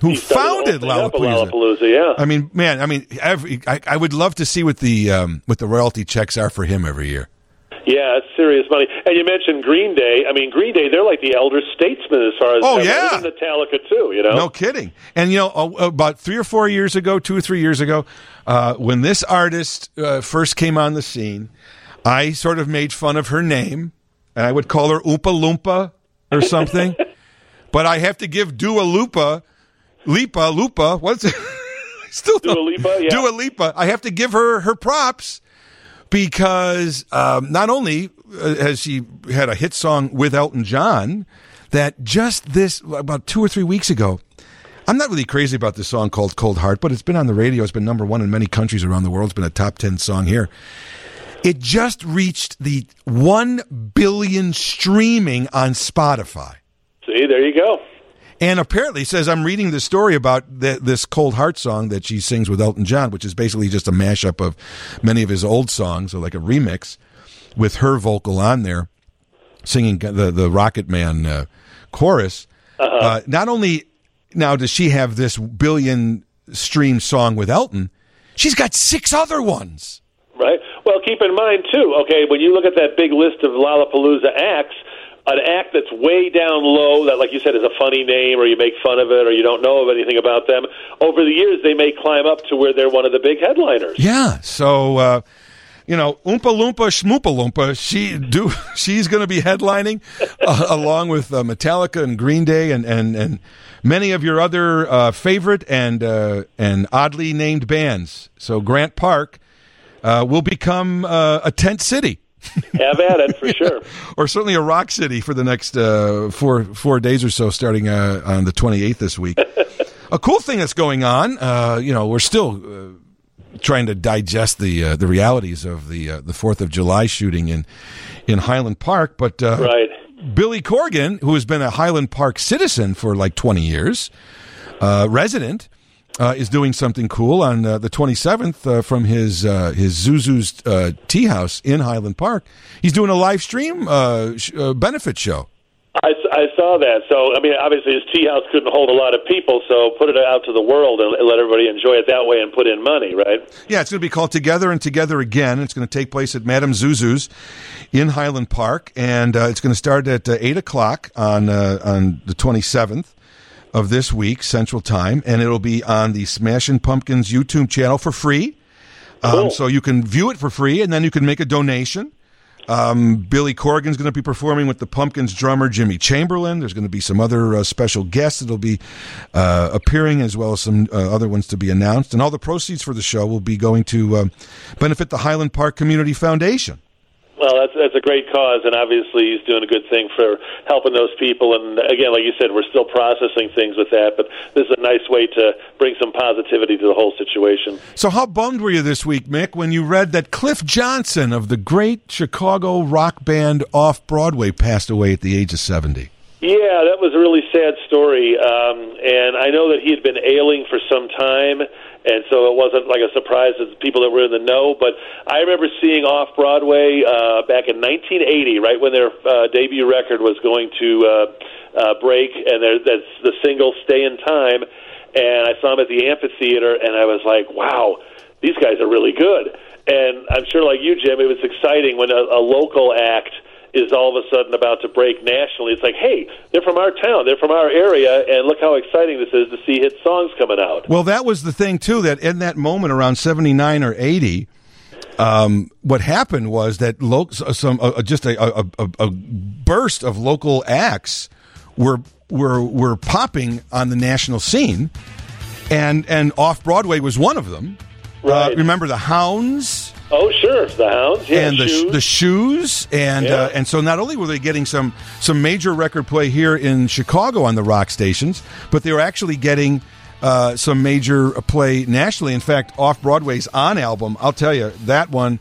Who founded the whole thing up Lollapalooza. Lollapalooza, yeah. I mean, man. I mean, every I, I would love to see what the um, what the royalty checks are for him every year. Yeah, it's serious money. And you mentioned Green Day. I mean, Green Day, they're like the elder statesmen as far as Oh, yeah. even Metallica too. You know, No kidding. And you know, about three or four years ago, two or three years ago, uh, when this artist uh, first came on the scene, I sort of made fun of her name, and I would call her Oompa Loompa or something. *laughs* but I have to give Dua Lupa, Lipa, Lupa. What's it? *laughs* Still Dua Lipa, yeah. Dua Lipa. I have to give her her props because um, not only uh, has she had a hit song with Elton John, that just this about two or three weeks ago. I'm not really crazy about this song called Cold Heart, but it's been on the radio. It's been number one in many countries around the world. It's been a top 10 song here. It just reached the 1 billion streaming on Spotify. see, there you go. And apparently says I'm reading this story about the, this Cold Heart song that she sings with Elton John, which is basically just a mashup of many of his old songs, or like a remix, with her vocal on there, singing the the Rocket Man uh, chorus. uh not only now does she have this billion stream song with Elton, she's got six other ones. Right. Well, keep in mind too. Okay, when you look at that big list of Lollapalooza acts, an act that's way down low that, like you said, is a funny name or you make fun of it or you don't know of anything about them, over the years they may climb up to where they're one of the big headliners. Yeah. So, uh, you know, Oompa Loompa Schmoopa Loompa, she do *laughs* she's going to be headlining uh, *laughs* along with uh, Metallica and Green Day and and and many of your other uh, favorite and uh, and oddly named bands. So Grant Park uh, will become a tent city. Have at it for sure. *laughs* or certainly a rock city for the next uh, four four days or so, starting uh, on the twenty eighth this week. *laughs* a cool thing that's going on. Uh, you know, we're still uh, trying to digest the uh, the realities of the uh, the Fourth of July shooting in in Highland Park, but uh, right. Billy Corgan, who has been a Highland Park citizen for like twenty years, uh, resident. Uh, is doing something cool on uh, the 27th uh, from his uh, his Zuzu's uh, tea house in Highland Park. He's doing a live stream uh, sh- uh, benefit show. I, I saw that. So, I mean, obviously his tea house couldn't hold a lot of people, so put it out to the world and let everybody enjoy it that way and put in money, right? Yeah, it's going to be called Together and Together Again. It's going to take place at Madame Zuzu's in Highland Park, and uh, it's going to start at uh, eight o'clock on uh, on the twenty seventh of this week Central Time, and it'll be on the Smashing Pumpkins YouTube channel for free. Um, Cool. So you can view it for free, and then you can make a donation. Um, Billy Corgan's going to be performing with the Pumpkins drummer Jimmy Chamberlin. There's going to be some other uh, special guests that'll be uh, appearing, as well as some uh, other ones to be announced. And all the proceeds for the show will be going to uh, benefit the Highland Park Community Foundation. Well, that's that's a great cause, and obviously he's doing a good thing for helping those people. And again, like you said, we're still processing things with that, but this is a nice way to bring some positivity to the whole situation. So, how bummed were you this week, Mick, when you read that Cliff Johnson of the great Chicago rock band Off Broadway passed away at the age of 70? Yeah, that was a really sad story, um, and I know that he had been ailing for some time, and so it wasn't like a surprise to the people that were in the know. But I remember seeing off Broadway uh, back in 1980, right when their uh, debut record was going to uh, uh, break, and there, that's the single "Stay in Time," and I saw him at the amphitheater, and I was like, "Wow, these guys are really good." And I'm sure, like you, Jim, it was exciting when a, a local act is all of a sudden about to break nationally. It's like, hey, they're from our town, they're from our area, and look how exciting this is to see hit songs coming out. Well, that was the thing too. That in that moment around seventy nine or eighty, um, what happened was that lo- some uh, just a, a, a, a burst of local acts were were were popping on the national scene, and and off Broadway was one of them. Uh, remember the Hounds Oh, sure, the Hounds, yeah, and the shoes. the shoes, and Yeah. uh, and so not only were they getting some some major record play here in Chicago on the rock stations, but they were actually getting uh, some major play nationally. In fact, off Broadway's on album, I'll tell you that one.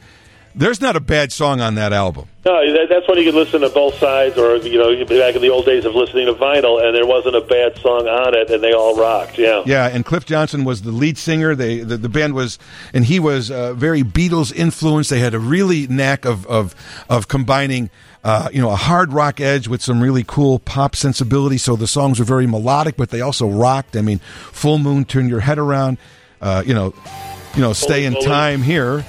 There's not a bad song on that album. No, that, that's when you could listen to both sides, or you know, back in the old days of listening to vinyl, and there wasn't a bad song on it, and they all rocked. Yeah, Yeah, and Cliff Johnson was the lead singer. They the, the band was, and he was uh, very Beatles influenced. They had a really knack of of of combining. Uh, you know, a hard rock edge with some really cool pop sensibility. So the songs were very melodic, but they also rocked. I mean, "Full Moon," "Turn Your Head Around," uh, you know, you know, "Stay in Time" here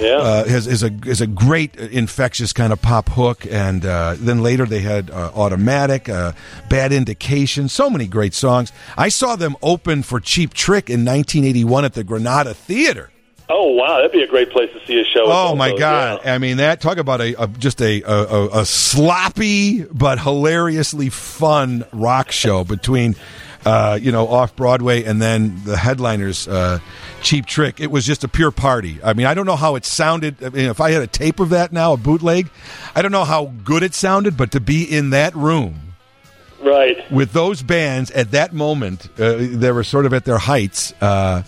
yeah. uh, is, is a is a great infectious kind of pop hook, and uh, then later they had uh, Automatic, uh, Bad Indication, so many great songs. I saw them open for Cheap Trick in 1981 at the Granada Theater. oh, wow, that'd be a great place to see a show. Oh my those, God! yeah. I mean, that talk about a, a just a, a, a, a sloppy but hilariously fun rock show between. Uh, you know, off Broadway, and then the headliners, uh, Cheap Trick. It was just a pure party. I mean, I don't know how it sounded. I mean, if I had a tape of that now, a bootleg, I don't know how good it sounded, but to be in that room Right. with those bands at that moment, uh, they were sort of at their heights. Uh,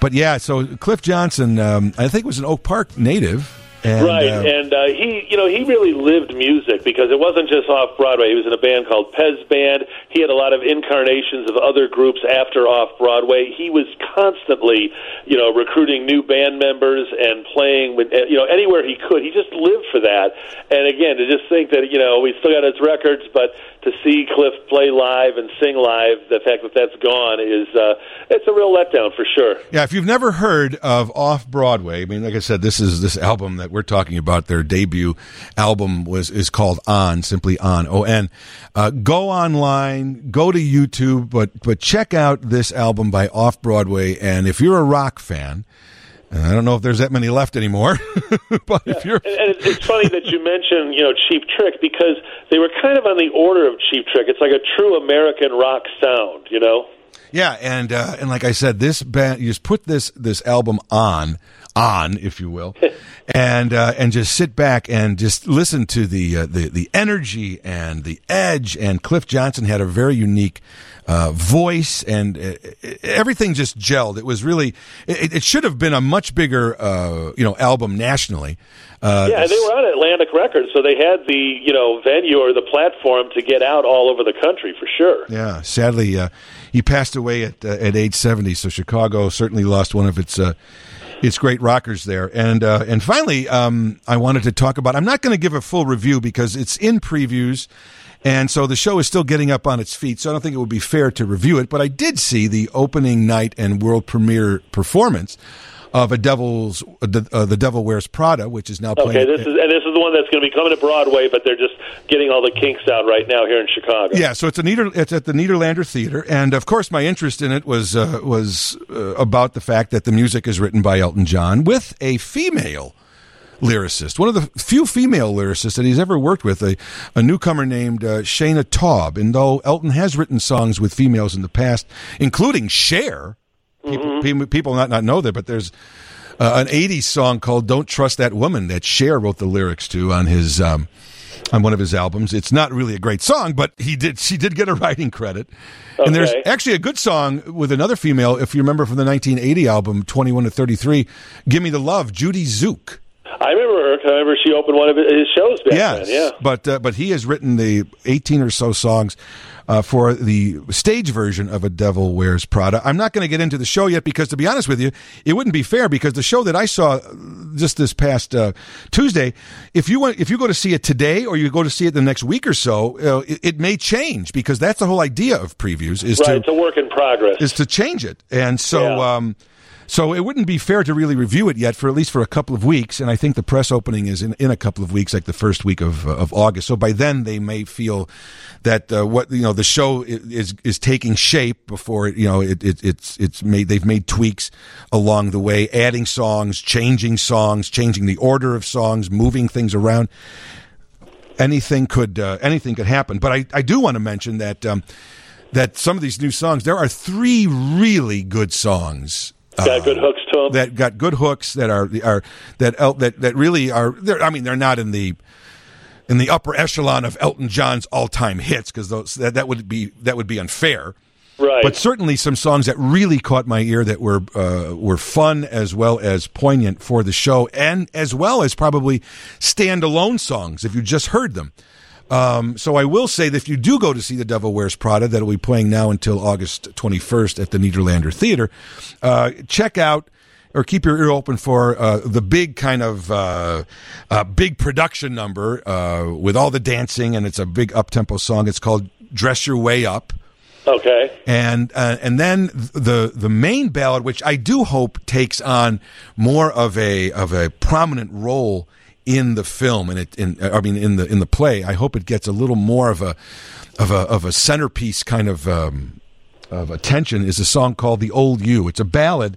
but yeah, so Cliff Johnson, um, I think was an Oak Park native. And, right, uh, and uh, he, you know, he really lived music because it wasn't just off Broadway. He was in a band called Pez Band. He had a lot of incarnations of other groups after off Broadway. He was constantly, you know, recruiting new band members and playing with, uh, you know, anywhere he could. He just lived for that. And again, to just think that, you know, we still got his records, but to see Cliff play live and sing live, the fact that that's gone is, uh, it's a real letdown for sure. Yeah, if you've never heard of Off Broadway, I mean, like I said, this is this album that we're talking about their debut album was is called On, simply On O N. Uh, go online, go to YouTube, but but check out this album by Off Broadway. And if you're a rock fan, and I don't know if there's that many left anymore, *laughs* but if you're And, it's funny that you mentioned, you know, Cheap Trick because they were kind of on the order of Cheap Trick. It's like a true American rock sound, you know. Yeah, and uh, and like I said, this band you just put this this album on on, if you will, *laughs* and uh, and just sit back and just listen to the uh, the the energy and the edge. And Cliff Johnson had a very unique uh, voice, and uh, everything just gelled. It was really it, it should have been a much bigger uh, you know album nationally. Uh, yeah, and they were on Atlantic Records, so they had the you know venue or the platform to get out all over the country for sure. Yeah, sadly, uh, he passed away at uh, at age seventy. So Chicago certainly lost one of its uh, its great rockers there. And uh, and finally, um, I wanted to talk about. I'm not going to give a full review because it's in previews. And so the show is still getting up on its feet, so I don't think it would be fair to review it. But I did see the opening night and world premiere performance of a Devil's uh, the, uh, the Devil Wears Prada, which is now playing. Okay, this is and this is the one that's going to be coming to Broadway, but they're just getting all the kinks out right now here in Chicago. Yeah, so it's a Nieder, it's at the Nederlander Theater, and of course, my interest in it was uh, was uh, about the fact that the music is written by Elton John with a female lyricist, one of the few female lyricists that he's ever worked with, a, a newcomer named uh, Shaina Taub. And though Elton has written songs with females in the past, including Cher, people, people, people not not know that, but there's uh, an '80s song called "Don't Trust That Woman" that Cher wrote the lyrics to on his. Um, on one of his albums, it's not really a great song, but he did. She did get a *laughs* writing credit, and there's actually a good song with another female. If you remember from the 1980 album, 21 to 33, "Give Me the Love," Judie Tzuke. I remember her. I remember she opened one of his shows back Yes, then. Yeah. but uh, but he has written the 18 or so songs uh, for the stage version of A Devil Wears Prada. I'm not going to get into the show yet because, to be honest with you, it wouldn't be fair because the show that I saw just this past uh, Tuesday, if you want, if you go to see it today or you go to see it the next week or so, uh, it, it may change because that's the whole idea of previews is Right, to it's a work in progress. is to change it. And so, Yeah. um, so it wouldn't be fair to really review it yet for at least for a couple of weeks. And I think the press opening is in, in a couple of weeks, like the first week of, of August. So by then they may feel that, uh, what, you know, the show is, is taking shape before, it, you know, it, it, it's, it's made, they've made tweaks along the way, adding songs, changing songs, changing the order of songs, moving things around anything could uh, anything could happen. But I, I do want to mention that um, that some of these new songs, there are three really good songs. Got good hooks to 'em. That got good hooks that are are that El- that that really are. they're- I mean, they're not in the in the upper echelon of Elton John's all time hits because those that, that would be that would be unfair. Right. But certainly some songs that really caught my ear that were uh, were fun as well as poignant for the show, and as well as probably standalone songs if you just heard them. Um, so I will say that if you do go to see The Devil Wears Prada, that'll be playing now until August 21st at the Nederlander Theater. Uh, check out or keep your ear open for uh, the big kind of uh, uh, big production number uh, with all the dancing, and it's a big up tempo song. It's called "Dress Your Way Up." okay. and uh, and then the the main ballad, which I do hope takes on more of a of a prominent role in the film, and it in I mean in the in the play. I hope it gets a little more of a of a of a centerpiece kind of um, of attention. Is a song called "The Old You." It's a ballad.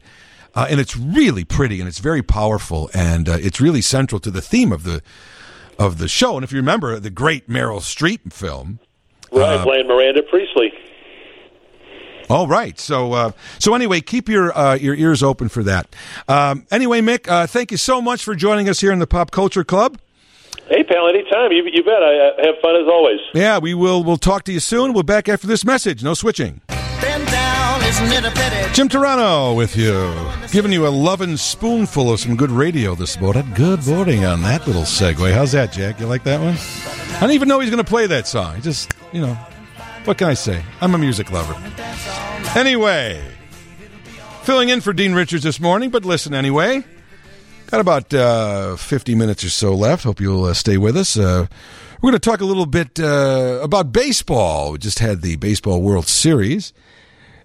Uh, and it's really pretty and it's very powerful and uh, it's really central to the theme of the of the show. And if you remember the great Meryl Streep film, Right, playing Miranda Priestly. All right. So, uh, so anyway, keep your uh, your ears open for that. Um, anyway, Mick, uh, thank you so much for joining us here in the Pop Culture Club. Hey, pal, anytime. You, you bet. I uh, have fun as always. Yeah, we will. We'll talk to you soon. We'll be back after this message. No switching. Bend down, isn't it a pity? Jim Turano with you, giving you a loving spoonful of some good radio this morning. Good morning on that little segue. How's that, Jack? You like that one? I didn't even know he's going to play that song. Just you know, what can I say? I'm a music lover. Anyway, filling in for Dean Richards this morning, but listen anyway. Got about uh, 50 minutes or so left. Hope you'll uh, stay with us. Uh, we're going to talk a little bit uh, about baseball. We just had the Baseball World Series.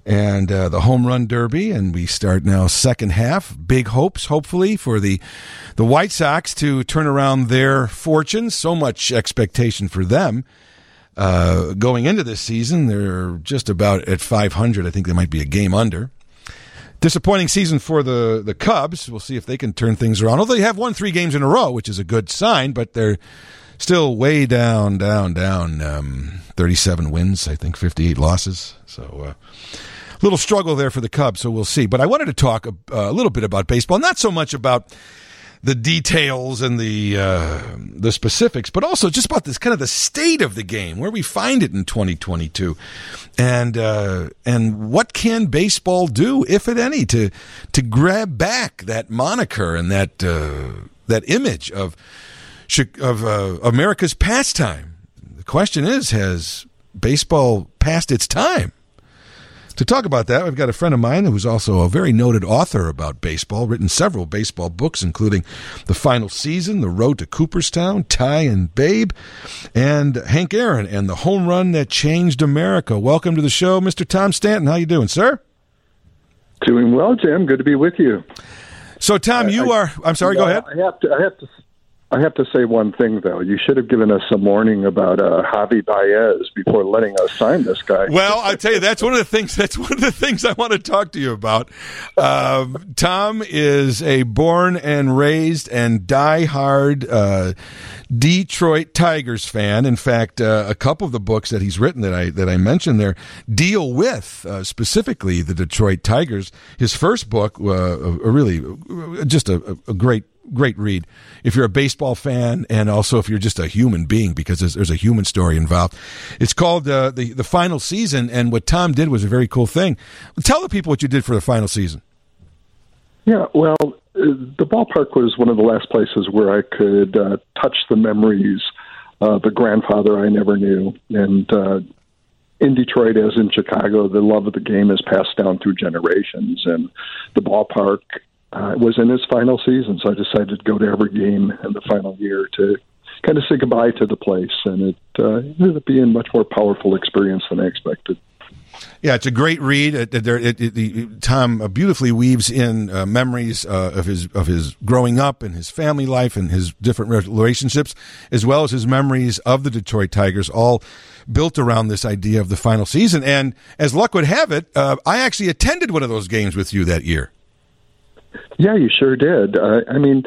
and uh, the home run derby, and we start now second half. Big hopes, hopefully, for the the White Sox to turn around their fortunes. So much expectation for them uh, going into this season. They're just about at 500. I think they might be a game under. Disappointing season for the the Cubs. We'll see if they can turn things around. Although they have won three games in a row, which is a good sign, but they're still way down, down, down. Um, 37 wins, I think 58 losses. So uh, little struggle there for the Cubs. So we'll see. But I wanted to talk a, a little bit about baseball, not so much about the details and the uh, the specifics, but also just about this kind of the state of the game, where we find it in 2022, and uh, and what can baseball do, if at any, to to grab back that moniker and that uh, that image of of uh, America's pastime. The question is, has baseball passed its time? To talk about that, we've got a friend of mine who's also a very noted author about baseball, written several baseball books, including The Final Season, The Road to Cooperstown, Ty and Babe, and Hank Aaron and The Home Run That Changed America. Welcome to the show, Mr. Tom Stanton. How you doing, sir? Doing well, Jim. Good to be with you. So, Tom, you I, are. I'm sorry. Go ahead. I have to. I have to. I have to say one thing though. You should have given us some warning about uh, Javi Baez before letting us sign this guy. Well, I tell you, that's one of the things. *laughs* That's one of the things I want to talk to you about. Um, Tom is a born and raised and diehard uh, Detroit Tigers fan. In fact, uh, a couple of the books that he's written that I that I mentioned there deal with uh, specifically the Detroit Tigers. His first book, uh, really just a, a great great read if you're a baseball fan and also if you're just a human being because there's, there's a human story involved. It's called uh, the the final season, and what Tom did was a very cool thing. Tell the people what you did for the final season. Yeah, well, uh, the ballpark was one of the last places where I could uh, touch the memories of a grandfather I never knew, and uh, in Detroit, as in Chicago, the love of the game is passed down through generations, and the ballpark uh, was in his final season, so I decided to go to every game in the final year to kind of say goodbye to the place, and it uh, ended up being a much more powerful experience than I expected. Yeah, it's a great read. It, it, it, Tom beautifully weaves in uh, memories uh, of his of his growing up and his family life and his different relationships, as well as his memories of the Detroit Tigers, all built around this idea of the final season. And as luck would have it, uh, I actually attended one of those games with you that year. Yeah, you sure did. Uh, I mean,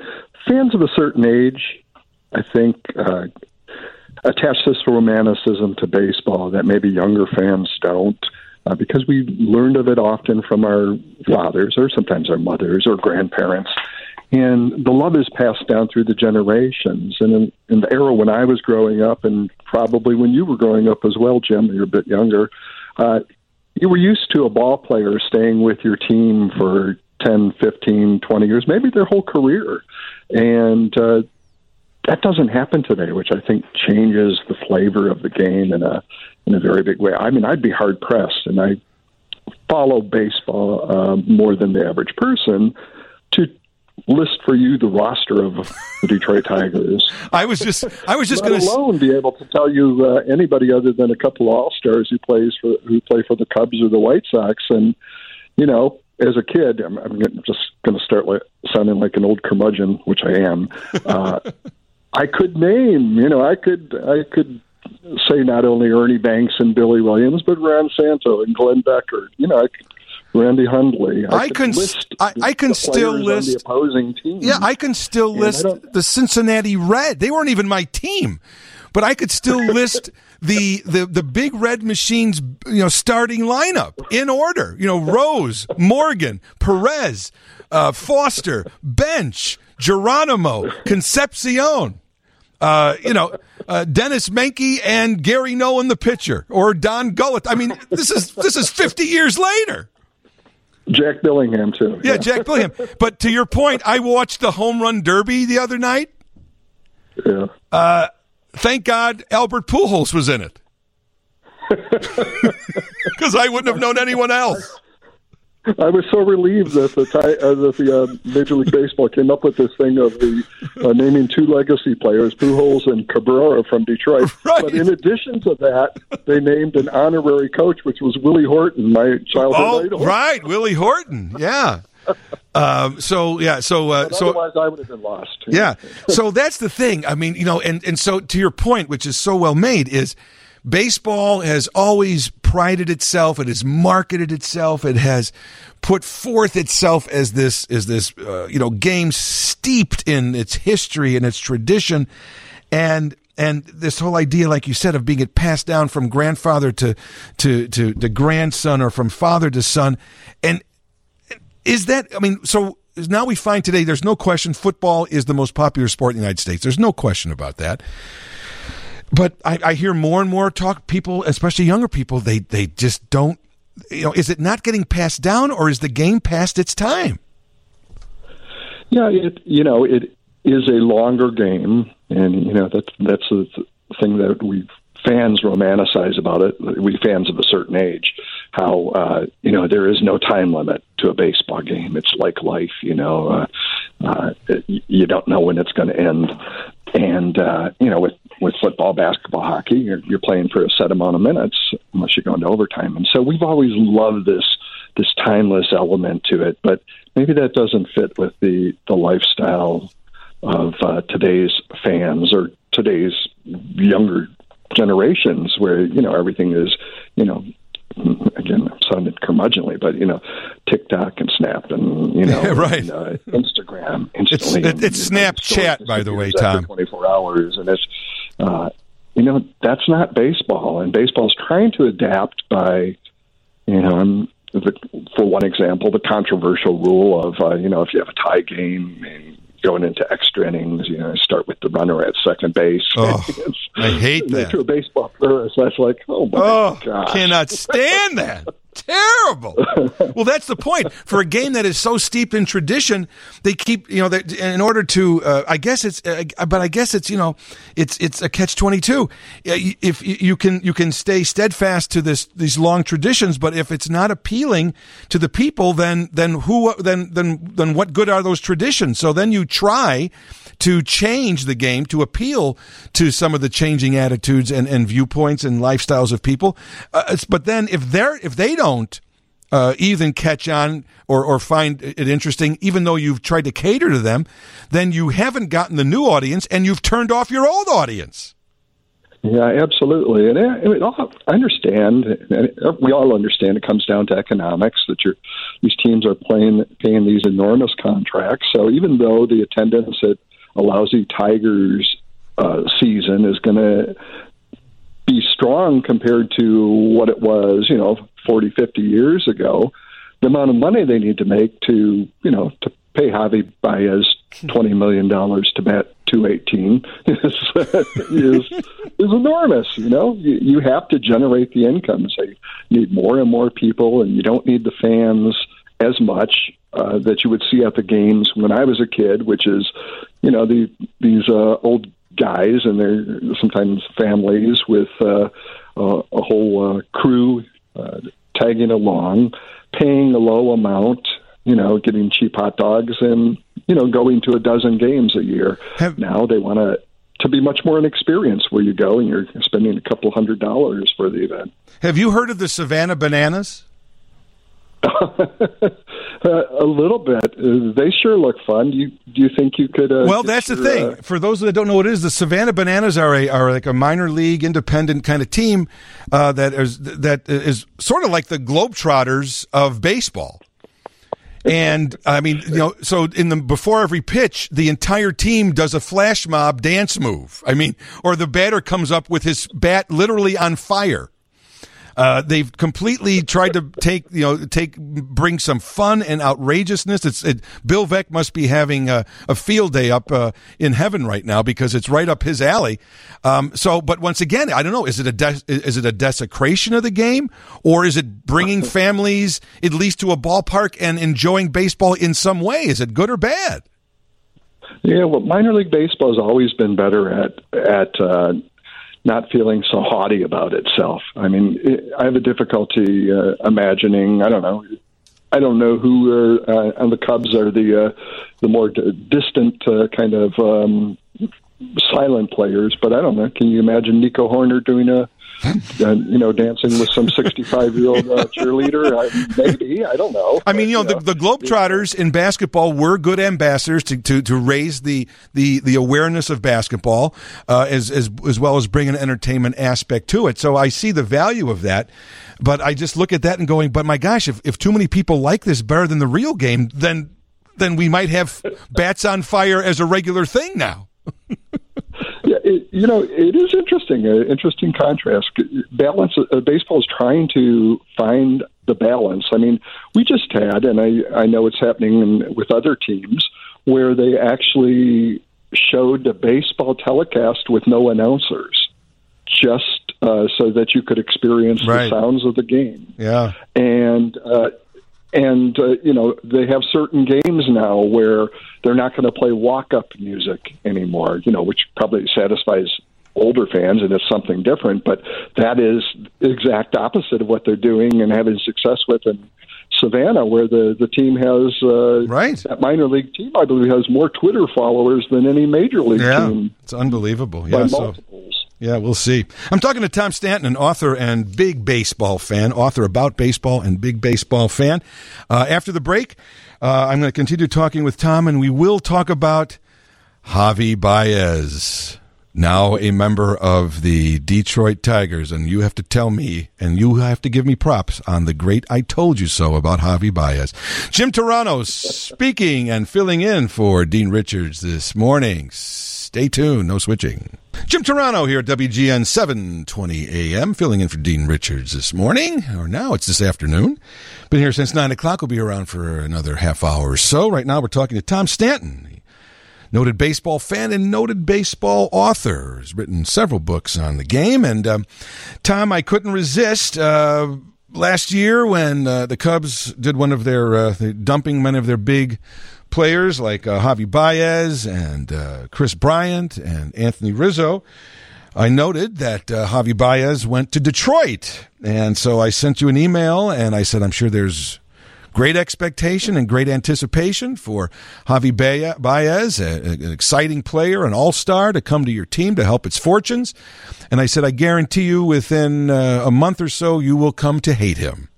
fans of a certain age, I think, uh, attach this romanticism to baseball that maybe younger fans don't. Uh, because we learned of it often from our fathers or sometimes our mothers or grandparents. And the love is passed down through the generations. And in, in the era when I was growing up, and probably when you were growing up as well, Jim, you're a bit younger, uh, you were used to a ball player staying with your team for 10, 15, 20 years, maybe their whole career. And uh, that doesn't happen today, which I think changes the flavor of the game in a in a very big way. I mean, I'd be hard pressed, and I follow baseball uh, more than the average person to list for you the roster of the Detroit Tigers. I was just I was just *laughs* going to alone be able to tell you uh, anybody other than a couple of all stars who plays for who play for the Cubs or the White Sox, and you know as a kid, I'm, I'm just going to start like, sounding like an old curmudgeon, which I am. *laughs* Uh, I could name, you know, I could, I could say not only Ernie Banks and Billy Williams, but Ron Santo and Glenn Beckert. You know, I could, Randy Hundley. I, I can, I, I can still list the opposing team. Yeah, I can still and list the Cincinnati Red. They weren't even my team, but I could still list the the the big red machines you know starting lineup in order you know rose morgan perez uh, foster bench geronimo concepcion uh, you know, uh, Denis Menke and Gary Nolan, the pitcher, or Don Gullett. I mean, this is this is fifty years later. Jack Billingham too. Yeah, yeah Jack Billingham. But to your point, I watched the home run derby the other night. Yeah. Uh, thank God Albert Pujols was in it. *laughs* Because I wouldn't have known anyone else. I was so relieved that the uh, that the uh, Major League Baseball came up with this thing of the uh, naming two legacy players, Pujols and Cabrera from Detroit. *laughs* Right. But in addition to that, they named an honorary coach, which was Willie Horton, my childhood Oh, idol. right, Willie Horton. Yeah. *laughs* Um, so yeah, so uh, so otherwise, I would have been lost. Yeah. So that's the thing. I mean, you know, and, and so to your point, which is so well made, is baseball has always prided itself. It has marketed itself. It has put forth itself as this, as this, uh, you know, game steeped in its history and its tradition. And, and this whole idea, like you said, of being it passed down from grandfather to, to, to, to grandson or from father to son. And, is that i mean so now we find today there's no question football is the most popular sport in the united states. There's no question about that. But i, I hear more and more talk people especially younger people they they just don't you know is it not getting passed down or is the game past its time? Yeah, it you know it is a longer game, and you know that's that's the thing that we fans romanticize about it. We fans of a certain age, how uh, you know there is no time limit to a baseball game. It's like life, you know. Uh, uh, you don't know when it's going to end, and uh, you know with with football, basketball, hockey, you're, you're playing for a set amount of minutes unless you go into overtime. And so we've always loved this this timeless element to it, but maybe that doesn't fit with the the lifestyle of uh, today's fans or today's younger generations, where you know everything is you know again I'm sounding curmudgeonly, but you know TikTok and Snap and you know *laughs* Right. and, uh, Instagram it's instantly. it, it's snapchat by the way tom 24 hours, and it's uh, you know that's not baseball, and baseball's trying to adapt by you know. I'm, the, for one example, the controversial rule of uh, you know if you have a tie game and going into extra innings, you know, start with the runner at second base. Oh, *laughs* I hate that. To a baseball purist, that's like, oh my Oh, gosh. cannot stand that. *laughs* Terrible. *laughs* Well, that's the point. For a game that is so steeped in tradition, they keep, you know, that in order to, uh, I guess it's, uh, but I guess it's, you know, it's it's a catch twenty two. If you can you can stay steadfast to this these long traditions, but if it's not appealing to the people, then then who then then then what good are those traditions? So then you try to change the game to appeal to some of the changing attitudes and, and viewpoints and lifestyles of people. Uh, but then if they're if they don't uh, even catch on or, or find it interesting, even though you've tried to cater to them, then you haven't gotten the new audience and you've turned off your old audience. Yeah, absolutely, and I, mean, I understand. and We all understand. It comes down to economics that you're, these teams are playing, paying these enormous contracts. So even though the attendance at a lousy Tigers uh, season is going to be strong compared to what it was, you know, 40, 50 years ago, the amount of money they need to make to, you know, to pay Javi Baez twenty million dollars to bat two eighteen *laughs* is is is enormous. You know, you, you have to generate the income. So you need more and more people, and you don't need the fans as much uh, that you would see at the games when I was a kid, which is, you know, the, these uh, old guys and their sometimes families with uh, uh, a whole uh, crew uh, tagging along, paying a low amount, you know, getting cheap hot dogs and you know going to a dozen games a year. now they want to to be much more an experience where you go and you're spending a couple hundred dollars for the event. Have you heard of the Savannah Bananas? *laughs* Uh, a little bit. Uh, they sure look fun. Do you do you think you could? Uh, Well, that's the thing. uh, For those that don't know what it is, the Savannah Bananas are a are like a minor league independent kind of team uh, that is that is sort of like the Globetrotters of baseball. And I mean, you know, so in the before every pitch, the entire team does a flash mob dance move. I mean, or the batter comes up with his bat literally on fire. Uh, they've completely tried to take you know take bring some fun and outrageousness. It's it, Bill Veeck must be having a, a field day up uh, in heaven right now because it's right up his alley. Um, so, but once again, I don't know. Is it a de- is it a desecration of the game or is it bringing *laughs* families at least to a ballpark and enjoying baseball in some way? Is it good or bad? Yeah, well, minor league baseball has always been better at at uh, not feeling so haughty about itself. I mean, it, I have a difficulty uh, imagining. I don't know I don't know who are, uh, on the Cubs are the uh, the more d- distant uh, kind of um, silent players, but I don't know. Can you imagine Nico Hoerner doing a uh, you know, dancing with some 65 year old uh, cheerleader. I, maybe I don't know. I mean, you know, the, the Globetrotters in basketball were good ambassadors to, to, to raise the, the, the awareness of basketball uh, as, as as well as bring an entertainment aspect to it. So I see the value of that. But I just look at that and going, but my gosh, if, if too many people like this better than the real game, then then we might have bats on fire as a regular thing now. *laughs* You know, it is interesting. An interesting contrast. Balance. Uh, baseball is trying to find the balance. I mean, we just had, and I I know it's happening in, with other teams where they actually showed a baseball telecast with no announcers, just uh, so that you could experience Right. the sounds of the game Yeah. and uh, and uh, you know they have certain games now where they're not going to play walk up music anymore. You know, which probably satisfies older fans, and it's something different. But that is the exact opposite of what they're doing and having success with in Savannah, where the the team has uh, right that minor league team. I believe has more Twitter followers than any major league Yeah. team. It's unbelievable. Yeah. So. multiples. Yeah, we'll see. I'm talking to Tom Stanton, an author and big baseball fan, author about baseball and big baseball fan. Uh, after the break, uh, I'm going to continue talking with Tom, and we will talk about Javi Baez, now a member of the Detroit Tigers. And you have to tell me, and you have to give me props on the great I Told You So about Javi Baez. Jim Turano speaking and filling in for Dean Richards this morning. Stay tuned, no switching. Jim Turano here at WGN 720 AM, filling in for Dean Richards this morning, or now it's this afternoon. Been here since 9 o'clock. We'll be around for another half hour or so. Right now we're talking to Tom Stanton, noted baseball fan and noted baseball author. Has written several books on the game. And um, Tom, I couldn't resist. Uh, last year, when uh, the Cubs did one of their uh, dumping one of their big players like uh, Javi Baez and uh, Kris Bryant and Anthony Rizzo. I noted that uh, Javi Baez went to Detroit. And so I sent you an email and I said, I'm sure there's great expectation and great anticipation for Javi Ba- Baez, an exciting player, an all star to come to your team to help its fortunes. And I said, I guarantee you within uh, a month or so, you will come to hate him.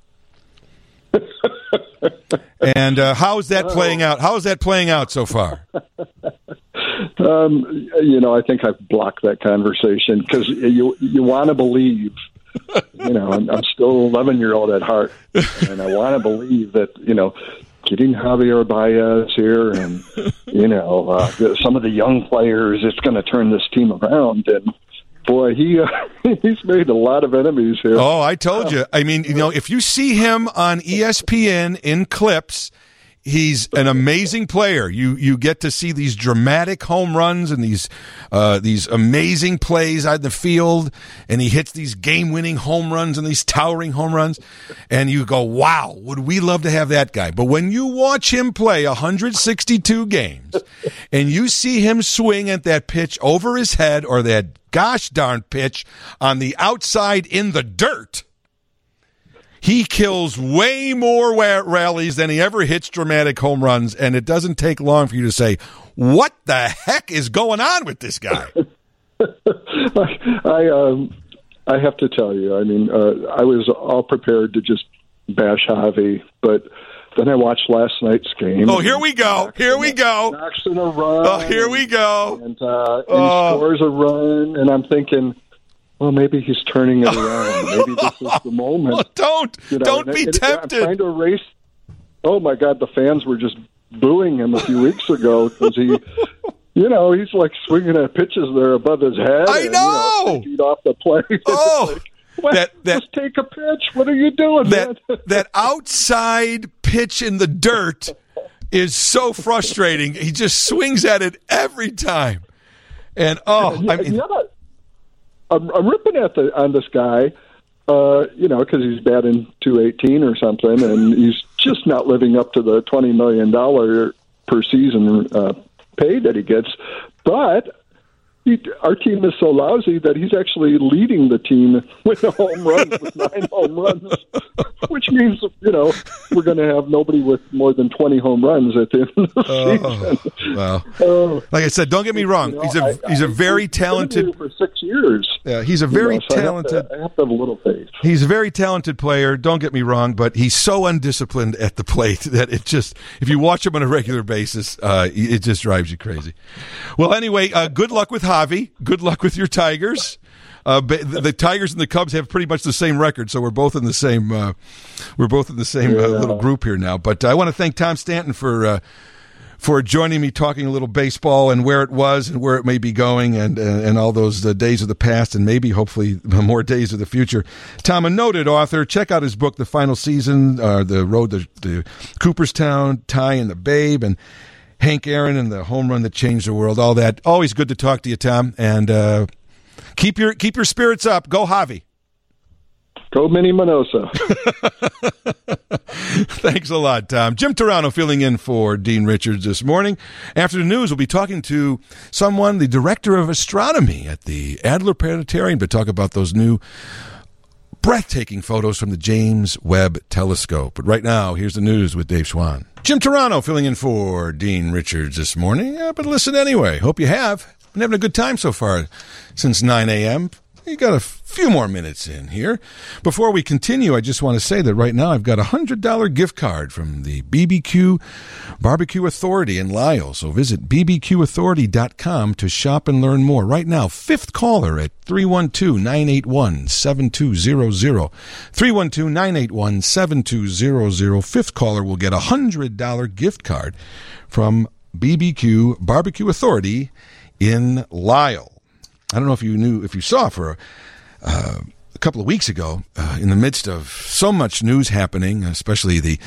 And uh, how is that playing out? How is that playing out so far? *laughs* Um, you know, I think I've blocked that conversation because you you want to believe. You know, I'm, I'm still an 11 year old at heart, and I want to believe that you know, getting Javier Baez here, and you know, uh, some of the young players, it's going to turn this team around. And boy, he uh, *laughs* he's made a lot of enemies here. Oh, I told you. I mean, you know, if you see him on ESPN in clips, he's an amazing player. You you get to see these dramatic home runs and these uh, these amazing plays out in the field, and he hits these game winning home runs and these towering home runs, and you go, "Wow, would we love to have that guy?" But when you watch him play 162 games, *laughs* and you see him swing at that pitch over his head or that gosh darn pitch on the outside in the dirt. He kills way more rallies than he ever hits dramatic home runs, and it doesn't take long for you to say, "What the heck is going on with this guy?" *laughs* I um, I have to tell you, I mean, uh, I was all prepared to just bash Javi, but then I watched last night's game. Oh, here we go! Here we go! Knocks in a run. Oh, here we go! And, uh, and Oh. scores a run, and I'm thinking, well, maybe he's turning it around. *laughs* maybe this is the moment. *laughs* don't You know, don't be it- it- tempted. I'm trying to erase. Oh my God, the fans were just booing him a few weeks ago because he. *laughs* You know, he's like swinging at pitches there above his head. I and, know! You know feet off the plate. Oh, what? that- that- Just take a pitch. What are you doing, that that outside pitch in the dirt is so frustrating. He just swings at it every time, and oh, I mean, yeah, I'm, I'm ripping at the on this guy, uh, you know, because he's batting 218 or something, and *laughs* he's just not living up to the 20 million dollar per season uh, pay that he gets. But he, our team is so lousy that he's actually leading the team with a home runs with *laughs* nine home runs, which means you know we're going to have nobody with more than twenty home runs at the end of the Oh, season. well, *laughs* Oh. like I said, don't get me wrong. You know, He's a I- he's a I- very I've talented. for six years. Yeah, he's a you very know, so I have to- talented. I have to have a little faith. He's a very talented player. Don't get me wrong, but he's so undisciplined at the plate *laughs* that it just, if you watch him on a regular basis, uh, it just drives you crazy. Well, anyway, uh, good luck with Javi. Good luck with your Tigers. Uh, the, the Tigers and the Cubs have pretty much the same record, so we're both in the same. Uh, we're both in the same uh, little group here now. But I want to thank Tom Stanton for. Uh, for joining me, talking a little baseball and where it was and where it may be going, and and, and all those uh, days of the past, and maybe hopefully *laughs* more days of the future. Tom, a noted author. Check out his book, The Final Season, uh, the road to, to Cooperstown, Ty and the Babe, and Hank Aaron and the home run that changed the world. All that. Always good to talk to you, Tom, and uh, keep your keep your spirits up. Go Javi. Go Minnie Minoso. *laughs* Thanks a lot, Tom. Jim Turano filling in for Dean Richards this morning. After the news, we'll be talking to someone, the director of astronomy at the Adler Planetarium, to talk about those new breathtaking photos from the James Webb Telescope. But right now, here's the news with Dave Schwann. Jim Turano filling in for Dean Richards this morning. Yeah, but listen anyway. Hope you have. Been having a good time so far since 9 a.m. You got a few more minutes in here. Before we continue, I just want to say that right now I've got a $100 gift card from the BBQ Barbecue Authority in Lisle. So visit bbqauthority.com to shop and learn more. Right now, fifth caller at 312 981 7200. 312 981 7200. Fifth caller will get a $100 gift card from BBQ Barbecue Authority in Lisle. I don't know if you knew, if you saw for uh, a couple of weeks ago, uh, in the midst of so much news happening, especially the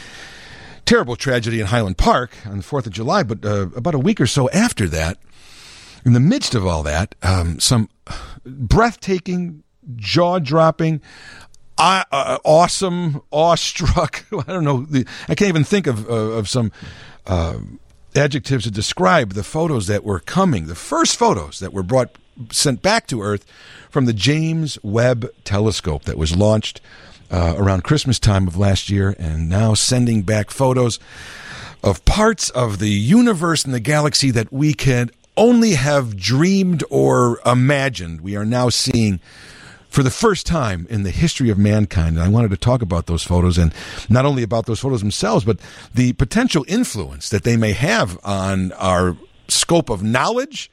terrible tragedy in Highland Park on the 4th of July, but uh, about a week or so after that, in the midst of all that, um, some breathtaking, jaw dropping, uh, awesome, awestruck. *laughs* I don't know. The, I can't even think of uh, of some uh, adjectives to describe the photos that were coming. The first photos that were brought sent back to Earth from the James Webb Telescope that was launched uh, around Christmas time of last year, and now sending back photos of parts of the universe and the galaxy that we can only have dreamed or imagined. We are now seeing for the first time in the history of mankind. And I wanted to talk about those photos and not only about those photos themselves, but the potential influence that they may have on our scope of knowledge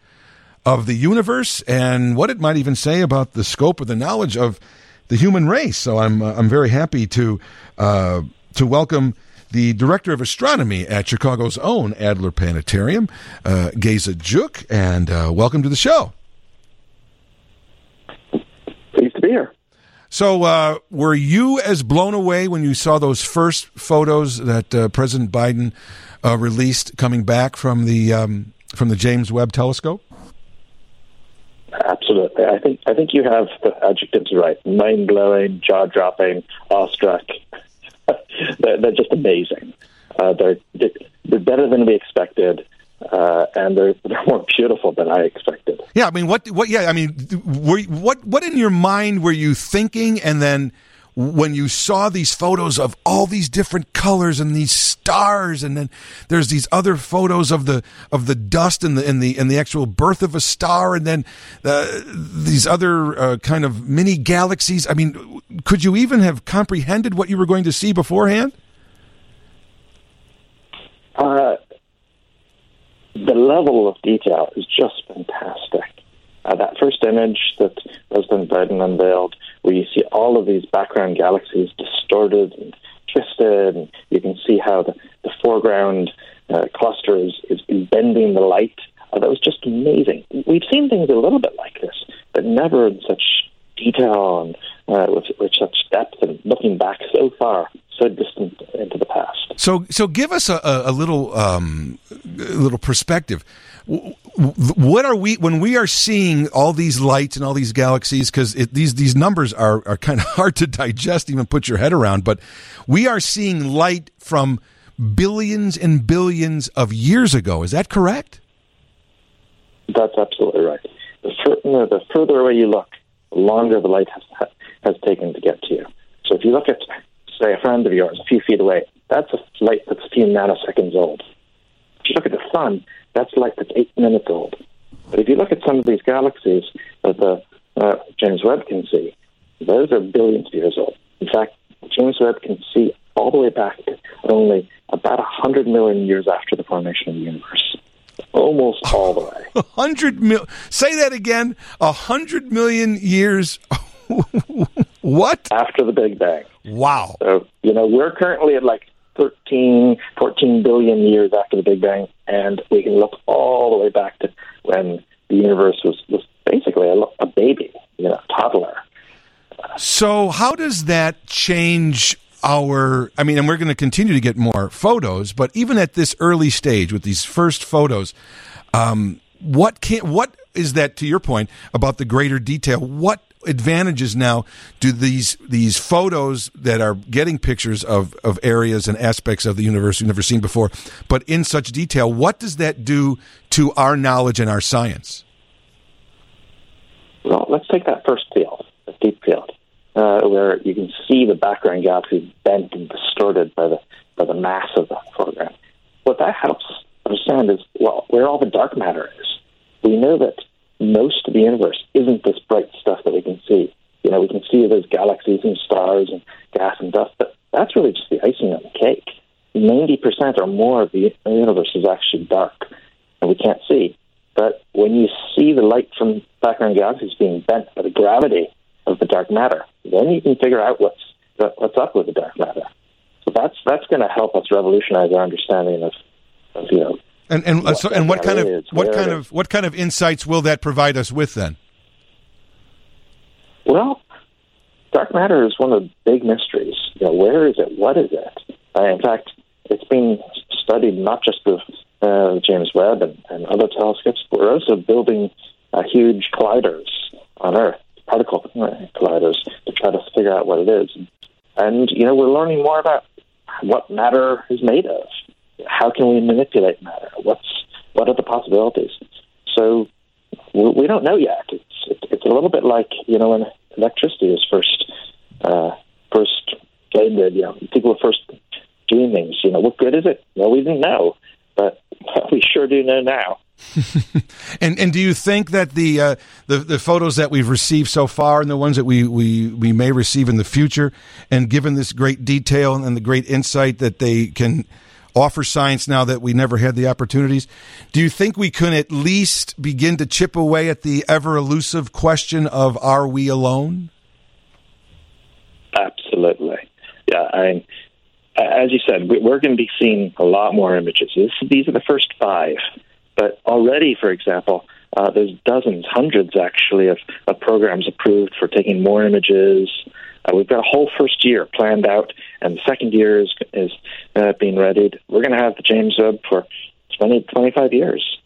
of the universe and what it might even say about the scope of the knowledge of the human race. So I'm uh, I'm very happy to uh, to welcome the director of astronomy at Chicago's own Adler Planetarium, uh, Geza Gyuk, and uh, welcome to the show. Pleased to be here. So, uh, were you as blown away when you saw those first photos that uh, President Biden uh, released coming back from the um, from the James Webb Telescope? Absolutely. I think I think you have the adjectives right. Mind blowing, jaw dropping, awestruck. *laughs* they're, they're just amazing. Uh, they're they're better than we expected, uh, and they're they're more beautiful than I expected. Yeah, I mean, what what? Yeah, I mean, were, what what in your mind were you thinking, and then when you saw these photos of all these different colors and these stars, and then there's these other photos of the of the dust and the and the and the actual birth of a star, and then uh, these other uh, kind of mini galaxies. I mean, could you even have comprehended what you were going to see beforehand? Uh, the level of detail is just fantastic. Uh, that first image that President Biden unveiled, where you see all of these background galaxies distorted and twisted, and you can see how the, the foreground uh, cluster is, is bending the light. Uh, that was just amazing. We've seen things a little bit like this, but never in such detail and uh, with, with such depth and looking back so far, so distant into the past. So, so give us a, a, little, um, a little perspective. What are we when we are seeing all these lights and all these galaxies? Because these these numbers are are kind of *laughs* hard to digest, even put your head around. But we are seeing light from billions and billions of years ago. Is that correct? That's absolutely right. the, fur- the further away you look, the longer the light has has taken to get to you. So if you look at, say, a friend of yours a few feet away, that's a light that's a few nanoseconds old. You look at the sun, that's light that's eight minutes old. But if you look at some of these galaxies that the uh, James Webb can see, those are billions of years old. In fact, James Webb can see all the way back to only about 100 million years after the formation of the universe. Almost all the way. *laughs* A hundred mil. Say that again. A hundred million years. *laughs* what? After the Big Bang. Wow. So, you know, we're currently at like 13, 14 billion years after the Big Bang, and we can look all the way back to when the universe was, was basically a, a baby, you know, toddler. So, how does that change our? I mean, and we're going to continue to get more photos, but even at this early stage with these first photos, um, what can what is that to your point about the greater detail? What advantages now do these these photos that are getting pictures of of areas and aspects of the universe we've never seen before, but in such detail? What does that do to our knowledge and our science? Well, let's take that first field, the deep field, uh, where you can see the background galaxy bent and distorted by the by the mass of the foreground. What that helps understand is well where all the dark matter is. We know that most of the universe isn't this bright stuff that we can see. You know, we can see those galaxies and stars and gas and dust, but that's really just the icing on the cake. 90% or more of the universe is actually dark, and we can't see. But when you see the light from background galaxies being bent by the gravity of the dark matter, then you can figure out what's what's up with the dark matter. So that's that's going to help us revolutionize our understanding of, of you know and and what so and what kind of is, what kind of what kind of insights will that provide us with then? Well, dark matter is one of the big mysteries. You know, where is it? What is it? Uh, in fact, it's been studied not just with uh, James Webb and, and other telescopes, but we're also building uh, huge colliders on Earth, particle colliders, to try to figure out what it is. And you know, we're learning more about what matter is made of. How can we manipulate matter? What's what are the possibilities? So we, don't know yet. It's it, it's a little bit like you know when electricity was first uh, first gained. You know, people were first doing things. You know, what good is it? Well, we didn't know, but *laughs* we sure do know now. *laughs* And and do you think that the uh, the the photos that we've received so far and the ones that we, we, we may receive in the future, and given this great detail and the great insight that they can offer science now that we never had the opportunities, do you think we can at least begin to chip away at the ever elusive question of are we alone? Absolutely, yeah. I, as you said, we- we're going to be seeing a lot more images. This, these are the first five, but already, for example, uh, there's dozens, hundreds actually, of, of programs approved for taking more images. Uh, we've got a whole first year planned out, and the second year is, is uh, being readied. We're going to have the James Webb for 20, 25 years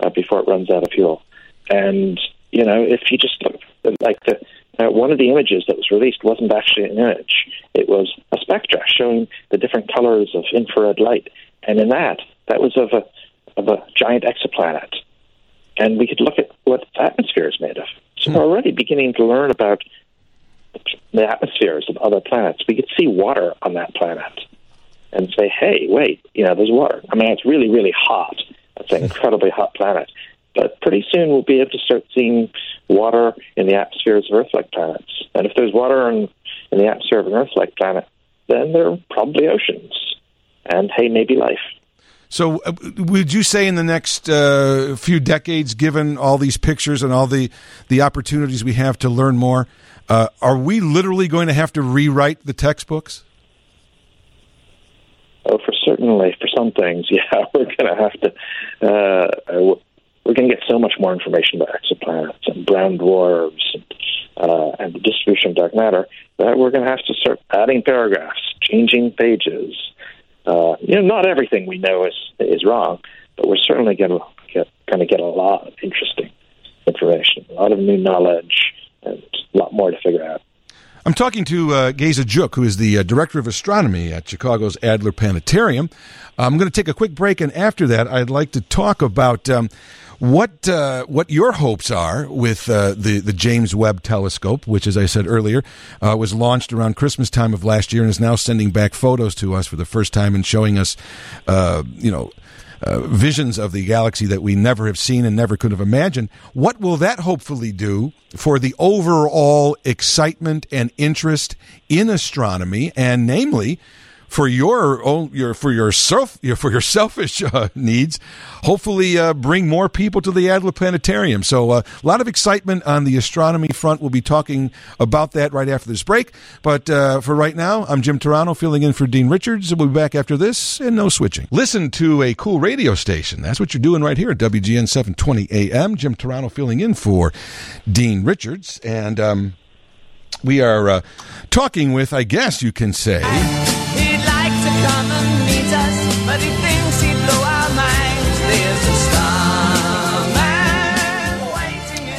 uh, before it runs out of fuel. And, you know, if you just look, like the, uh, one of the images that was released wasn't actually an image. It was a spectra showing the different colors of infrared light. And in that, that was of a, of a giant exoplanet. And we could look at what its atmosphere is made of. So we're already beginning to learn about the atmospheres of other planets. We could see water on that planet and say, hey, wait, you know, there's water. I mean, it's really, really hot. It's an incredibly hot planet. But pretty soon we'll be able to start seeing water in the atmospheres of Earth-like planets. And if there's water in, in the atmosphere of an Earth-like planet, then there are probably oceans. And hey, maybe life. So, uh, would you say in the next uh, few decades, given all these pictures and all the the opportunities we have to learn more, uh, are we literally going to have to rewrite the textbooks? Oh, for certainly for some things, *laughs* yeah, we're going to have to. Uh, we're going to get so much more information about exoplanets and brown dwarfs and, uh, and the distribution of dark matter that we're going to have to start adding paragraphs, changing pages. Uh, you know, not everything we know is is wrong, but we're certainly going to get going to get a lot of interesting information, a lot of new knowledge, a lot more to figure out. I'm talking to uh, Geza Gyuk, who is the uh, director of astronomy at Chicago's Adler Planetarium. I'm going to take a quick break, and after that, I'd like to talk about um, what uh, what your hopes are with uh, the the James Webb Telescope, which, as I said earlier, uh, was launched around Christmas time of last year and is now sending back photos to us for the first time and showing us, uh, you know. Uh, visions of the galaxy that we never have seen and never could have imagined. What will that hopefully do for the overall excitement and interest in astronomy, and namely for your own your for your self your, for your *laughs* selfish uh, needs hopefully uh, bring more people to the Adler Planetarium. So uh, a lot of excitement on the astronomy front. We'll be talking about that right after this break. But uh, for right now I'm Jim Turano filling in for Dean Richards. We'll be back after this and no switching. Listen to a cool radio station. That's what you're doing right here at WGN 720 AM Jim Turano filling in for Dean Richards. And um, we are uh, talking with I guess you can say to come and meet us, but he thinks blow our minds. There's a starman.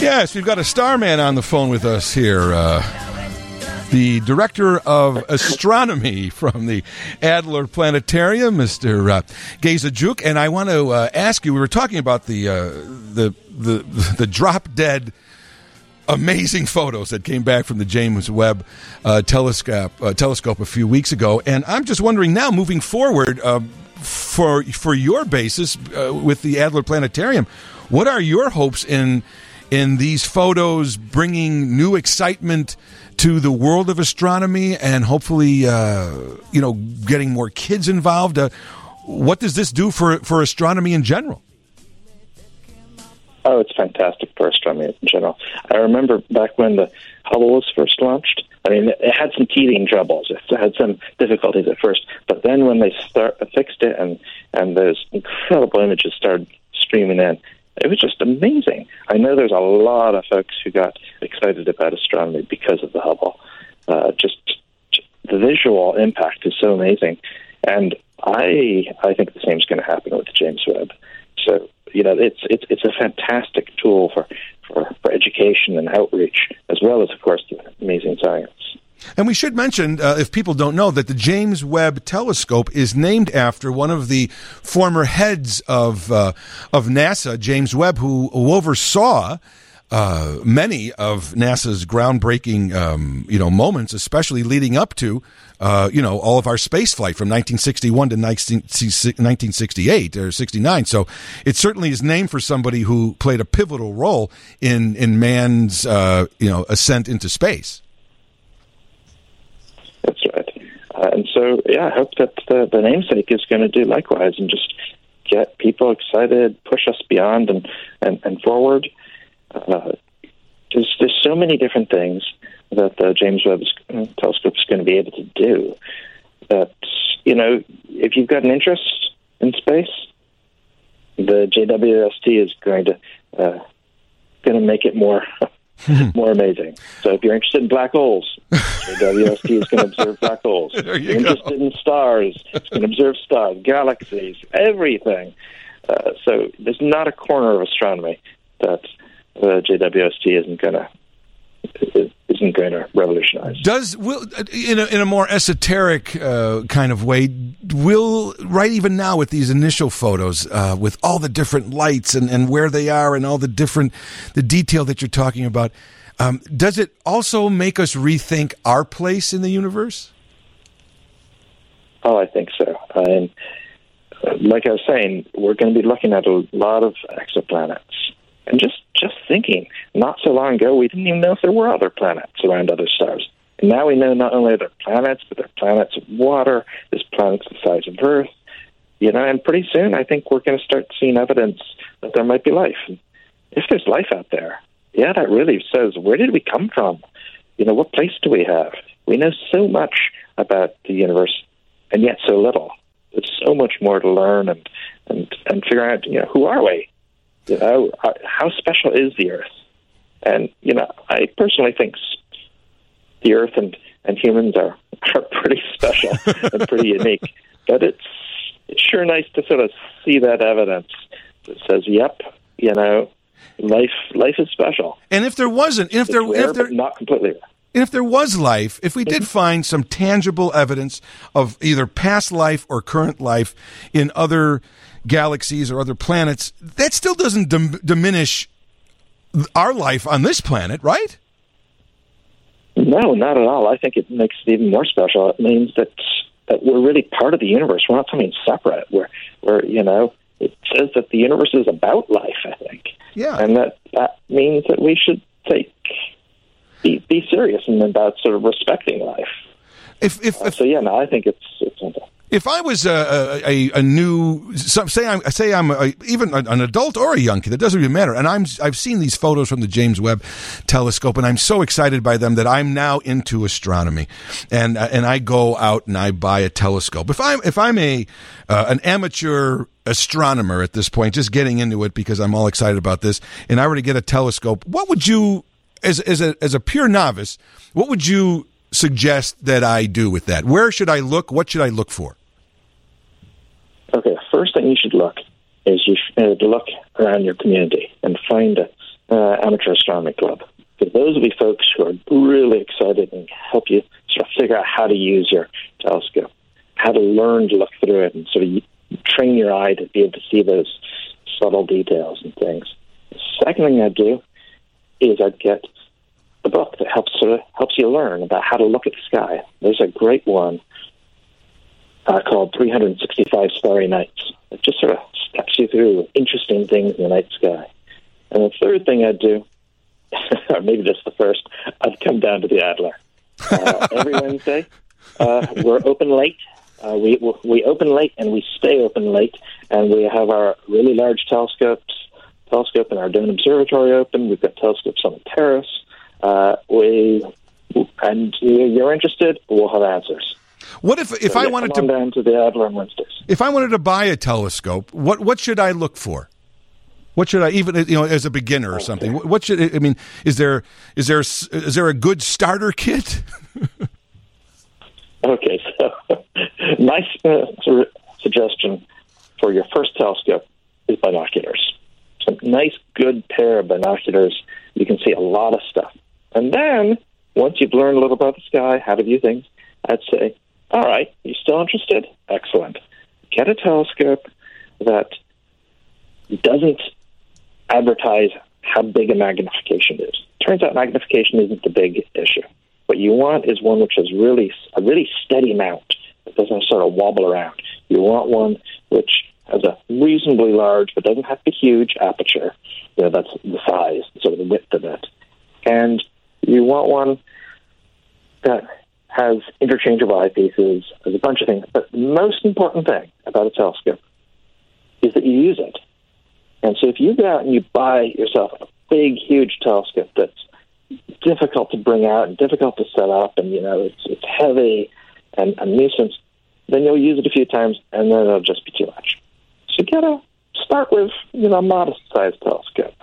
Yes, we've got a starman on the phone with us here. Uh, the director of astronomy from the Adler Planetarium, Mr. Uh, Geza Gyuk, and I want to uh, ask you. We were talking about the uh, the the the drop dead amazing photos that came back from the James Webb uh, telescope uh, telescope a few weeks ago, and I'm just wondering now, moving forward, uh, for for your basis uh, with the Adler Planetarium, what are your hopes in in these photos bringing new excitement to the world of astronomy and hopefully uh, you know getting more kids involved? Uh, what does this do for for astronomy in general? Oh, it's fantastic for astronomy in general. I remember back when the Hubble was first launched. I mean, it had some teething troubles. It had some difficulties at first, but then when they start fixed it and and those incredible images started streaming in, it was just amazing. I know there's a lot of folks who got excited about astronomy because of the Hubble. Uh, just the visual impact is so amazing, and I I think the same is going to happen with the James Webb. So you know, it's it's it's a fantastic tool for, for, for education and outreach, as well as, of course, the amazing science. And we should mention, uh, if people don't know, that the James Webb Telescope is named after one of the former heads of uh, of NASA, James Webb, who, who oversaw uh, many of NASA's groundbreaking, um, you know, moments, especially leading up to, uh, you know, all of our space flight from 1961 to 1968 or 69. So it certainly is named for somebody who played a pivotal role in in man's, uh, you know, ascent into space. That's right. Uh, and so, yeah, I hope that the, the namesake is going to do likewise and just get people excited, push us beyond and, and, and forward. Uh, there's, there's so many different things that the James Webb Telescope is going to be able to do that, you know, if you've got an interest in space, the JWST is going to uh, going to make it more *laughs* more amazing. So if you're interested in black holes, JWST is going to observe black holes. *laughs* There if you you're interested in stars, it's going to observe stars, galaxies, everything. Uh, so there's not a corner of astronomy that the JWST isn't going to isn't going to revolutionize. Does will in a, in a more esoteric uh, kind of way will right even now with these initial photos uh, with all the different lights and, and where they are and all the different the detail that you're talking about um, does it also make us rethink our place in the universe? Oh, I think so. And uh, like I was saying, we're going to be looking at a lot of exoplanets, and just just thinking, not so long ago, we didn't even know if there were other planets around other stars. And now we know not only are there planets, but there are planets of water. There's planets the size of Earth. You know, and pretty soon, I think we're going to start seeing evidence that there might be life. If there's life out there, yeah, that really says where did we come from? You know, what place do we have? We know so much about the universe, and yet so little. There's so much more to learn and and and figure out. You know, who are we? You know, how- how special is the Earth? And you know, I personally think the Earth and and humans are *laughs* are pretty special and pretty *laughs* unique. But it's it's sure nice to sort of see that evidence that says, "Yep, you know, life life is special." And if there wasn't, if there rare, if there not completely. rare. And if there was life, if we did mm-hmm. find some tangible evidence of either past life or current life in other galaxies or other planets, that still doesn't dim- diminish our life on this planet, right? No, not at all. I think it makes it even more special. It means that that we're really part of the universe. We're not something separate. We're, we're you know, it says that the universe is about life. I think. Yeah. And that that means that we should take be be serious and about sort of respecting life. If if, uh, so, yeah, no, I think it's it's. If I was a a, a new say I'm say I'm a, even an adult or a young kid, it doesn't really matter. And I'm I've seen these photos from the James Webb Telescope, and I'm so excited by them that I'm now into astronomy, and and I go out and I buy a telescope. If I'm if I'm a uh, an amateur astronomer at this point, just getting into it because I'm all excited about this, and I were to get a telescope, what would you as as a as a pure novice, what would you suggest that I do with that? Where should I look? What should I look for? First thing you should look is you should uh, look around your community and find a uh, amateur astronomy club. Because those will be folks who are really excited and help you sort of figure out how to use your telescope, how to learn to look through it, and sort of train your eye to be able to see those subtle details and things. The second thing I'd do is I'd get a book that helps sort of helps you learn about how to look at the sky. There's a great one uh, called 365 Starry Nights. It just sort of steps you through interesting things in the night sky. And the third thing I'd do, *laughs* or maybe just the first, I'd come down to the Adler. Uh, every *laughs* Wednesday, uh, we're open late. Uh, we we open late and we stay open late, and we have our really large telescopes, telescope in our Dome Observatory open. We've got telescopes on the terrace. Uh, we and if you're interested, we'll have answers. What if if so, I yeah, wanted to down to the Adler on Wednesdays? If I wanted to buy a telescope, what what should I look for? What should I even you know as a beginner or something? What, what should I mean? Is there is there is there a good starter kit? *laughs* okay, *laughs* so nice uh, suggestion for your first telescope is binoculars. Some nice, good pair of binoculars. You can see a lot of stuff. And then once you've learned a little about the sky, how to view things, I'd say, all right, you still interested? Excellent. Get a telescope that doesn't advertise how big a magnification is. Turns out magnification isn't the big issue. What you want is one which has really a really steady mount that doesn't sort of wobble around. You want one which has a reasonably large but doesn't have to be huge aperture. You know, that's the size, sort of the width of it. And you want one that has interchangeable eyepieces, there's a bunch of things. But the most important thing about a telescope is that you use it. And so if you go out and you buy yourself a big, huge telescope that's difficult to bring out and difficult to set up, and you know it's it's heavy and a nuisance, then you'll use it a few times, and then it'll just be too much. So you gotta start with you know a modest sized telescope,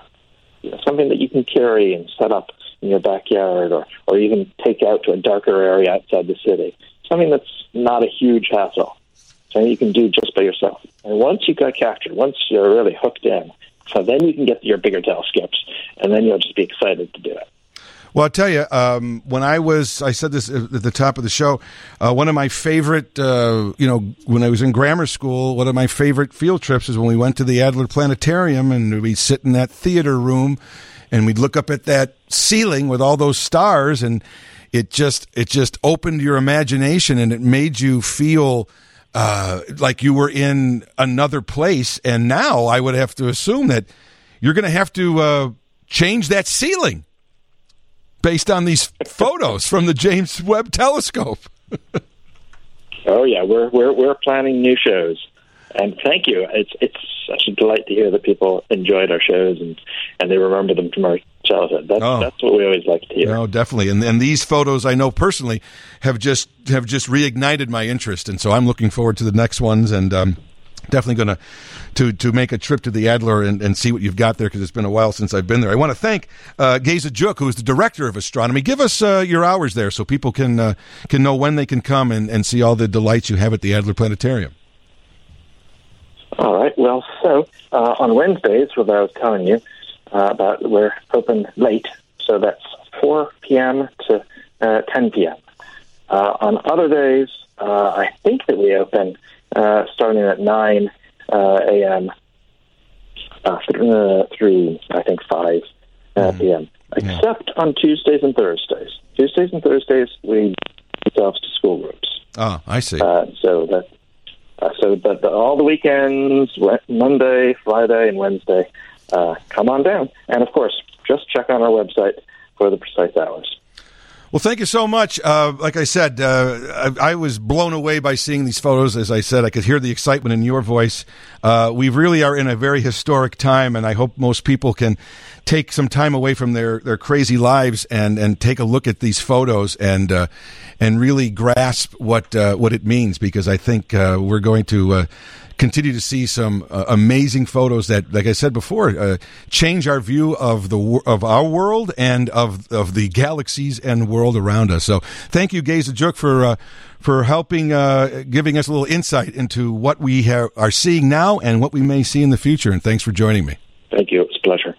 you know, something that you can carry and set up in your backyard, or or even take out to a darker area outside the city. Something that's not a huge hassle. Something you can do just by yourself. And once you got captured, once you're really hooked in, so then you can get your bigger telescopes, and then you'll just be excited to do it. Well, I'll tell you, um, when I was, I said this at the top of the show, uh, one of my favorite, uh, you know, when I was in grammar school, one of my favorite field trips is when we went to the Adler Planetarium and we'd sit in that theater room and we'd look up at that ceiling with all those stars and it just, it just opened your imagination and it made you feel, uh, like you were in another place. And now I would have to assume that you're going to have to, uh, change that ceiling based on these *laughs* photos from the James Webb Telescope. *laughs* oh yeah, we're we're we're planning new shows, and thank you. It's it's such a delight to hear that people enjoyed our shows and and they remember them from our childhood. That's Oh. that's what we always like to hear. No, definitely, and and these photos I know personally have just have just reignited my interest, and so I'm looking forward to the next ones, and um, definitely going to to to make a trip to the Adler and, and see what you've got there because it's been a while since I've been there. I want to thank uh, Geza Gyuk, who is the director of astronomy. Give us uh, your hours there so people can uh, can know when they can come and, and see all the delights you have at the Adler Planetarium. All right. Well, so uh, on Wednesdays, what I was telling you uh, about, we're open late, so that's 4 p.m. to uh, 10 p.m. Uh, on other days, uh, I think that we open uh, starting at 9 uh, a.m. Th- through, I think, 5 uh, p.m., except on Tuesdays and Thursdays. Tuesdays and Thursdays, we ourselves to school groups. Oh, I see. Uh, so that uh, so but the, all the weekends, Monday, Friday, and Wednesday, uh, come on down. And of course, just check on our website for the precise hours. Well, thank you so much. Uh, like I said, uh, I, I was blown away by seeing these photos. As I said, I could hear the excitement in your voice. Uh, we really are in a very historic time, and I hope most people can take some time away from their, their crazy lives and, and take a look at these photos and uh, and really grasp what uh, what it means. Because I think we're going to continue to see some uh, amazing photos that, like I said before, uh, change our view of the of our world and of of the galaxies and world around us. So, thank you, Geza Gyuk, for uh, for helping uh, giving us a little insight into what we ha- are seeing now and what we may see in the future. And thanks for joining me. Thank you. It's a pleasure.